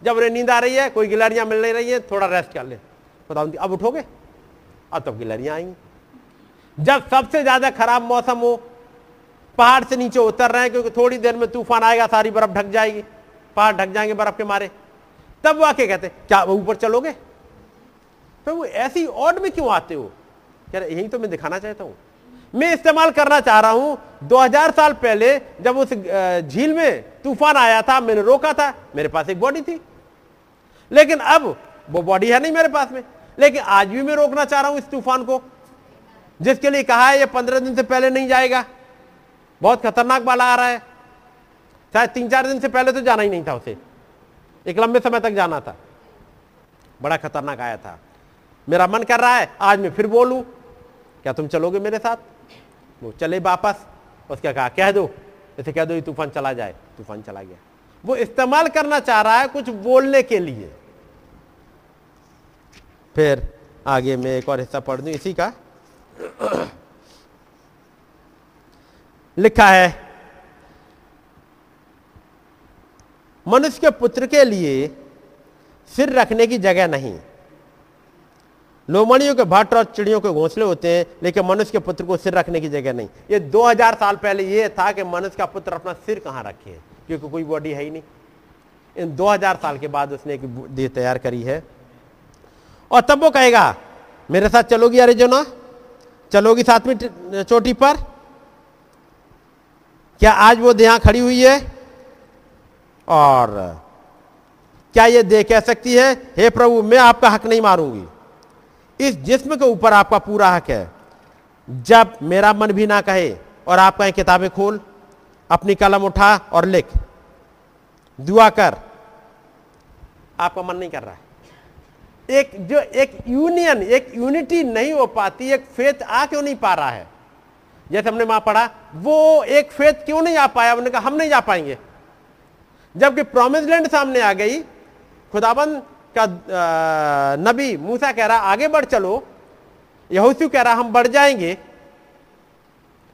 जब उन्हें नींद आ रही है, कोई गिलहरियाँ मिल नहीं रही है, थोड़ा रेस्ट कर ले। बताओ अब उठोगे? अब तब गिलहरियाँ आएँगी जब सबसे ज़्यादा खराब मौसम हो, पहाड़ से नीचे उतर रहे हैं, क्योंकि थोड़ी देर में तूफ़ान आएगा, सारी बर्फ़ ढक जाएगी। पहाड़ ढक जाएँगे, बर्फ़ के मारे। तब वो आके कहते क्या, वो ऊपर चलोगे? तो वो ऐसी ऑड में क्यों आते हो? यार यही तो मैं दिखाना चाहता हूँ। मैं इस्तेमाल करना चाह रहा हूँ। 2000 साल पहले जब उस झील में तूफ़ान आया था, मैंने रोका था, मेरे पास एक बॉडी थी। लेकिन अब वो बॉडी है नहीं मेरे पास में। लेकिन आज भी मैं रोकना चाह रहा हूँ इस तूफ़ान को, जिसके लिए कहा है, ये पंद्रह दिन से पहले नहीं जाएगा। बहुत खतरनाक वाला आ रहा है। शायद तीन चार दिन से पहले तो जाना ही नहीं था उसे। एक लंबे समय तक जाना था। बड़ा खतरनाक आया था। मेरा मन कर रहा है, आज मैं फिर बोलूँ। क्या तुम चलोगे मेरे साथ? वो चले वापस। उसके कहा, कह दो। जैसे कह दो, ये तूफ़ान चला जाए। तूफ़ान चला गया। वो इस्तेमाल करना चाह रहा है कुछ बोलने के लिए। फिर आगे मैं एक और हिस्सा पढ़ दू, इसी का। लिखा है, मनुष्य के पुत्र के लिए सिर रखने की जगह नहीं। लोमड़ियों के भट्ट और चिड़ियों के घोंसले होते हैं, लेकिन मनुष्य के पुत्र को सिर रखने की जगह नहीं ये 2000 साल पहले ये था कि मनुष्य का पुत्र अपना सिर कहाँ रखे क्योंकि कोई बॉडी है ही नहीं इन 2000 साल के बाद उसने एक देह तैयार करी है। और तब वो कहेगा, मेरे साथ चलोगी अरिजोना चलोगी में चोटी पर। क्या आज वो देहा खड़ी हुई है? और क्या ये देह कह सकती है? हे प्रभु, मैं आपका हक नहीं मारूँगी। इस जिस्म के ऊपर आपका पूरा हक है। जब मेरा मन भी ना कहे और आप कहें, किताबें खोल, अपनी कलम उठा और लिख, दुआ कर, आपका मन नहीं कर रहा है। एक जो, एक यूनियन एक यूनिटी नहीं हो पाती, एक फेथ आ क्यों नहीं पा रहा है? जैसे हमने वहाँ पढ़ा, वो एक फेथ क्यों नहीं आ पाया? उन्होंने कहा, हम नहीं जा पाएँगे। जबकि प्रोमिस लैंड सामने आ गई, खुदाबंद का नबी मूसा कह रहा, आगे बढ़ चलो। यहूसू कह रहा, हम बढ़ जाएँगे।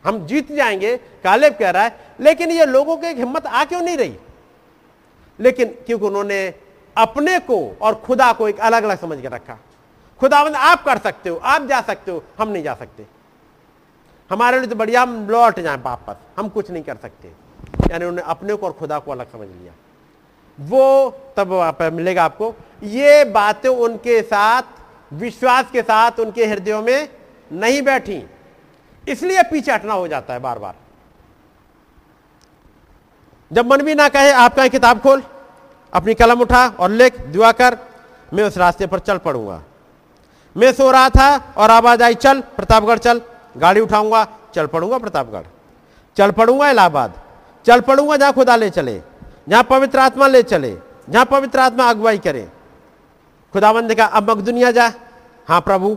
हम जीत जाएँगे। कालेब कह रहा है, लेकिन ये लोगों की हिम्मत आ क्यों नहीं रही? लेकिन क्योंकि उन्होंने अपने को और खुदा को एक अलग अलग समझ के रखा। खुदाबंद आप कर सकते हो, आप जा सकते हो, हम नहीं जा सकते। हमारे लिए तो बढ़िया, हम लौट जाए वापस, हम कुछ नहीं कर सकते। यानी उन्होंने अपने को और खुदा को अलग समझ लिया। वो तब मिलेगा आपको। ये बातें उनके साथ, विश्वास के साथ उनके हृदयों में नहीं बैठी। इसलिए पीछे हटना हो जाता है बार बार जब मन भी ना कहे आपका किताब खोल, अपनी कलम उठा और लिख, दुआ कर, मैं उस रास्ते पर चल पड़ूँगा। मैं सो रहा था और आवाज़ आई, चल, प्रतापगढ़ चल। गाड़ी उठाऊँगा, चल पड़ूँगा प्रतापगढ़। चल पड़ूँगा इलाहाबाद। चल पड़ूँगा जहाँ खुदा ले चले। जहाँ पवित्र आत्मा ले चले जहाँ पवित्र आत्मा अगुवाई करे। खुदावन ने कहा अब मकदुनिया जा। हाँ प्रभु,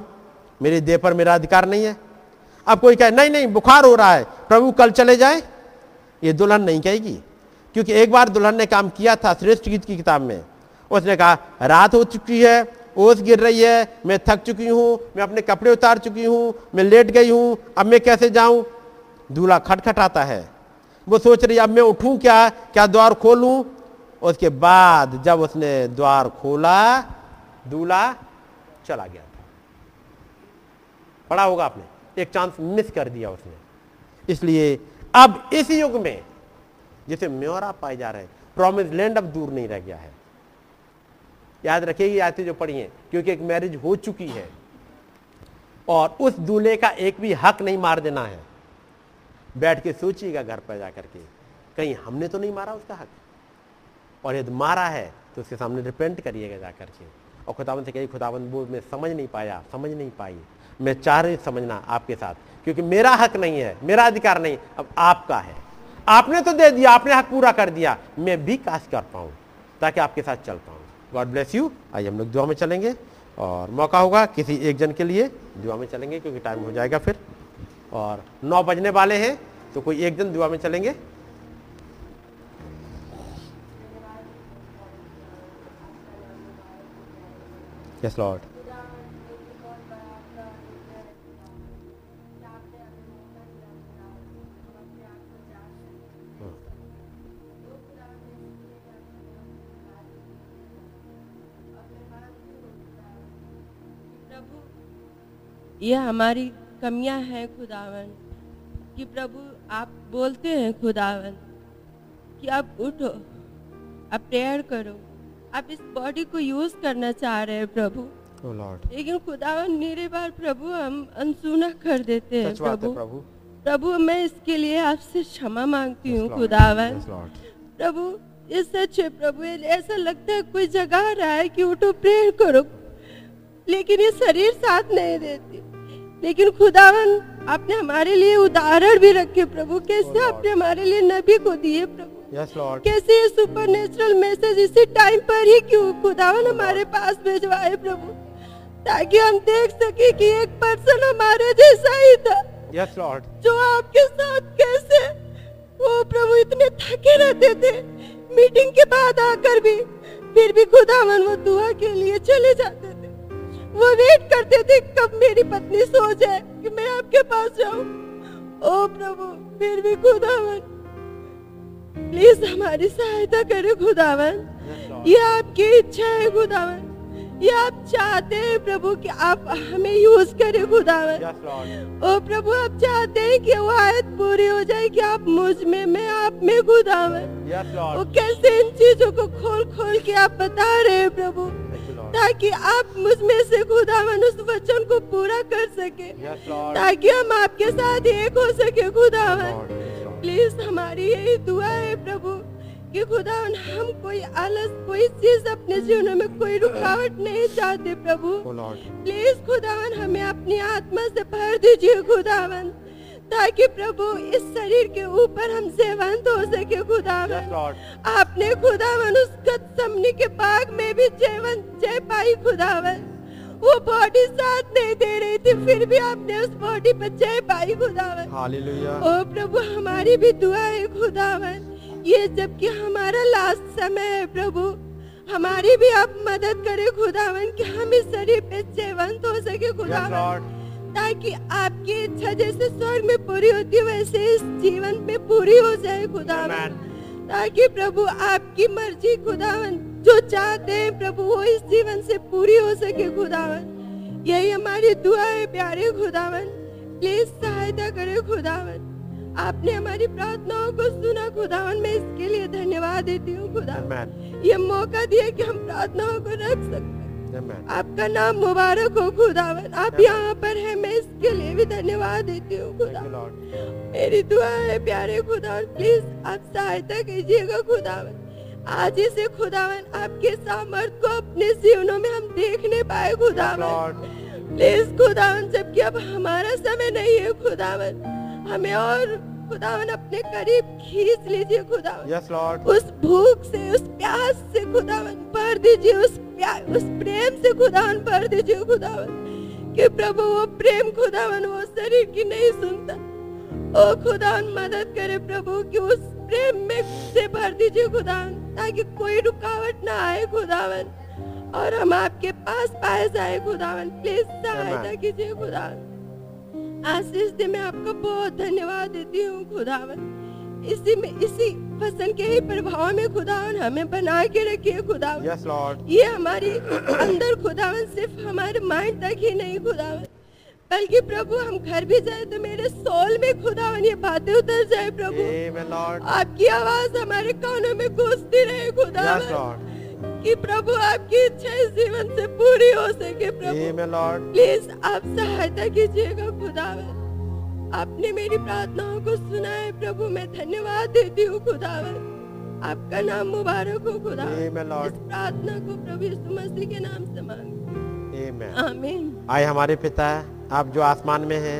मेरे देह पर मेरा अधिकार नहीं है। अब कोई कहे, नहीं नहीं, बुखार हो रहा है। प्रभु, कल चले जाए? ये दुल्हन नहीं कहेगी, क्योंकि एक बार दुल्हन ने काम किया था श्रेष्ठ गीत की किताब में। उसने कहा, रात हो चुकी है, ओस गिर रही है, मैं थक चुकी हूँ, मैं अपने कपड़े उतार चुकी हूँ, मैं लेट गई हूँ, अब मैं कैसे जाऊँ? दूल्हा खटखटाता है। वो सोच रही, अब मैं उठूं क्या? क्या द्वार खोलूं? उसके बाद जब उसने द्वार खोला, दूल्हा चला गया था। पढ़ा होगा आपने, एक चांस मिस कर दिया उसने। इसलिए अब इस युग में, जिसे म्योरा पाए जा रहे हैं प्रोमिस लैंड अब दूर नहीं रह गया है। याद रखिएगी आयतें जो पढ़ी हैं, क्योंकि एक मैरिज हो चुकी है। और उस दूल्हे का एक भी हक नहीं मार देना है। बैठ के सोचिएगा घर पर जाकर के, कहीं हमने तो नहीं मारा उसका हक? और यदि मारा है तो उसके सामने रिपेंट करिएगा जाकर के। और खुदावन से कही खुदावन वो मैं समझ नहीं पाया, समझ नहीं पाई। मैं चाह रही समझना आपके साथ, क्योंकि मेरा हक नहीं है, मेरा अधिकार नहीं, अब आपका है। आपने तो दे दिया, आपने हक पूरा कर दिया, मैं भी काश कर पाऊँ, ताकि आपके साथ चल पाऊँ। गॉड ब्लेस यू आइए हम लोग दुआ में चलेंगे, और मौका होगा किसी एक जन के लिए दुआ में चलेंगे, क्योंकि टाइम हो जाएगा फिर। और नौ बजने वाले हैं तो कोई एक जन दुआ में चलेंगे। यस लॉर्ड ये हमारी कमियाँ हैं खुदावन कि प्रभु आप बोलते हैं खुदावन कि आप उठो आप प्रेयर करो आप इस बॉडी को यूज़ करना चाह रहे हैं प्रभु। Oh Lord. लेकिन खुदावन मेरे बार प्रभु हम अनसुना कर देते हैं प्रभु। प्रभु। प्रभु मैं इसके लिए आपसे क्षमा मांगती हूँ खुदावन। प्रभु ये सच है प्रभु ऐसा लगता है कोई जगह रहा है कि उठो प्रेयर करो लेकिन ये शरीर साथ नहीं देती। लेकिन खुदावन आपने हमारे लिए उदाहरण भी रखे प्रभु। कैसे Lord. आपने हमारे लिए नबी को दिए प्रभु? लॉर्ड कैसे ये सुपर नेचुरल मैसेज इसी टाइम पर ही क्यों खुदावन हमारे पास भिजवाए प्रभु? ताकि हम देख सके कि एक पर्सन हमारे जैसा ही था। यस लॉर्ड जो आपके साथ कैसे वो प्रभु इतने थके रहते थे। मीटिंग के बाद आकर भी फिर भी खुदावन वो दुआ के लिए चले जाते थे। वो वेट करते थे कब मेरी पत्नी सो जाए कि मैं आपके पास जाऊँ। ओ प्रभु फिर भी खुदावन। प्लीज़ हमारी सहायता करे खुदावन। ये आपकी इच्छा है खुदावन। ये आप चाहते हैं प्रभु कि आप हमें यूज़ करें खुदावन। ओ प्रभु आप चाहते हैं कि वो आयत पूरी हो जाए कि आप मुझमें मैं आप में खुदावन। वो कैसे इन चीज़ों को खोल खोल के आप बता रहे हैं प्रभु। ताकि आप मुझमें से खुदावन उस वचन को पूरा कर सके। ताकि हम आपके साथ एक हो सके खुदावन। प्लीज़ हमारी यही दुआ है प्रभु कि खुदावन हम कोई आलस कोई चीज़ अपने जीवन में कोई रुकावट नहीं चाहते प्रभु। प्लीज़ खुदावन हमें अपनी आत्मा से भर दीजिए खुदावन। ताकि प्रभु इस शरीर के ऊपर हम सेवंत हो सके खुदावन। आपने खुदावन उस गतसमनी के बाग में भी जयवन जय पाई खुदावन। वो बॉडी साथ नहीं दे रही थी फिर भी आपने उस बॉडी पर जय पाई खुदावन। ओ प्रभु हमारी भी दुआ है खुदावन। ये जबकि हमारा लास्ट समय है प्रभु। हमारी भी आप मदद करें खुदावन कि हम इस शरीर पे सेवंत हो सके खुदावन। लॉर्ड ताकि आपकी इच्छा जैसे स्वर्ग में पूरी होती है वैसे इस जीवन में पूरी हो जाए खुदावन। ताकि प्रभु आपकी मर्ज़ी खुदावन जो चाहते हैं प्रभु वो इस जीवन से पूरी हो सके खुदावन। यही हमारी दुआ है प्यारे खुदावन। प्लीज़ सहायता करे खुदावन। आपने हमारी प्रार्थनाओं को सुना खुदावन मैं इसके लिए धन्यवाद देती हूँ खुदावन। ये मौका दिया कि हम प्रार्थनाओं को रख सकते आपका नाम मुबारक हो खुदावन। आप यहाँ पर हैं मैं इसके लिए भी धन्यवाद देती हूँ खुदा। मेरी दुआ है प्यारे खुदावन प्लीज़ आप सहायता कीजिएगा खुदावन। आज इसे खुदावन आपके सामर्थ को अपने जीवनों में हम देखने पाए खुदावन। प्लीज़ खुदावन जबकि अब हमारा समय नहीं है खुदावन। हमें और खुदावन अपने करीब खींच लीजिए खुदावन। यस लॉर्ड उस भूख से उस प्यास से खुदावन भर दीजिए उस उस प्रेम से खुदावन भर दीजिए खुदावन। कि प्रभु वो प्रेम खुदावन वो शरीर की नहीं सुनता। ओ खुदावन मदद करे प्रभु कि उस प्रेम में से भर दीजिए खुदावन ताकि कोई रुकावट ना आए खुदावन। और हम आपके पास पाए जाए खुदावन। प्लीज़ सहायता कीजिए खुदावन। आशीष दे मैं आपका बहुत धन्यवाद देती हूँ खुदावन। इसी में इसी फ़सल के ही प्रभाव में खुदावन हमें बना के रखिए खुदावन। लॉर्ड ये हमारी अंदर खुदावन सिर्फ़ हमारे माइंड तक ही नहीं खुदावन। बल्कि प्रभु हम घर भी जाए तो मेरे सोल में खुदावन ये बातें उतर जाए प्रभु। लॉर्ड आपकी आवाज़ हमारे कानों में गूंजती रहे खुदावन। लॉर्ड कि प्रभु आपकी इच्छा इस जीवन से पूरी हो सके प्रभु। लॉर्ड प्लीज़ आप सहायता कीजिएगा खुदावन आपने मेरी प्रार्थनाओं को सुना है प्रभु। मैं धन्यवाद देती हूँ खुदावन आपका नाम मुबारक हो लॉर्ड प्रार्थना को प्रभु यीशु मसीह के नाम से मांगती आमेन आमीन। आए हमारे पिता आप जो आसमान में हैं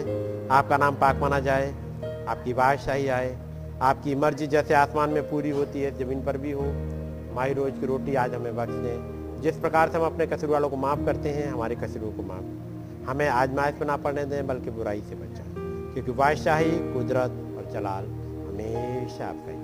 आपका नाम पाक माना जाए। आपकी बादशाही आए। आपकी मर्ज़ी जैसे आसमान में पूरी होती है ज़मीन पर भी हो। हमारी रोज की रोटी आज हमें बख्श दें जिस प्रकार से हम अपने कसर वालों को माफ़ करते हैं, हमारे कसरों को माफ़ हमें आजमाइश में ना पड़ने दें, बल्कि बुराई से बचाएँ क्योंकि बादशाही कुदरत और जलाल हमेशा आपका।